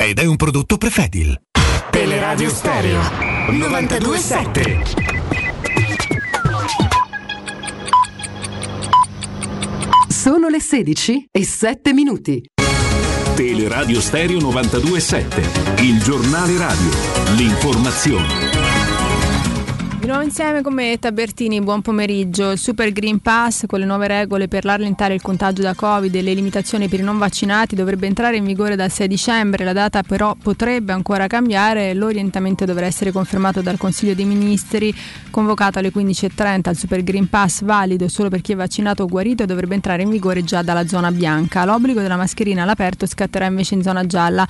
ed è un prodotto Prefedil. Teleradio Stereo 927. Sono le 16 e 7 minuti. Teleradio Stereo 927, il giornale radio, l'informazione. Di nuovo insieme con me Tabertini, buon pomeriggio. Il Super Green Pass con le nuove regole per rallentare il contagio da Covid e le limitazioni per i non vaccinati dovrebbe entrare in vigore dal 6 dicembre, la data però potrebbe ancora cambiare, l'orientamento dovrà essere confermato dal Consiglio dei Ministri, convocato alle 15.30 il Super Green Pass valido solo per chi è vaccinato o guarito dovrebbe entrare in vigore già dalla zona bianca. L'obbligo della mascherina all'aperto scatterà invece in zona gialla.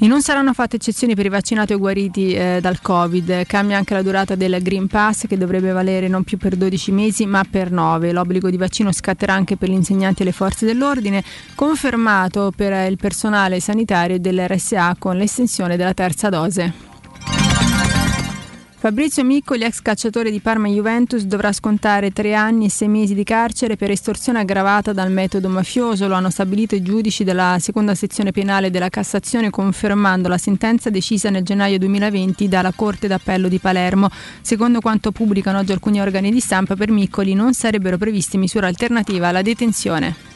E non saranno fatte eccezioni per i vaccinati o guariti eh, dal Covid. Cambia anche la durata del Green Pass che dovrebbe valere non più per 12 mesi ma per 9. L'obbligo di vaccino scatterà anche per gli insegnanti e le forze dell'ordine, confermato per il personale sanitario dell'RSA con l'estensione della terza dose. Fabrizio Miccoli, ex calciatore di Parma Juventus, dovrà scontare tre anni e sei mesi di carcere per estorsione aggravata dal metodo mafioso. Lo hanno stabilito i giudici della seconda sezione penale della Cassazione, confermando la sentenza decisa nel gennaio 2020 dalla Corte d'Appello di Palermo. Secondo quanto pubblicano oggi alcuni organi di stampa, per Miccoli non sarebbero previste misure alternative alla detenzione.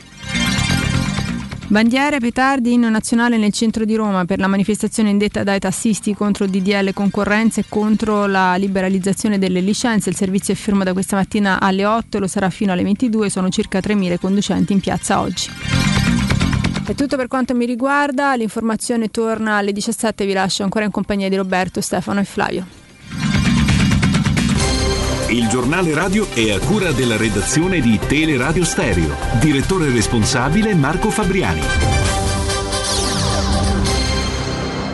Bandiere, petardi, inno nazionale nel centro di Roma per la manifestazione indetta dai tassisti contro il DDL concorrenza e contro la liberalizzazione delle licenze. Il servizio è fermo da questa mattina alle 8 e lo sarà fino alle 22. Sono circa 3.000 conducenti in piazza oggi. È tutto per quanto mi riguarda, l'informazione torna alle 17, vi lascio ancora in compagnia di Roberto, Stefano e Flavio. Il giornale radio è a cura della redazione di Teleradio Stereo. Direttore responsabile Marco Fabriani.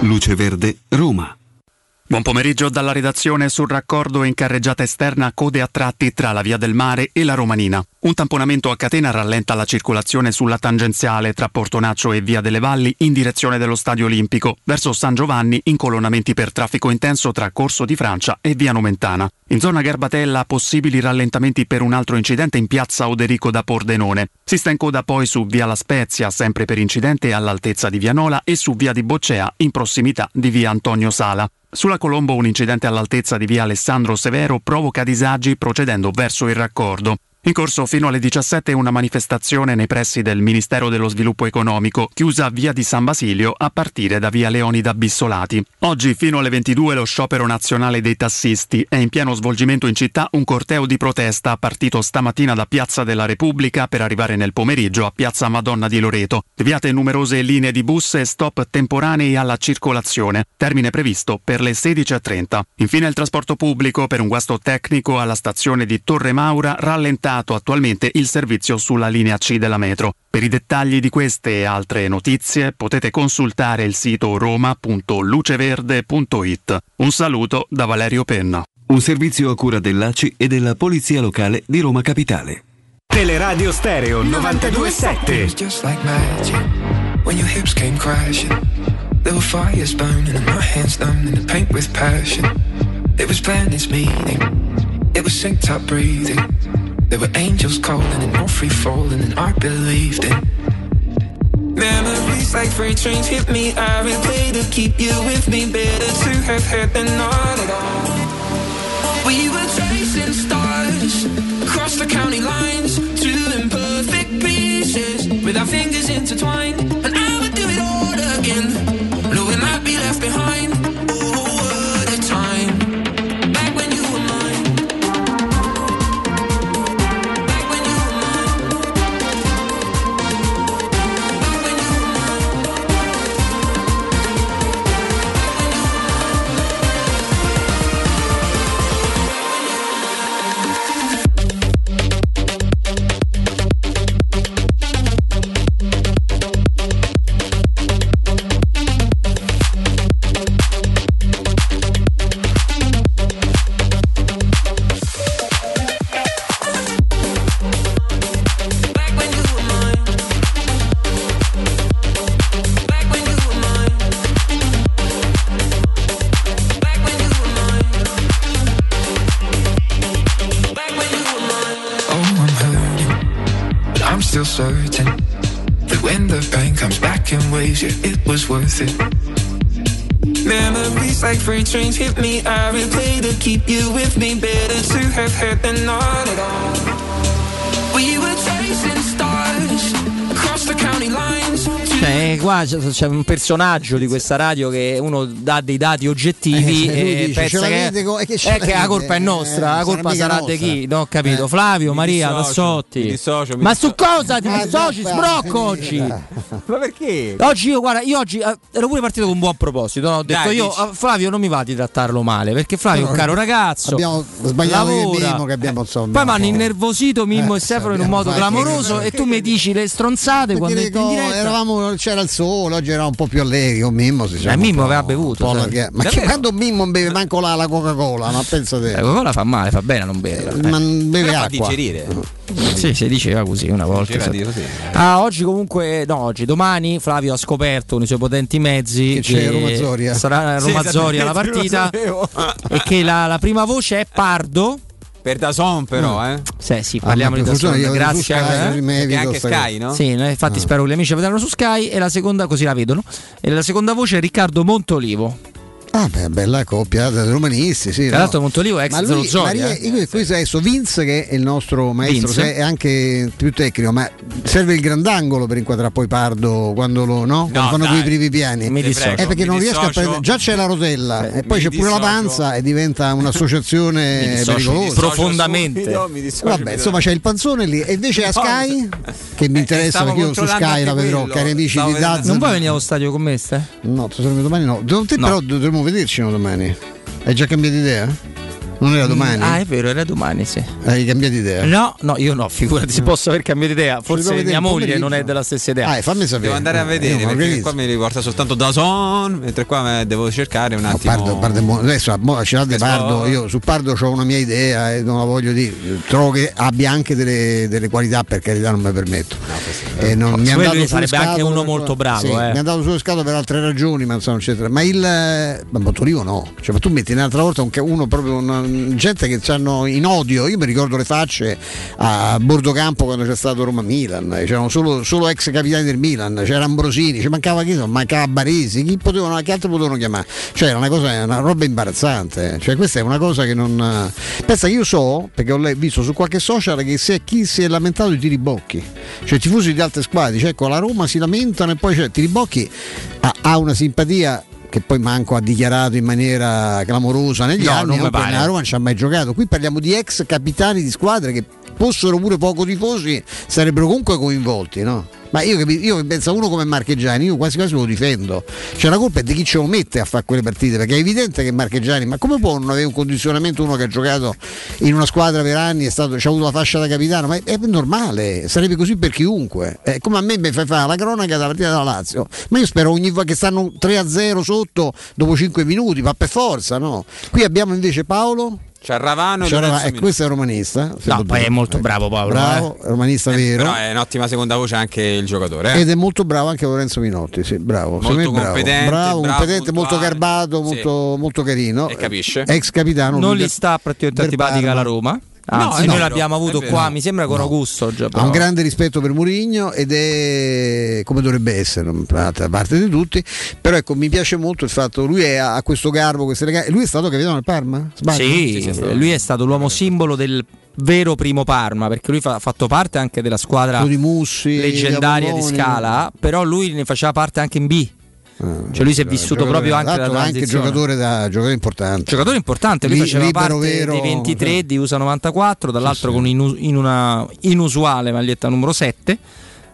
Luce Verde, Roma. Buon pomeriggio dalla redazione sul raccordo in carreggiata esterna code a tratti tra la Via del Mare e la Romanina. Un tamponamento a catena rallenta la circolazione sulla tangenziale tra Portonaccio e Via delle Valli in direzione dello Stadio Olimpico, verso San Giovanni incolonnamenti per traffico intenso tra Corso di Francia e Via Nomentana. In zona Garbatella possibili rallentamenti per un altro incidente in piazza Oderico da Pordenone. Si sta in coda poi su Via La Spezia, sempre per incidente all'altezza di Vianola e su Via di Boccea in prossimità di Via Antonio Sala. Sulla Colombo un incidente all'altezza di via Alessandro Severo provoca disagi procedendo verso il raccordo. In corso fino alle 17 una manifestazione nei pressi del Ministero dello Sviluppo Economico, chiusa a via di San Basilio a partire da via Leonida Bissolati. Oggi fino alle 22 lo sciopero nazionale dei tassisti è in pieno svolgimento in città un corteo di protesta partito stamattina da Piazza della Repubblica per arrivare nel pomeriggio a Piazza Madonna di Loreto. Deviate numerose linee di bus e stop temporanei alla circolazione, termine previsto per le 16.30. Infine il trasporto pubblico per un guasto tecnico alla stazione di Torre Maura rallentato attualmente il servizio sulla linea C della metro. Per i dettagli di queste e altre notizie potete consultare il sito roma.luceverde.it. Un saluto da Valerio Penna. Un servizio a cura dell'ACI e della Polizia Locale di Roma Capitale. Teleradio Stereo 927. just like magic when your hips came crashing. There were fires burning and my hands numb in the paint with passion. It was planets meeting, it was synced up breathing. There were angels calling and no free falling, and I believed it. Memories like freight trains hit me. I replay to keep you with me. Better to have had than not at all. We were chasing stars across the county lines, two imperfect pieces with our fingers intertwined. And I would do it all again, knowing I'd be left behind. Yeah, it was worth it. Memories like freight trains hit me. I replay to keep you with me. Better to have had than not at all. We were chasing stars Cioè, qua c'è, un personaggio di questa radio che uno dà dei dati oggettivi Eh, e dice, pensa "Ce che, che ce è che la l'avete?" colpa è nostra, la Eh, colpa sarà di chi? Non ho capito. Eh. Flavio, Mi Maria, dissocio, Tassotti. mi dissocio, mi Ma su cosa ti dissoci? Sbrocco eh, oggi. Ma perché? Oggi io, guarda, io oggi eh, ero pure partito con un buon proposito. no? Ho detto Dai, io, dici. Flavio, non mi va di trattarlo male perché Flavio è un caro ragazzo. Abbiamo sbagliato lavora. Mimmo che abbiamo insomma. Poi mi hanno innervosito Mimmo Eh, e Stefano in un modo clamoroso e tu mi dici le stronzate Perché quando entri in dico, diretta. eravamo, c'era al sole, oggi era un po' più allegri con Mimmo. Si Eh, Mimmo aveva bevuto. Ma che quando Mimmo non beve manco la, la Coca-Cola, ma pensa te. La Coca-Cola fa male, fa bene a non bere. Ma non beve Però fa acqua. digerire. Sì, si diceva così una volta. Esatto. di così. Ah, oggi comunque, no, oggi, domani Flavio ha scoperto con i suoi potenti mezzi Che c'è Roma Zoria. sarà Sì, Roma Zoria la esattamente, partita e che la, la prima voce è Pardo. Per Dazon però, eh. Sì, sì, Ah, parliamo ma di Dazon, grazie. Sky, eh. Perché anche Sky, no? Sì, infatti spero che gli amici la vedranno su Sky e la seconda così la vedono. E la seconda voce è Riccardo Montolivo. Ah, beh, bella coppia dei romanisti, sì. Tra no. l'altro Montolivo è ex Ma lui, Zoria. Maria, io questo adesso Vince che è il nostro maestro, se è anche più tecnico, ma serve il grandangolo per inquadrare poi Pardo quando lo no? Quando fanno dai. quei primi piani. Mi dissocio. Eh, perché Mi non riesco a dissocio. prendere. Già c'è la rotella e poi c'è pure la dissocio. panza e diventa Mi un'associazione dissocio, pericolosa. dissocio profondamente. Subito, mi dissocio Vabbè, insomma c'è il panzone lì e invece a No, Sky che mi interessa stavo perché io su Sky la vedrò, cari amici di vedendo- Daz. Non vuoi venire allo stadio con me, Ste? No, domani no. No. però dovremmo vederci no, domani. Hai già cambiato idea? Non era domani? Ah, è vero, era domani, sì. Hai cambiato idea? No, no, io no, figurati, si posso aver cambiato idea. Forse vedere mia moglie non è della stessa idea. Ah, fammi sapere. Devo andare a Eh, vedere mi perché qua mi riporta soltanto Dazon, mentre qua me- devo cercare un No, attimo. Pardo, Pardo è mo- adesso mo, ce l'ha di Questo- Pardo, io su Pardo ho una mia idea e non la voglio dire, trovo che abbia anche delle, delle qualità per carità non mi permetto. E non, mi è Quello andato lui sulle sarebbe anche scatole uno per- molto bravo, sì, eh. Mi è andato sullo scatole per altre ragioni, ma insomma, eccetera. Ma il ma Montolivo no, cioè, ma tu metti un'altra volta un, uno proprio una- gente che hanno in odio, io mi ricordo le facce a Bordocampo quando c'è stato Roma-Milan, c'erano solo, solo ex capitani del Milan, c'era Ambrosini, ci mancava chi, mancava Baresi, chi potevano, che altro potevano chiamare? Cioè era una cosa, una roba imbarazzante, cioè questa è una cosa che non... Pensa io so, perché ho visto su qualche social che se chi si è lamentato di Tiribocchi, cioè tifosi di altre squadre, dice ecco la Roma si lamentano e poi c'è Tiribocchi ha, ha una simpatia che poi Manco ha dichiarato in maniera clamorosa negli No, anni, non non ci ha mai giocato. Qui parliamo di ex capitani di squadre che fossero pure poco tifosi, sarebbero comunque coinvolti, no? Ma io, io penso a uno come Marcheggiani, io quasi quasi lo difendo. Cioè la colpa è di chi ce lo mette a fare quelle partite, perché è evidente che Marcheggiani, ma come può non avere un condizionamento uno che ha giocato in una squadra per anni, è ha avuto la fascia da capitano? Ma è, è normale, sarebbe così per chiunque. È come a me mi fai fare la cronaca della partita della Lazio. Ma io spero ogni volta che stanno 3-0 sotto dopo 5 minuti, ma per forza, no? Qui abbiamo invece Paolo. C'è Ravano e C'è Lorenzo Rava- eh, questo è romanista. No, poi è molto bravo Paolo. Bravo, romanista Eh, vero. Però è un'ottima seconda voce anche il giocatore. eh. Ed è molto bravo anche Lorenzo Minotti, sì, bravo. Bravo. competente, bravo, bravo, competente, molto puntuale. garbato, Sì. molto, molto carino. E capisce. Ex capitano. Non gli sta praticamente antipatica la Roma. No, Anzi, è noi vero, l'abbiamo avuto è qua, mi sembra con Augusto. Già, Ha un grande rispetto per Murigno ed è come dovrebbe essere da parte di tutti. Però ecco, mi piace molto il fatto lui è, ha questo garbo, queste. Lui è stato capitano del Parma? Sbaglio? Sì, lui è stato l'uomo simbolo del vero primo Parma perché lui fa- ha fatto parte anche della squadra Mussi, leggendaria di. Scala, però lui ne faceva parte anche in B. Cioè lui si è vissuto Giocatore- proprio anche la l'altro anche giocatore, da, giocatore importante. Giocatore importante, lui Li- faceva parte vero, dei 23 eh. di USA 94, dall'altro con inu- in una inusuale maglietta numero 7,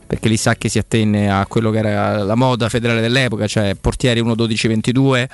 perché lì sa che si attenne a quello che era la moda federale dell'epoca, cioè portieri 1-12-22,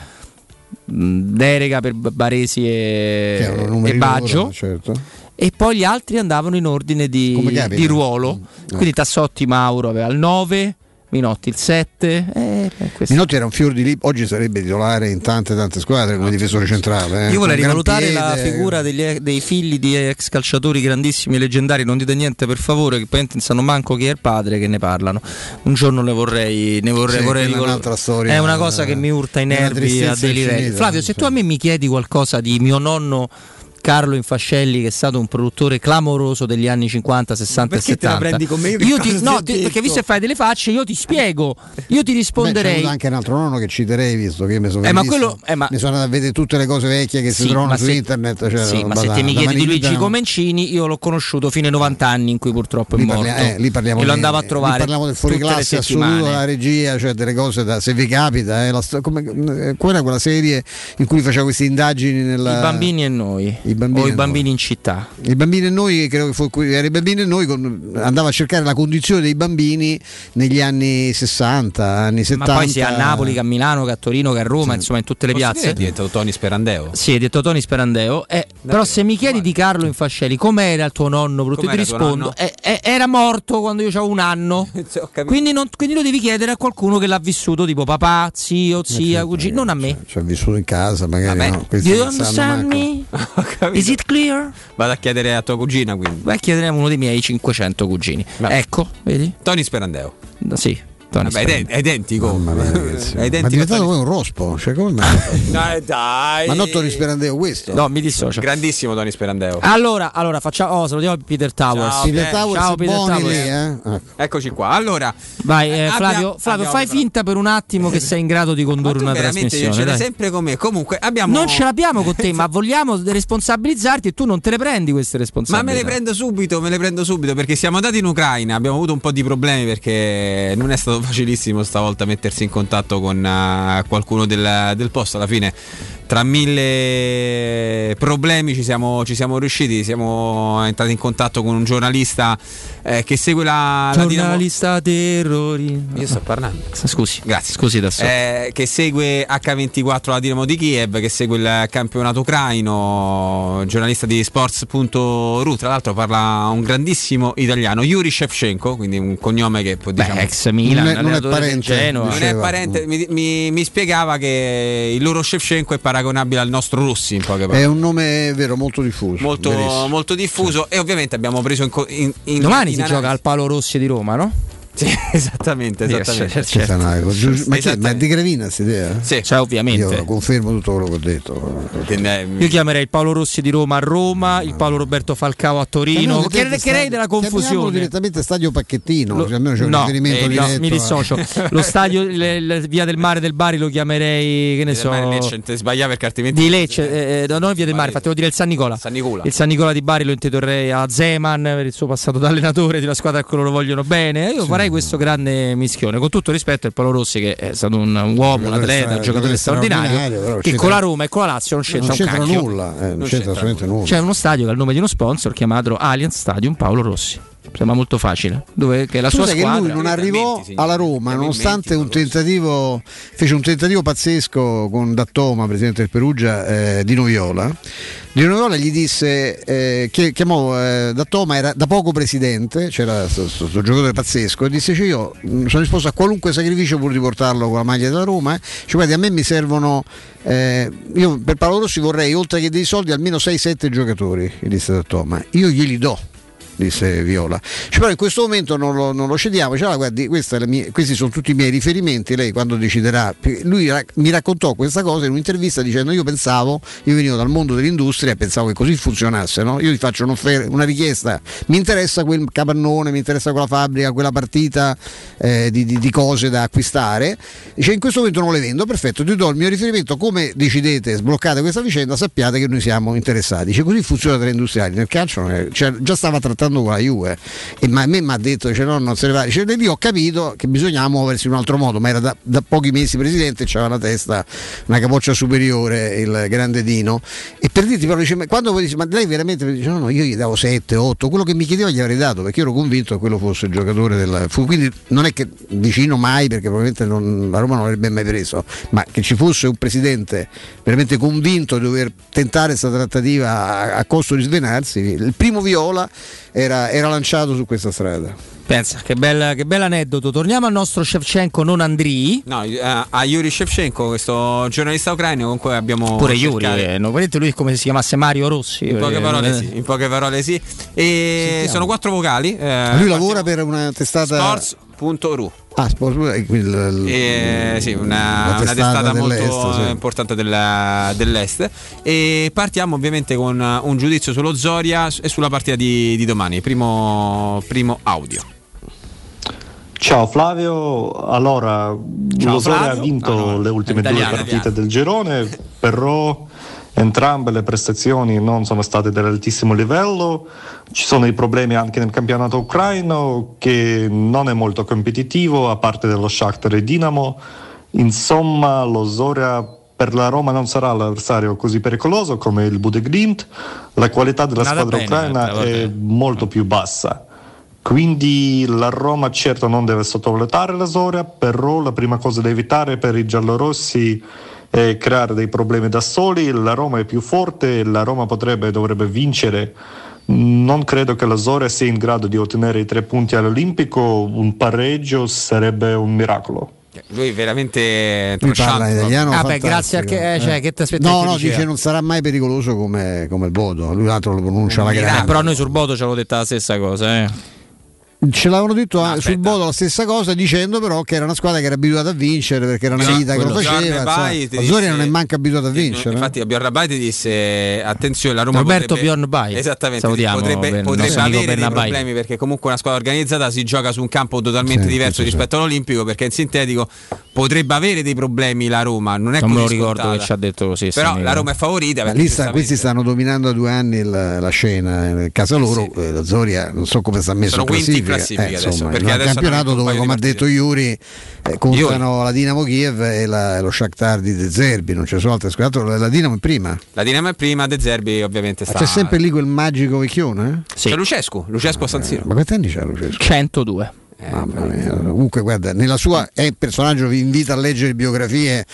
mh, Derega per Baresi e, e Baggio. loro, certo. E poi gli altri andavano in ordine di, di ruolo. Mm. Quindi Tassotti Mauro aveva il 9, Minotti il 7. Eh, eh, Minotti era un fior di lì, oggi sarebbe titolare in tante tante squadre come difensore centrale. eh. Io vorrei rivalutare la piede. figura degli- dei figli di ex calciatori grandissimi e leggendari. Non dite niente per favore, che poi non sanno manco chi è il padre che ne parlano. Un giorno ne vorrei, ne vorrei, Sì, vorrei rivolu- un'altra storia, È una cosa che mi urta i nervi a dei livelli. Flavio, se tu a me mi chiedi qualcosa di mio nonno. Carlo Infascelli, che è stato un produttore clamoroso degli anni 50, 60 Perché e te la 70. prendi con me? Io ti, no, ti perché visto che fai delle facce, io ti spiego. Io ti Beh, c'è risponderei. avuto anche un altro nonno che citerei visto che io mi sono Eh, quello- eh, ma- mi sono andato a vedere tutte le cose vecchie che si Sì, trovano su se- internet. Cioè, sì, ma se te mi chiedi di Luigi. Comencini, io l'ho conosciuto fino ai 90 anni in cui purtroppo è Lì, morto. eh, lì parliamo e lo andavo a lì trovare. parliamo del tutte le fuoriclasse assoluto settimane. della regia, cioè delle cose da se vi capita. eh, la come, eh, qual era quella serie in cui faceva queste indagini nella, I bambini e noi. I I bambini o i bambini in città? I bambini e noi, credo che fu, era i bambini e noi con- andava a cercare la condizione dei bambini negli anni 60, anni 70. Ma poi sia a Napoli che a Milano che a Torino che a Roma, insomma in tutte le Posso piazze. È diventato Tony Sperandeo. Sì, è detto Tony Sperandeo. Eh, però se mi chiedi di Carlo Infascelli, com'era il tuo nonno? Brutto, io ti rispondo, eh, eh, era morto quando io avevo un anno. quindi, non- quindi lo devi chiedere a qualcuno che l'ha vissuto, tipo papà, zio, zia, cugino, non a me. Cioè, vissuto in casa, magari Vabbè. no. questi Do you Is it clear? Vado a chiedere a tua cugina quindi. Vai a chiedere a uno dei miei 500 cugini. Ecco, vedi? Tony Sperandeo. Sì, Vabbè, è, identico. È Ma è identico a diventato poi un rospo, cioè come mai? Dai, dai. Ma non Tony Sperandeo questo? No, mi dissocio. Grandissimo Tony Sperandeo. Allora, allora facciamo. Oh, salutiamo Peter Towers. Ciao, Peter Pe- Towers Ciao, Peter Towers. lì, eh? Ecco. Eccoci qua. Allora, Vai, eh, Abbia- Flavio, Flavio abbiamo fai finta per un attimo che sei in grado di condurre una veramente trasmissione. ce l'hai sempre con me. Comunque abbiamo Non ce l'abbiamo con te, ma vogliamo responsabilizzarti e tu non te le prendi queste Ma responsabilità. me le prendo subito, me le prendo subito perché siamo andati in Ucraina, abbiamo avuto un po' di problemi perché non è stato facilissimo stavolta mettersi in contatto con eh, qualcuno del, del posto. Alla fine, tra mille problemi, ci siamo, ci siamo riusciti. Siamo entrati in contatto con un giornalista eh, che segue la, la Dinamo- Giornalista terrori. Io sto parlando. Scusi, Grazie. Scusi adesso. Eh, che segue H24 la Dinamo di Kiev, che segue il campionato ucraino, giornalista di sports.ru, tra l'altro parla un grandissimo italiano, Yuri Shevchenko, quindi un cognome che può diciamo, ex Milan, Non è- non è parente, Genoa. non è parente, mi, mi- mi spiegava che il loro Shevchenko è paragonabile al nostro Rossi in poche parole. È un nome vero molto diffuso. Molto, molto diffuso e ovviamente abbiamo preso in, in, in Domani in si analisi- gioca al Palo Rossi di Roma, no? Sì, esattamente, Sì, esattamente. certo. Una. Ma, che- Esattamente. ma è di Gravina questa idea? Sì. Cioè, ovviamente. Io confermo tutto quello che ho detto. Eh, Io chiamerei il Paolo Rossi di Roma a Roma, il Paolo Roberto Falcao a Torino. Chiederei della stadio- chiamiamolo confusione. direttamente stadio Pacchettino, Lo- almeno c'è un no, riferimento eh, no, diretto. mi a- dissocio. Lo stadio, il- il- via del mare del Bari lo chiamerei, che ne so, Lecce, sbagliava perché altrimenti di Lecce, eh, no, non via del mare, infatti devo dire il San Nicola. San Nicola. Il San Nicola di Bari lo intitolerei a Zeman per il suo passato da allenatore della squadra che loro vogliono bene. Io farei questo grande mischione. Con tutto rispetto al Paolo Rossi, che è stato un, uomo, un atleta, un giocatore straordinario, che c'entra- con la Roma e con la Lazio non c'entra non un c'entra nulla, eh, non c'entra assolutamente nulla. C'è uno stadio che ha il nome di uno sponsor chiamato Allianz Stadium Paolo Rossi. Sembra molto facile. Dove che la Tu sua sai che squadra. lui non arrivò alla Roma nonostante un tentativo fece un tentativo pazzesco con Dattoma, presidente del Perugia, eh, di Noviola. Di Noviola gli disse eh, che chiamò eh, Dattoma, era da poco presidente, c'era questo giocatore pazzesco, e disse cioè, io sono disposto a qualunque sacrificio pur di portarlo con la maglia della Roma. eh. Cioè, guardi, a me mi servono eh, io per Paolo Rossi vorrei oltre che dei soldi almeno 6-7 giocatori, gli disse Dattoma. Io glieli do disse Viola. Cioè, però in questo momento non lo, non lo cediamo. Cioè, guardi, mia- questi sono tutti i miei riferimenti. Lei quando deciderà, lui ra- mi raccontò questa cosa in un'intervista dicendo: Io pensavo, io venivo dal mondo dell'industria e pensavo che così funzionasse. No? Io gli faccio una richiesta, mi interessa quel capannone, mi interessa quella fabbrica, quella partita eh, di, di- di cose da acquistare. Dice: In questo momento non le vendo, perfetto, ti do il mio riferimento. Come decidete, sbloccate questa vicenda, sappiate che noi siamo interessati. Dice: Così funziona tra industriali. Nel calcio cioè, già stava trattando con la Juve. E ma a me mi ha detto: dice, no, non se ne va. Dice, lì ho capito che bisognava muoversi in un altro modo, ma era da, da pochi mesi presidente, c'aveva la testa, una capoccia superiore, il grande Dino. E per dirti, però, dice, ma quando poi dice, ma lei veramente dice: no, no, io gli davo 7, 8, quello che mi chiedeva gli avrei dato, perché ero convinto che quello fosse il giocatore del. Fu, quindi non è che vicino mai, perché probabilmente non- la Roma non l'avrebbe mai preso, ma che ci fosse un presidente veramente convinto di dover tentare questa trattativa a, a costo di svenarsi. Il primo Viola era, era lanciato su questa strada. Pensa, che bel, che bel aneddoto. Torniamo al nostro Shevchenko, non Andrii. No, eh, a Yuri Shevchenko, questo giornalista ucraino con cui abbiamo Pure Yuri, eh, no, vedete lui è come si chiamasse Mario Rossi. In poche perché- parole sì, in poche parole sì. E Sentiamo. sono quattro vocali. eh, Lui lavora per una testata. Sports.ru. Ah, Sport, eh, il- Eh, sì, una, la una testata molto sì. importante della- dell'Est. E partiamo ovviamente con un giudizio sullo Zoria e sulla partita di, di domani. Primo, primo audio. Ciao Flavio, allora Ciao, lo Zoria ha Flavio. vinto no, le ultime due partite italiano. del girone, però entrambe le prestazioni non sono state dell'altissimo livello, ci sono i problemi anche nel campionato ucraino che non è molto competitivo a parte dello Shakhtar e Dinamo, insomma lo Zoria per la Roma non sarà l'avversario così pericoloso come il Budeglimt, la qualità della Nada squadra bene, ucraina è molto più bassa. Quindi la Roma certo non deve sottovalutare la Zoria, però la prima cosa da evitare per i giallorossi è creare dei problemi da soli. La Roma è più forte, la Roma potrebbe e dovrebbe vincere. Non credo che la Zoria sia in grado di ottenere i tre punti all'Olimpico, un pareggio sarebbe un miracolo. Lui veramente Lui parla in italiano. Ah, beh, grazie a che- eh, cioè, che ti aspettavi No, che no, dice non sarà mai pericoloso come, come il Bodo. Lui l'altro lo pronuncia Eh, grande. però noi sul Bodo ci avevo detta la stessa cosa, eh. Ce l'avevano detto anche sul Bodo la stessa cosa, dicendo però che era una squadra che era abituata a vincere perché era una Sì, vita che lo faceva. La Zoria disse- non è manca abituata a vincere. Infatti, Bjorn Rabai ti disse: Attenzione, la Roma Roberto potrebbe, Bjorn Bai. Esattamente, Salutiamo potrebbe, il potrebbe avere dei Bernabei. problemi perché comunque una squadra organizzata si gioca su un campo totalmente Sì, diverso sì, sì. rispetto all'Olimpico. Perché in sintetico potrebbe avere dei problemi la Roma. Non è Non me lo così ricordo scontata. che ci ha detto così. Però la. Roma è favorita. Lì sta- questi stanno dominando da due anni il- la scena in casa loro. eh, La Zoria non so come sta messo in classifica. Classifica Eh, adesso, insomma, perché in un adesso campionato un dove, come ha detto Iuri, eh, contano la Dinamo Kiev e la- lo Shakhtar di De Zerbi. Non ci sono altre squadre. La Dinamo è prima. La Dinamo è prima, De Zerbi ovviamente Ma sta. C'è sempre lì quel magico vecchione? eh? C'è Lucescu, Lucescu a San Siro. Ma quanti anni c'ha Lucescu? 102. Mamma mia. Comunque, guarda, nella sua è il personaggio vi invita a leggere biografie.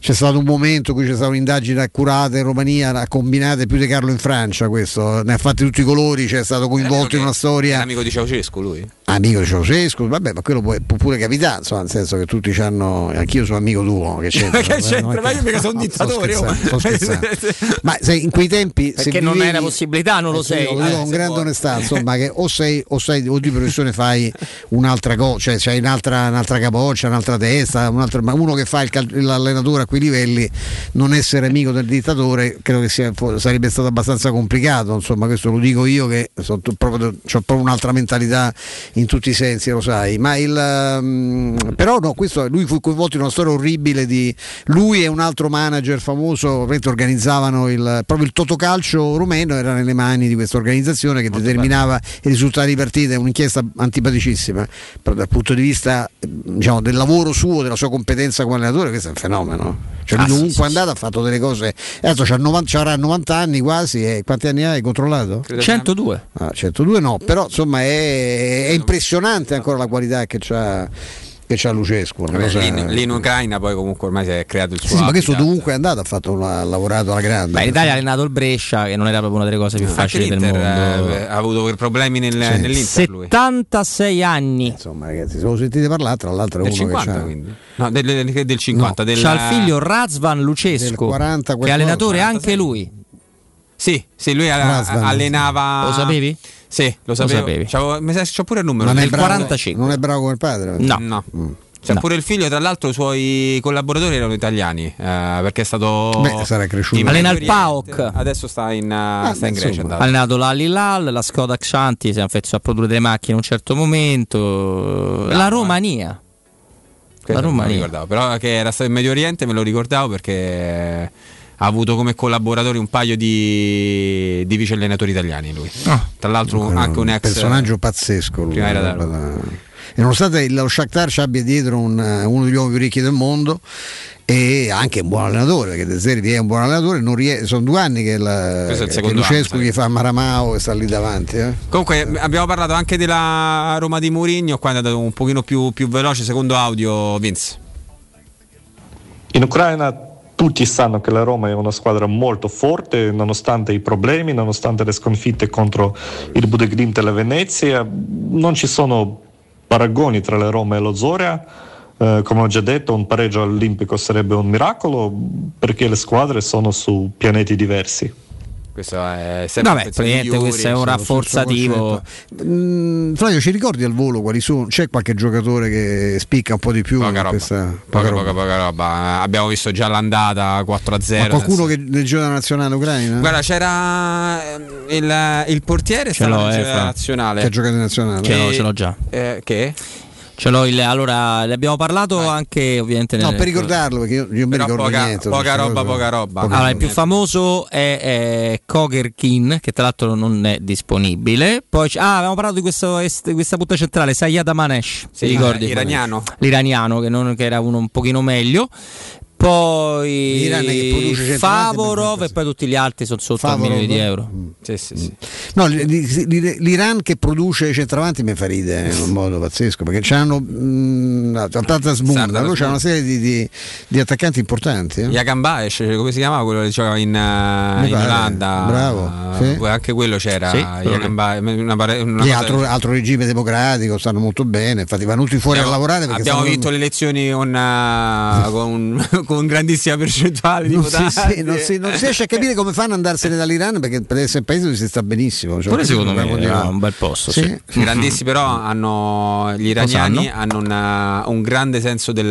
C'è stato un momento in cui c'è stata un'indagine accurata in Romania, ha combinate più di Carlo in Francia. Questo ne ha fatti tutti i colori. C'è stato coinvolto in una È storia. amico di Ceausescu lui. Amico di Ceausescu, vabbè, ma quello può, può pure capitare, insomma, nel senso che tutti hanno. Anch'io sono amico tuo, che c'entra? Che c'entra? Ma io mica sono un dittatore, scherzando, sto scherzando. Ma sai, in quei tempi. se Perché non vivevi- era possibilità, non lo eh sei. Dico Eh, con se grande onestà, insomma, che o sei, o sei o di professione fai un'altra cosa, cioè c'hai un'altra, un'altra capoccia, un'altra testa, un'altra- ma uno che fa il cal- l'allenatore a quei livelli, non essere amico del dittatore, credo che sia- sarebbe stato abbastanza complicato. Insomma, questo lo dico io che ho proprio, proprio un'altra mentalità in tutti i sensi, lo sai. Ma il, ehm, però no, questo, lui fu coinvolto in una storia orribile di lui e un altro manager famoso, organizzavano il, proprio il totocalcio rumeno, era nelle mani di questa organizzazione che determinava i risultati di partita, è un'inchiesta antipaticissima, però dal punto di vista diciamo, del lavoro suo, della sua competenza come allenatore, questo è un fenomeno. Cioè, lui Ah, dovunque sì, è andato ha fatto delle cose. Adesso c'ha 90, avrà 90 anni quasi. E quanti anni hai controllato? 102. Ah, 102 no, però insomma è, è impressionante ancora la qualità che c'ha, che c'ha Lucescu. Vabbè, cosa- lì, in- lì in Ucraina poi comunque ormai si è creato il suo sì, ma questo habitat. dovunque è andato ha, fatto una- ha lavorato alla grande. Beh, in Italia ha allenato il Brescia, che non era proprio una delle cose più Anche facili del mondo. eh, ha avuto problemi nel, nell'Inter lui. 76 anni. Insomma, ragazzi, se lo sentite parlare, tra l'altro è Del uno 50 che c'ha- quindi. No, del, del- del 50. del, C'ha il figlio Razvan Lucescu, Del 40 che è allenatore anche lui. Sì, sì, lui Razvan. allenava. Lo sapevi? Sì, lo sapevo. sapevi. C'avevo- mi sa che c'ho pure il numero. Ma non è, bravo, 45. non è bravo come il padre? No. No. Mm. C'è No. pure il figlio, tra l'altro i suoi collaboratori erano italiani, eh, perché è stato Beh, sarà cresciuto. Allena il PAOK. Adesso sta in, uh, sta in Grecia. Ha allenato la Lilal, la Skoda Xanti, si è affezionato a produrre delle macchine in un certo momento. la eh. Romania. Questo non me lo Romania. ricordavo, però che era stato in Medio Oriente me lo ricordavo perché ha avuto come collaboratori un paio di, di vice allenatori italiani lui. Tra l'altro Comunque, anche un ex personaggio pazzesco. lui, Prima era E nonostante lo Shakhtar ci abbia dietro un, eh, uno degli uomini più ricchi del mondo e anche un buon allenatore, perché De Zerbi è un buon allenatore, non rie- sono due anni che, la, Questo è il che secondo Lucescu anno, gli fa Maramao e sta lì davanti. eh. Comunque abbiamo parlato anche della Roma di Mourinho, qua è andato un pochino più, più veloce, secondo audio Vince. In Ucraina tutti sanno che la Roma è una squadra molto forte, nonostante i problemi, nonostante le sconfitte contro il Budeglimt e la Venezia. Non ci sono paragoni tra la Roma e lo Zoria. Eh, come ho già detto, un pareggio olimpico sarebbe un miracolo perché le squadre sono su pianeti diversi. Questo è sempre Vabbè, praticamente questo è un rafforzativo. Mm, Flavio, ci ricordi al volo quali sono? C'è qualche giocatore che spicca un po' di più? Poca in roba. questa- Poca, poca, poca roba. Abbiamo visto già l'andata 4-0. Ma qualcuno che nel gioco della nazionale ucraina? Guarda, c'era ehm, il, il portiere Ce stava l'ho, nel giro della Fra. nazionale. Che ha giocato in nazionale? Ce l'ho, ce l'ho già. Eh, che? Ce l'ho il- allora, ne abbiamo parlato anche ovviamente No, nel- per ricordarlo, perché io, io mi Però ricordo poca- niente. poca roba, poca roba. Poca Allora, il più famoso è, è Kin, che tra l'altro non è disponibile. Poi c'è- ah, avevamo parlato di, questo est- di questa punta centrale, Sayada Manesh, Sì, ti ricordi? eh, iraniano. L'iraniano, che, non- che era uno un pochino meglio. Poi Favorov e poi tutti gli altri sono sotto Favorov? milioni di euro. Sì, sì, sì. No, l'Iran che produce centravanti mi fa ridere in un modo pazzesco perché c'hanno mh, tanta smunta, Sardar loro c'hanno una serie di, di- di attaccanti importanti. eh. Yagan Baesh, come si chiamava quello che giocava in, eh, Mi in Olanda? bravo, Eh, sì. Anche quello c'era. Sì, Yagan Baesh, una pare- una cosa- altro, altro regime democratico, stanno molto bene, infatti vanno tutti fuori Abbiamo- a lavorare abbiamo vinto le elezioni con, eh, con, con grandissima percentuale di non si, votanti. sì, non, si, non si riesce a capire come fanno ad andarsene dall'Iran perché per essere un paese dove si sta benissimo. Cioè, Pure secondo me è un bel posto. Sì. Sì. grandissimi però hanno gli iraniani hanno una- un grande senso del,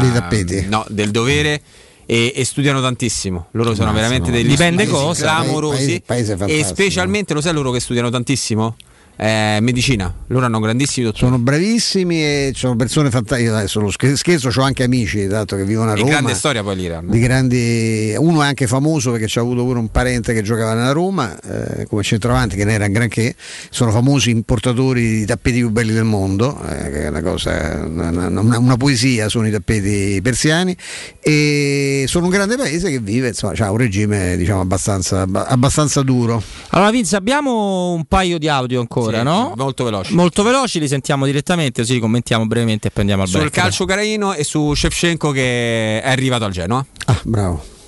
Dei tappeti. no, del dovere e, e studiano tantissimo loro sono Ammazza, veramente degli Dipende cosa. clamorosi Paese- paese e specialmente lo sai loro che studiano tantissimo Eh, medicina. Loro hanno grandissimi dottori Sono bravissimi e sono persone fantastiche. Adesso lo scherzo, ho anche amici tanto che vivono a Roma. grande storia poi l'Iran di grandi uno è anche famoso perché c'ha avuto pure un parente che giocava nella Roma eh, come centravanti che ne era un granché. Sono famosi importatori di tappeti più belli del mondo eh, che è una cosa una, una- una poesia sono i tappeti persiani. E sono un grande paese che vive insomma ha un regime diciamo abbastanza, abbastanza duro. Allora, Vince, abbiamo un paio di audio ancora, Sì, no? molto veloci Molto veloci, li sentiamo direttamente, così li commentiamo brevemente e prendiamo al sul break. calcio ucraino e su Shevchenko che è arrivato al Genoa ah bravo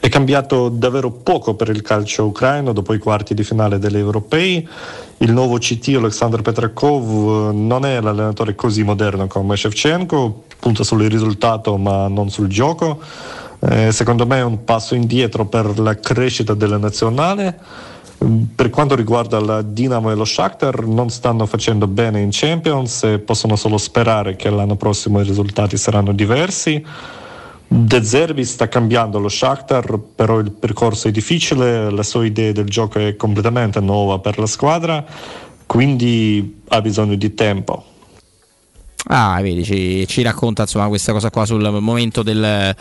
È cambiato davvero poco per il calcio ucraino dopo i quarti di finale degli europei. Il nuovo CT Alexander Petrakov non è l'allenatore così moderno come Shevchenko, punta sul risultato ma non sul gioco. Eh, secondo me è un passo indietro per la crescita della nazionale. Per quanto riguarda la Dinamo e lo Shakhtar non stanno facendo bene in Champions e possono solo sperare che l'anno prossimo i risultati saranno diversi. De Zerbi sta cambiando lo Shakhtar, però il percorso è difficile, la sua idea del gioco è completamente nuova per la squadra, quindi ha bisogno di tempo. Ah, vedi, ci, ci racconta insomma questa cosa qua sul momento del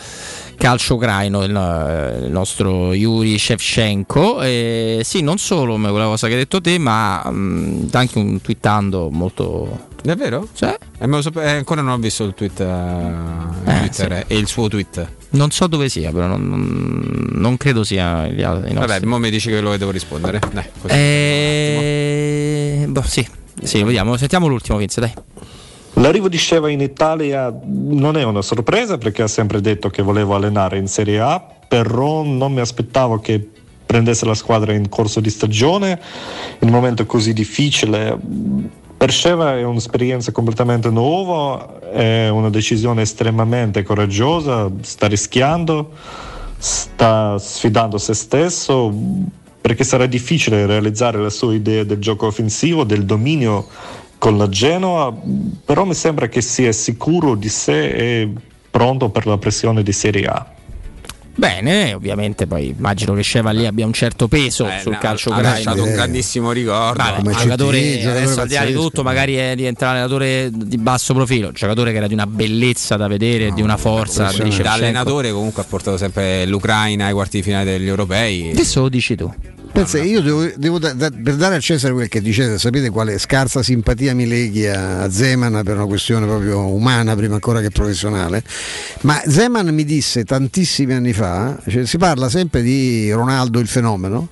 calcio ucraino, il, il nostro Yuri Shevchenko. E sì, non solo quella cosa che hai detto te, ma mh, anche un twittando molto. Davvero? Sì. Eh, sape- eh, ancora non ho visto il tweet eh, il Eh, Twitter e il suo tweet. Non so dove sia, però non, non- non credo sia gli altri. Vabbè, mo mi dici che lo devo rispondere. Dai, così. Eh, boh, sì, sì, vediamo. Sentiamo l'ultimo, Vince, dai. L'arrivo di Sheva in Italia non è una sorpresa perché ha sempre detto che volevo allenare in Serie A, però non mi aspettavo che prendesse la squadra in corso di stagione in un momento così difficile. Per Sheva è un'esperienza completamente nuova, è una decisione estremamente coraggiosa, sta rischiando, sta sfidando se stesso perché sarà difficile realizzare la sua idea del gioco offensivo, del dominio con la Genoa, però mi sembra che sia sicuro di sé e pronto per la pressione di Serie A. Bene, ovviamente poi immagino che Sheva lì abbia un certo peso Eh, sul no, calcio ha ucraino. lasciato un grandissimo ricordo. Vabbè, Come un CT, giocatore giocatore adesso al di là di tutto magari è diventato un allenatore di basso profilo, un giocatore che era di una bellezza da vedere, di una forza. da allenatore comunque ha portato sempre l'Ucraina ai quarti di finale degli europei. Adesso lo dici tu. Pensa, io devo, devo da- da- per dare a Cesare quel che dicete, sapete quale scarsa simpatia mi leghi a, a Zeman per una questione proprio umana prima ancora che professionale, ma Zeman mi disse tantissimi anni fa, cioè, si parla sempre di Ronaldo il fenomeno,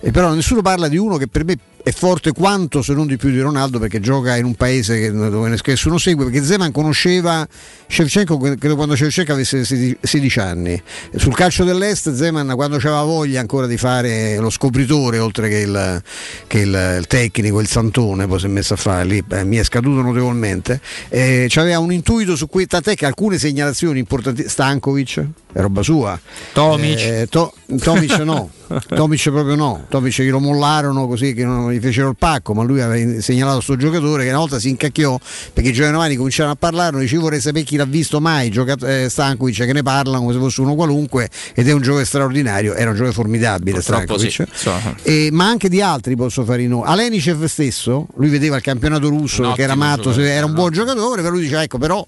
e però nessuno parla di uno che per me è forte quanto se non di più di Ronaldo perché gioca in un paese che, dove nessuno segue perché Zeman conosceva Shevchenko credo quando Shevchenko avesse 16 anni. Sul calcio dell'est Zeman quando aveva voglia ancora di fare lo scopritore oltre che il, che il, il tecnico il santone poi si è messo a fare lì eh, mi è scaduto notevolmente. Eh, aveva un intuito su cui tant'è che alcune segnalazioni importanti Stankovic è roba sua. Tomic. Eh, to, Tomic no. Tomic proprio no. Tomic glielo mollarono così che non gli fecero il pacco ma lui aveva segnalato sto giocatore che una volta si incacchiò perché i giovani cominciarono a parlare dice vorrei sapere chi l'ha visto mai giocato, eh, Stankovic che ne parlano come se fosse uno qualunque ed è un giocatore straordinario era un giocatore formidabile Stankovic sì, e, ma anche di altri posso fare i nomi Alenicev stesso lui vedeva il campionato russo Un che era matto giocatore, era un no? buon giocatore però lui diceva ecco però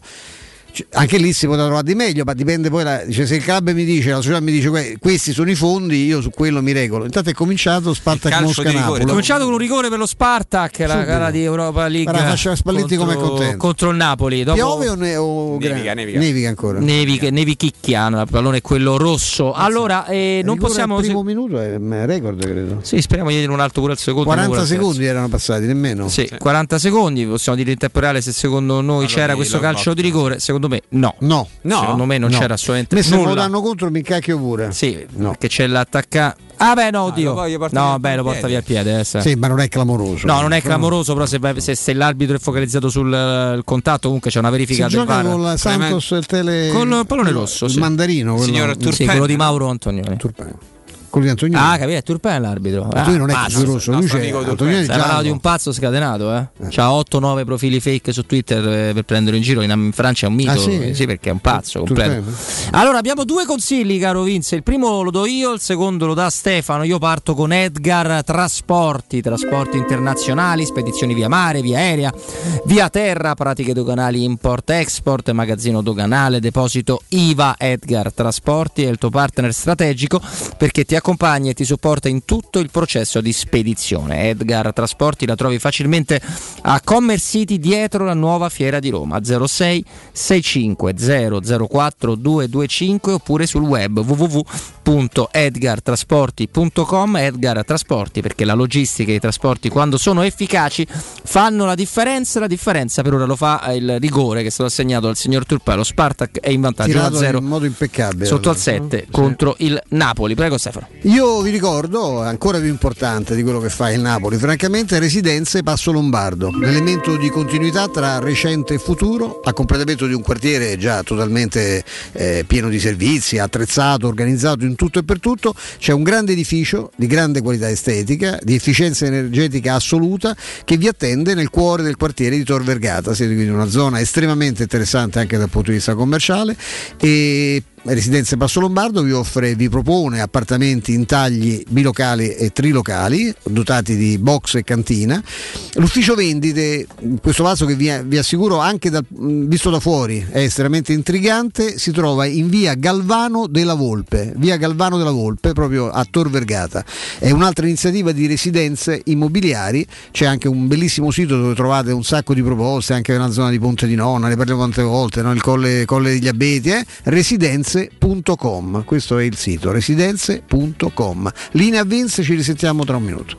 Anche lì si poteva trovare di meglio, ma dipende poi. La, dice, se il club mi dice, la società mi dice que- questi sono i fondi, io su quello mi regolo. Intanto è cominciato Spartak Calcio Mosca. Napoli. È cominciato con un rigore per lo Spartak, la Subito. gara di Europa League Guarda, faccia Spalletti com'è contento. contro il Napoli. Dopo Piove o, ne- o Nevica, gra- nevica. ancora? Nevi, Nevi Chicchiano, il pallone è quello rosso. Allora, eh, non possiamo. al primo minuto è record, credo. Sì, speriamo di dire un altro pure al secondo. 40 pure al terzo. secondi erano passati, nemmeno. Sì, 40 secondi, possiamo dire in tempo reale se secondo noi c'era di questo calcio di rigore, secondo me no. No, Secondo me non No. c'era assolutamente Me se me lo nulla. danno contro mi incacchio pure. Sì, perché c'è l'attacca. Ah beh no, oddio. lo voglio portare no, beh, lo porta via il piede. eh, sì. Ma non è clamoroso. No, non è clamoroso, però se, se- se l'arbitro è focalizzato sul il contatto, comunque c'è una Si verifica del gioca VAR. con la Santos e il tele... Con il pallone rosso, il sì. mandarino. quello- Signor Sì, quello di Mauro Antonioni. Quello di Antonioni. Ah, capito, è Turpin l'arbitro. Antonioni non è Ah, così rosso, lui c'è Antonioni è giallo. di un pazzo scatenato, eh? C'ha 8-9 profili fake su Twitter eh, per prendere in giro. In, in Francia è un mito. Ah, sì? eh, perché è un pazzo completo. Allora, abbiamo due consigli, caro Vince. Il primo lo do io, il secondo lo dà Stefano. Io parto con Edgar Trasporti, trasporti internazionali, spedizioni via mare, via aerea, via terra, pratiche doganali import-export, magazzino doganale, deposito IVA. Edgar Trasporti è il tuo partner strategico perché ti accompagna e ti supporta in tutto il processo di spedizione. Edgar Trasporti la trovi facilmente a Commerce City dietro la nuova fiera di Roma 06 65 004 225 oppure sul web www.edgartrasporti.com Edgar Trasporti perché la logistica e i trasporti quando sono efficaci fanno la differenza la differenza per ora lo fa il rigore che è stato assegnato al signor Turpè lo Spartak è in vantaggio Tirato 1-0 in modo impeccabile. sotto al allora. 7 contro il Napoli prego Stefano Io vi ricordo, ancora più importante di quello che fa il Napoli, francamente Residenze Passo Lombardo, l'elemento di continuità tra recente e futuro, a completamento di un quartiere già totalmente eh, pieno di servizi, attrezzato, organizzato in tutto e per tutto, c'è un grande edificio di grande qualità estetica, di efficienza energetica assoluta che vi attende nel cuore del quartiere di Tor Vergata, siete quindi in una zona estremamente interessante anche dal punto di vista commerciale. E Residenze Passo Lombardo vi offre, vi propone appartamenti in tagli bilocali e trilocali, dotati di box e cantina. L'ufficio vendite, questo palazzo che vi, vi assicuro anche dal- visto da fuori è estremamente intrigante, si trova in via Galvano della Volpe, via Galvano della Volpe, proprio a Tor Vergata. È un'altra iniziativa di residenze immobiliari, c'è anche un bellissimo sito dove trovate un sacco di proposte, anche nella zona di Ponte di Nonna, ne parliamo tante volte, no? il colle, colle degli Abeti, eh? residenze.com, questo è il sito, residenze.com. Linea Vince, ci risentiamo tra un minuto.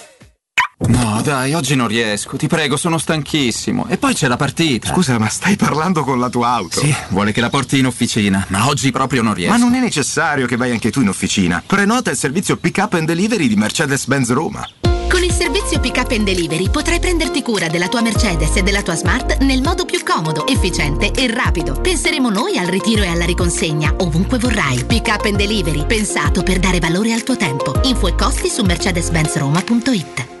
No, dai, oggi non riesco. Ti prego, sono stanchissimo. E poi c'è la partita. Scusa, ma stai parlando con la tua auto? Sì, vuole che la porti in officina, ma oggi proprio non riesco. Ma non è necessario che vai anche tu in officina. Prenota il servizio Pick Up and Delivery di Mercedes-Benz Roma. Con il servizio Pick Up and Delivery potrai prenderti cura della tua Mercedes e della tua Smart nel modo più comodo, efficiente e rapido. Penseremo noi al ritiro e alla riconsegna ovunque vorrai. Pick Up and Delivery, pensato per dare valore al tuo tempo. Info e costi su mercedes-benzroma.it.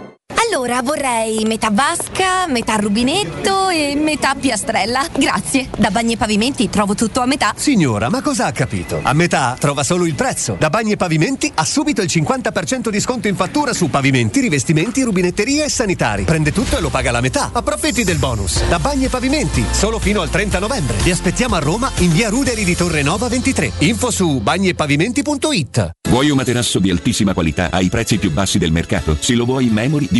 Allora vorrei metà vasca, metà rubinetto e metà piastrella. Grazie. Da Bagni e Pavimenti trovo tutto a metà. Signora, ma cosa ha capito? A metà trova solo il prezzo. Da Bagni e Pavimenti ha subito il 50% di sconto in fattura su pavimenti, rivestimenti, rubinetterie e sanitari. Prende tutto e lo paga la metà. Approfitti del bonus. Da Bagni e Pavimenti, solo fino al 30 novembre. Vi aspettiamo a Roma in via Ruderi di Torre Nova 23. Info su bagniepavimenti.it. Vuoi un materasso di altissima qualità ai prezzi più bassi del mercato? Se lo vuoi in memory di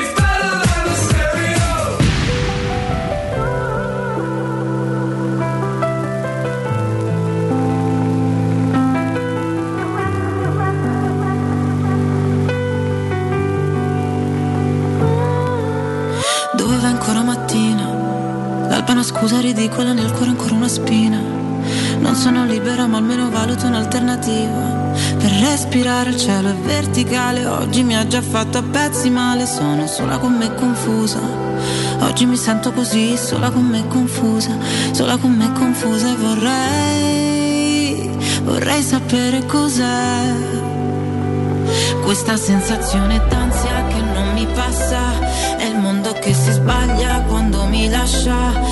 una scusa ridicola, nel cuore ancora una spina. Non sono libera, ma almeno valuto un'alternativa. Per respirare il cielo è verticale, oggi mi ha già fatto a pezzi male, sono sola con me confusa. Oggi mi sento così, sola con me confusa, sola con me confusa e vorrei, vorrei sapere cos'è. Questa sensazione d'ansia che non mi passa, è il mondo che si sbaglia quando mi lascia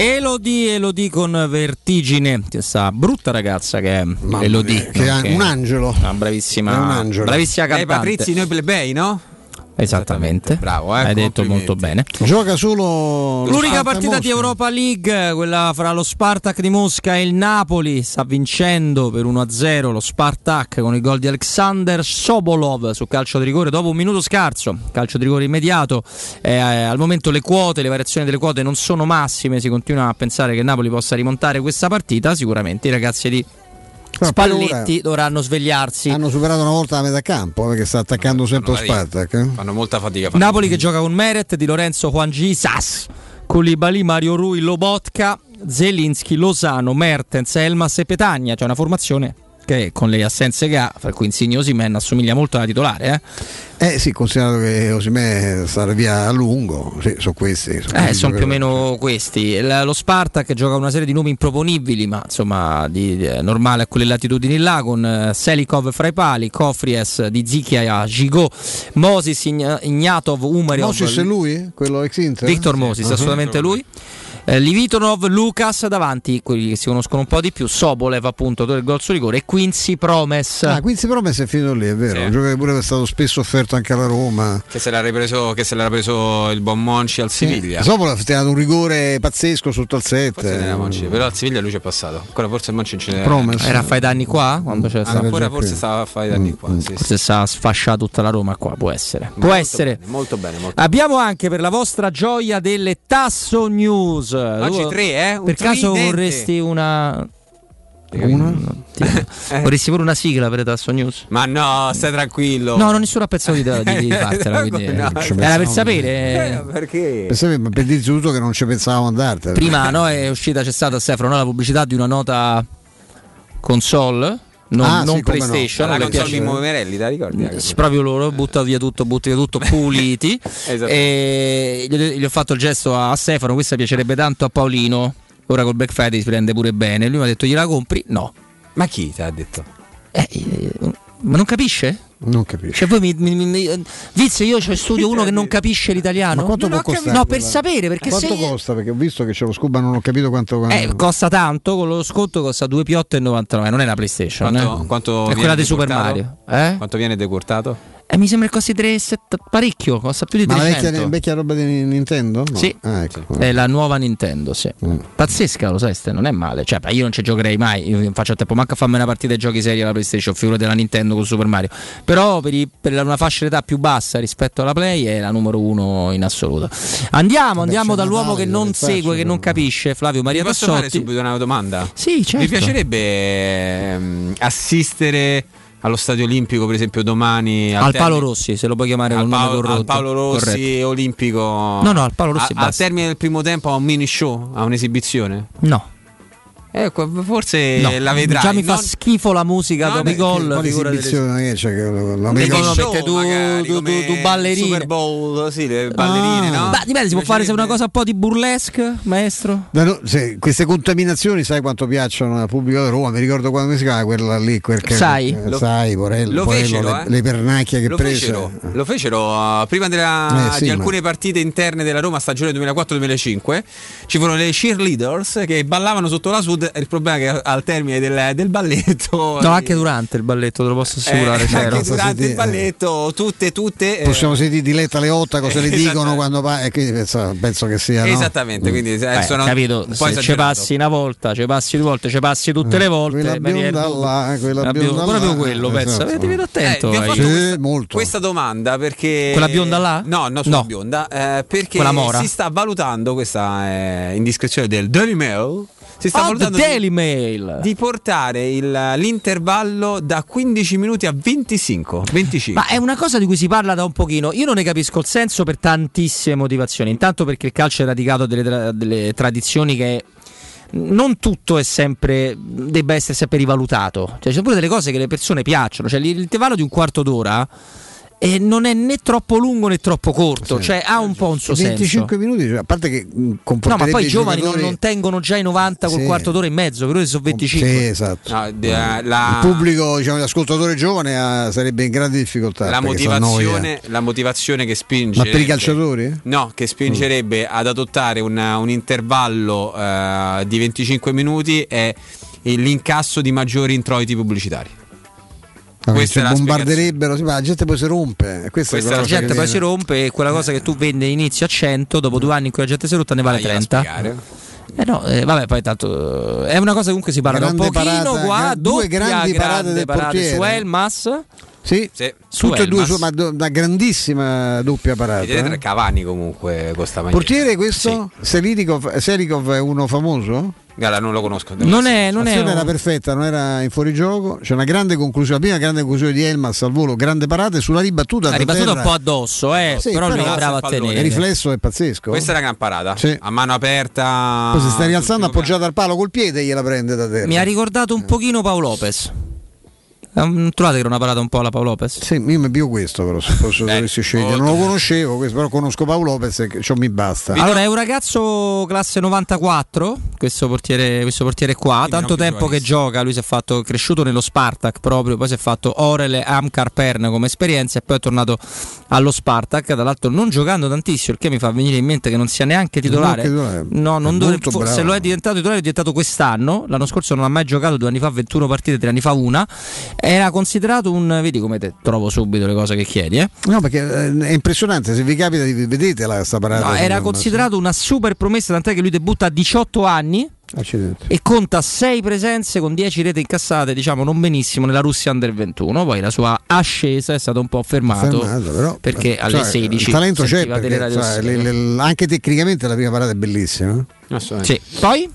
Elodie, Elodie con vertigine, questa brutta ragazza che è Elodie. che è un angelo. Una bravissima, È un angelo. bravissima Eh, cantante. Patrizi, noi plebei, no? Esattamente. Bravo, eh, Hai detto molto bene. Gioca solo lo L'unica partita di Mosca. Europa League, quella fra lo Spartak di Mosca e il Napoli, sta vincendo per 1-0 lo Spartak con il gol di Alexander Sobolov su calcio di rigore dopo un minuto scarso, calcio di rigore immediato. Eh, al momento le quote, le variazioni delle quote non sono massime, si continua a pensare che il Napoli possa rimontare questa partita, sicuramente i ragazzi di Però per Spalletti ora dovranno svegliarsi. Hanno superato una volta la metà campo eh, perché sta attaccando sempre lo Spartak. eh. Fanno molta fatica. fare- Napoli che gioca con Meret, Di Lorenzo, Juan Gisas, Koulibaly, Mario Rui, Lobotka, Zelinski, Lozano, Mertens, Elmas e Petagna. C'è una formazione che con le assenze che ha, fra cui Insigne Osimen, assomiglia molto alla titolare. Eh, Eh sì, considerato che Osimè sarà via a lungo, sì, sono questi. sono Eh, sono più o meno questi. La- lo Spartak gioca una serie di nomi improponibili, ma insomma di, di- normale a quelle latitudini là, con eh, Selikov fra i pali, Kofries di Zichia, Gigot, Moses, Ign- Ignatov, Umariov. Moses è lui? Quello ex Inter? Victor Moses, Ah. assolutamente lui. Eh, Livitonov, Lucas davanti, quelli che si conoscono un po' di più, Sobolev appunto, del gol su rigore e Quincy Promes. Ah, Quincy Promes è finito lì, è vero. Sì. Un giocatore pure che è stato spesso offerto anche alla Roma. Che se l'ha ripreso, che se l'era preso il buon Monci al Siviglia. Sopra ha tirato un rigore pazzesco sotto al set. Forse ne era Monci, però al Siviglia lui ci è passato. Ancora forse il Monci n'era. Promes. Era a fare danni qua quando c'è stato. Ancora forse stava a fare danni qua. Sì, sì. Forse sta sfasciata tutta la Roma qua, può essere. Può Molto essere. bene, molto bene, molto Abbiamo anche per la vostra gioia delle Tasso News. Oggi Tu- tre, eh? Un Per caso tridente. vorresti una. Una? Eh. Vorresti pure una sigla per Tasso News? Ma no, stai tranquillo. No, non nessuno ha pensato di, di, di fartela. Quindi, No, eh, ci era per sapere. Eh, perché? Pensavi, ma per dirti tutto che non ci pensavamo andartene. Prima no, è uscita, c'è stata Stefano, no, la pubblicità di una nota console, non, Ah, non sì, come no. PlayStation. La le console Merelli, te la ricordi? Sì, proprio loro, butta via tutto, butta via tutto, puliti. Esatto. e gli, ho- gli ho fatto il gesto a Stefano, questa piacerebbe tanto a Paolino. Ora col Black Friday si prende pure bene. Lui mi ha detto gliela compri? No. Ma chi ti ha detto? Eh, eh, ma non capisce? Non capisco. Cioè voi mi, mi, mi- mi- Vizio, io c'ho in studio uno che non capisce l'italiano. Ma quanto Non può costare? No, per sapere, perché quanto se... costa? Perché ho visto che c'è lo scuba, non ho capito quanto. Eh, costa tanto, con lo sconto costa 2 piotte e 99, non è la PlayStation. Quanto, eh. quanto è viene quella di Super? Mario. Eh? Quanto viene decurtato? Eh, mi sembra che costi 3, parecchio, costa più di Ma la 300. vecchia, vecchia roba di Nintendo? No. Sì. Ah, ecco. È la nuova Nintendo, sì. Mm. Pazzesca, lo sai, Ste, non è male. Cioè, io non ci giocherei mai. Io non faccio a tempo manco a farmi una partita di giochi seri alla PlayStation, figura della Nintendo con Super Mario. Però per, i- per una fascia d'età più bassa rispetto alla Play è la numero uno in assoluto. Andiamo, andiamo dall'uomo Natale, che non segue, che non capisce, Flavio Maria Ti posso fare Tassotti. subito una domanda? Sì, certo. Vi piacerebbe ehm, assistere allo Stadio Olimpico, per esempio, domani Al termine- Paolo Rossi, se lo puoi chiamare al Paolo, corretto. al Paolo Rossi Corretto. Olimpico. No, no, al Paolo Rossi A- al termine del primo tempo a un mini show, a un'esibizione. No. Ecco, forse No, la vedrai. Già mi fa non- schifo la musica No, dopo i gol. Quale figura delle- esibizione che no, Show? perché tu, magari, tu, tu, tu ballerine. Super Bowl, sì, le ballerine, Ah. no? Beh, dipende, si può fare se una cosa un po' di burlesque, maestro. No, no, se- queste contaminazioni sai quanto piacciono al pubblico di Roma mi ricordo quando si chiama quella lì quel che, Sai? eh, Lo- sai Porello, lo Porello, fecero, le, eh. le pernacchie che Lo prese fecero, lo fecero uh, prima della- Eh, sì, di ma- alcune partite interne della Roma stagione 2004-2005 ci furono le cheerleaders che ballavano sotto la sud il problema è che al termine del, del balletto No, anche durante il balletto, te lo posso assicurare. eh, c'era. anche durante il balletto tutte tutte eh, possiamo sentire Diletta Leotta cosa le Eh, dicono quando va e quindi penso, penso che sia no? esattamente quindi eh, Eh, sono capito, se ci passi una volta, ci passi due volte, ci passi tutte le volte. bionda là, quella la bionda proprio là, quello, pensa. esatto. Avete vedo attento. Eh, Sì, questa, molto. questa domanda perché Quella bionda là? No, no, sulla No. bionda eh, perché si sta valutando questa indiscrezione del Daily Mail si sta valutando di- Daily Mail. di portare il- l'intervallo da 15 minuti a 25 25 Ma è una cosa di cui si parla da un pochino. Io non ne capisco il senso per tantissime motivazioni. Intanto perché il calcio è radicato delle, tra- delle tradizioni che non tutto è sempre debba essere sempre rivalutato. Cioè, ci sono pure delle cose che le persone piacciono. Cioè, l'intervallo di un quarto d'ora eh, non è né troppo lungo né troppo corto. Cioè, ha un po' un suo 25 senso. minuti cioè, a parte che mh, No, ma poi i giovani non, giocatori- non tengono già i 90 col Sì. quarto d'ora e mezzo, per ora sono 25. sì esatto No, de- la, il pubblico diciamo l'ascoltatore giovane ha- sarebbe in grande difficoltà la motivazione, la motivazione che spinge ma per i calciatori? No, che spingerebbe ad adottare una- un intervallo eh, di 25 minuti è l'incasso di maggiori introiti pubblicitari. Questa cioè, bombarderebbero, sì, ma la gente poi si rompe. e Questa, Questa è la gente poi si rompe e quella cosa che tu vende inizi a 100, dopo due anni in cui la gente si è rotta ne vale 30. Eh no, eh, vabbè, poi tanto eh, è una cosa che comunque si parla da un Grande pochino parata, qua, due grandi parate grande del parate portiere. su Elmas. Sì, Su tutte e due, ma do- una grandissima doppia parata. Vedete eh. Cavani comunque con sta maglietta. Portiere questo? Serikov, Serikov è uno famoso? Guarda, non lo conosco. Non è, non è L'azione era un- perfetta, non era in fuorigioco. C'è una grande conclusione, la prima grande conclusione di Elmas al volo, grande parate sulla ribattuta. ribattuto terra. un po' addosso, eh, Sì, però, lui però è bravo a tenere. Il riflesso è pazzesco. Questa è la gran parata. Sì. A mano aperta. Poi si sta rialzando appoggiata al palo col piede e gliela prende da terra. Mi ha ricordato un pochino Paolo Lopez. Um, trovate che era una parata un po' alla Paolo Lopez? Sì, io mi pio questo però se posso dovessi scegliere. Non lo conoscevo, questo, però conosco Paolo Lopez e ciò mi basta. Allora, è un ragazzo classe 94, questo portiere, questo portiere qua, tanto più tempo che gioca, lui si è fatto cresciuto nello Spartak proprio, poi si è fatto Orele Amkar Pern come esperienza e poi è tornato allo Spartak, tra l'altro non giocando tantissimo, il che mi fa venire in mente che non sia neanche titolare. Non titolare. No, non dovrebbe- bravo. se lo è diventato titolare è diventato quest'anno, l'anno scorso non ha mai giocato, due anni fa 21 partite, tre anni fa una, era considerato un, vedi come te trovo subito le cose che chiedi, eh? No, perché eh, è impressionante, se vi capita di vedete la sta parata. No, era considerato una super promessa, tant'è che lui debutta a 18 anni Accidenti. e conta 6 presenze con 10 reti incassate, diciamo non benissimo nella Russia Under 21. Poi la sua ascesa è stata un po' però, perché eh, alle cioè, 16 il talento c'è perché cioè, le- le- anche tecnicamente la prima parata è bellissima. Assolutamente. Sì. Poi?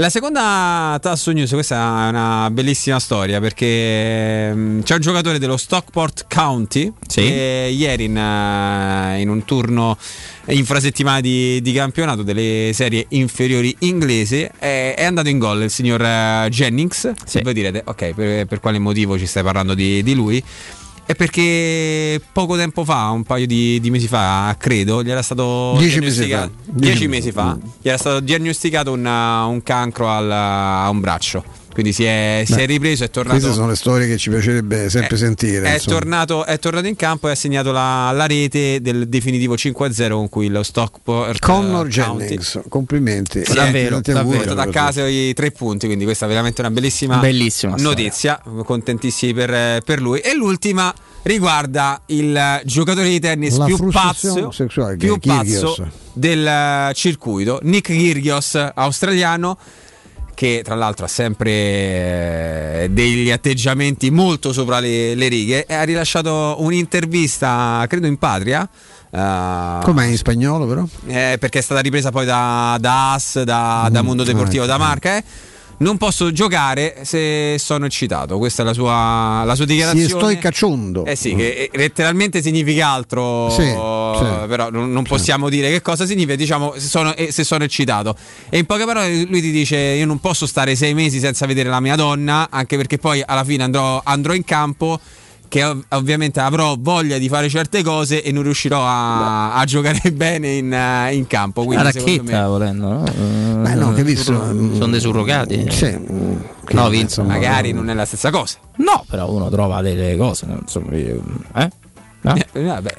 La seconda Tasso News, questa è una bellissima storia perché mm, c'è un giocatore dello Stockport County che ieri in, eh, in un turno infrasettimana di, di campionato delle serie inferiori inglese è, è andato in gol il signor eh, Jennings. Voi direte, ok, per, per quale motivo ci stai parlando di, di lui? È perché poco tempo fa, un paio di, di mesi fa, credo, gli era stato Dieci mesi fa. dieci mesi fa, gli era stato diagnosticato un, uh, un cancro al- a un braccio. Quindi si è, si è Beh, ripreso, è tornato. Queste sono le storie che ci piacerebbe sempre Eh, sentire. È tornato, è tornato in campo e ha segnato la, la rete del definitivo 5-0 con cui lo Stockport Connor eh, Jennings, complimenti. è Tanti auguri. ha portato a casa i tre punti, quindi questa è veramente una bellissima, Bellissima notizia. Contentissimi per, per lui. E l'ultima riguarda il giocatore di tennis La più pazzo, più è Kyrgios. pazzo del eh, circuito, Nick Kyrgios, australiano che tra l'altro ha sempre eh, degli atteggiamenti molto sopra le, le righe e ha rilasciato un'intervista, credo in patria. eh, Com'è in spagnolo però? eh, perché è stata ripresa poi da, da AS, da, da Mm, Mondo Deportivo, ecco. da Marca. eh. Non posso giocare se sono eccitato. Questa è la sua, la sua dichiarazione. sto cacciondo. Eh sì, che letteralmente significa altro, Sì, sì. però non, non possiamo dire che cosa significa, diciamo se sono, eh, se sono eccitato. E in poche parole lui ti dice io non posso stare sei mesi senza vedere la mia donna, anche perché poi alla fine andrò, andrò in campo che ov- ovviamente avrò voglia di fare certe cose e non riuscirò a, a giocare bene in, eh, in campo. La Quindi secondo racchetta me- volendo, no? Beh, no, che visto, mm, Sono dei surrogati. Sì. No, Vince, magari non è la stessa cosa. No, però uno trova delle cose, insomma, io- eh? No? Eh, vabbè,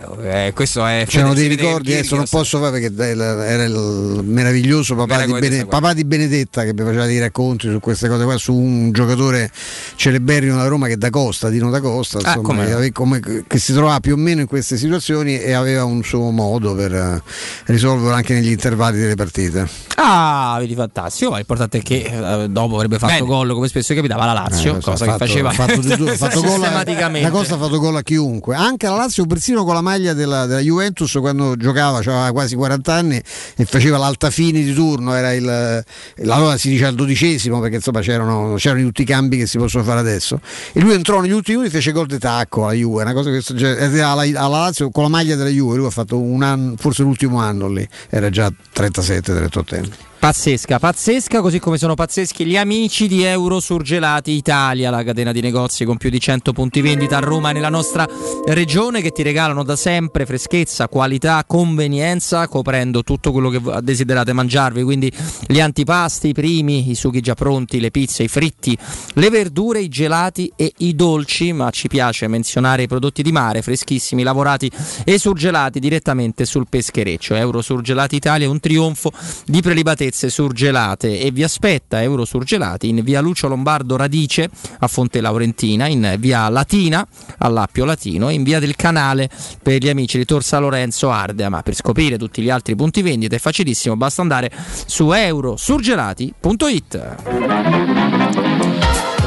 eh, questo è C'erano dei ricordi, adesso non Kyrgios- posso fare perché era il meraviglioso papà di, Bene- papà di Benedetta che mi faceva dei racconti su queste cose qua, su un giocatore celeberrimo da Roma che è da Costa, Dino da Costa, Ah, insomma, come che, come- che si trovava più o meno in queste situazioni e aveva un suo modo per eh, risolverlo anche negli intervalli delle partite. Ah, vedi fantastico, ma l'importante è che eh, dopo avrebbe fatto Bene. gol come spesso capitava la Lazio, Eh, cosa ha che fatto- faceva fatto ha fatto gol. Da Costa ha fatto gol a chiunque, anche la Lazio persino con la maglia della, della Juventus quando giocava, aveva quasi 40 anni e faceva l'altafini di turno, era il, allora si dice al dodicesimo perché insomma c'erano, c'erano tutti i cambi che si possono fare adesso e lui entrò negli ultimi minuti e fece gol di tacco alla Juve, una cosa che genere- alla, alla Lazio con la maglia della Juve, lui ha fatto un anno, forse l'ultimo anno lì, era già 37-38 anni. Pazzesca, pazzesca, così come sono pazzeschi gli amici di Euro Surgelati Italia, la catena di negozi con più di 100 punti vendita a Roma e nella nostra regione che ti regalano da sempre freschezza, qualità, convenienza, coprendo tutto quello che desiderate mangiarvi, quindi gli antipasti, i primi, i sughi già pronti, le pizze, i fritti, le verdure, i gelati e i dolci, ma ci piace menzionare i prodotti di mare freschissimi, lavorati e surgelati direttamente sul peschereccio. Euro Surgelati Italia è un trionfo di prelibatezza bellezze surgelate e vi aspetta Euro Surgelati in via Lucio Lombardo Radice a Fonte Laurentina, in via Latina all'Appio Latino e in via del Canale per gli amici di Tor San Lorenzo Ardea. Ma per scoprire tutti gli altri punti vendita è facilissimo, basta andare su eurosurgelati.it.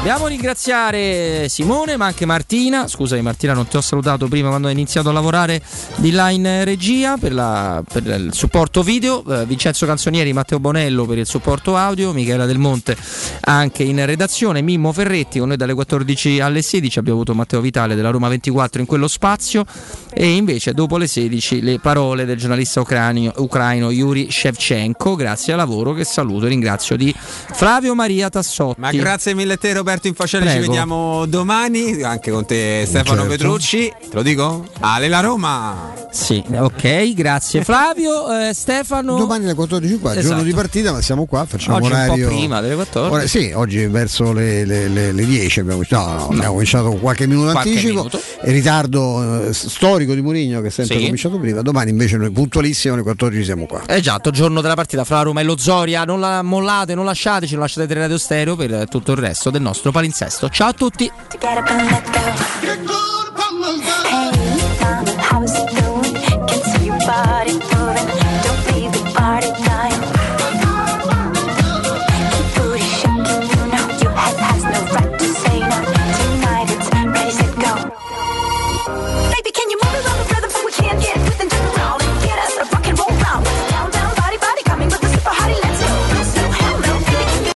Dobbiamo ringraziare Simone ma anche Martina. Scusami Martina, non ti ho salutato prima quando hai iniziato a lavorare di là in regia per, la, per il supporto video. Eh, Vincenzo Canzonieri, Matteo Bonello per il supporto audio, Michela Del Monte anche in redazione, Mimmo Ferretti con noi dalle 14 alle 16. Abbiamo avuto Matteo Vitale della Roma 24 in quello spazio e invece dopo le 16 le parole del giornalista ucranio, ucraino Yuri Shevchenko. Grazie al lavoro che saluto e ringrazio di Flavio Maria Tassotti. Ma grazie mille te Roberto Infacelle, ci Prego. vediamo domani, anche con te Stefano Certo. Petrucci. Te lo dico? Ale la Roma! Sì, ok, grazie Flavio. Eh, Stefano. Domani alle 14.40, Esatto. giorno di partita, ma siamo qua, facciamo Oggi un po' orario. prima delle 14. Ora- sì, oggi verso le, le- le- le 10 abbiamo, no, no, abbiamo cominciato con qualche minuto Qualche anticipo. minuto. Il ritardo eh, storico di Mourinho che è sempre Sì. cominciato prima. Domani invece noi puntualissimo alle 14 siamo qua. Esatto, giorno della partita fra la Roma e lo Zoria. Non la mollate, non lasciateci, non lasciate il radio stereo per tutto il resto del nostro palinsesto. Ciao a tutti.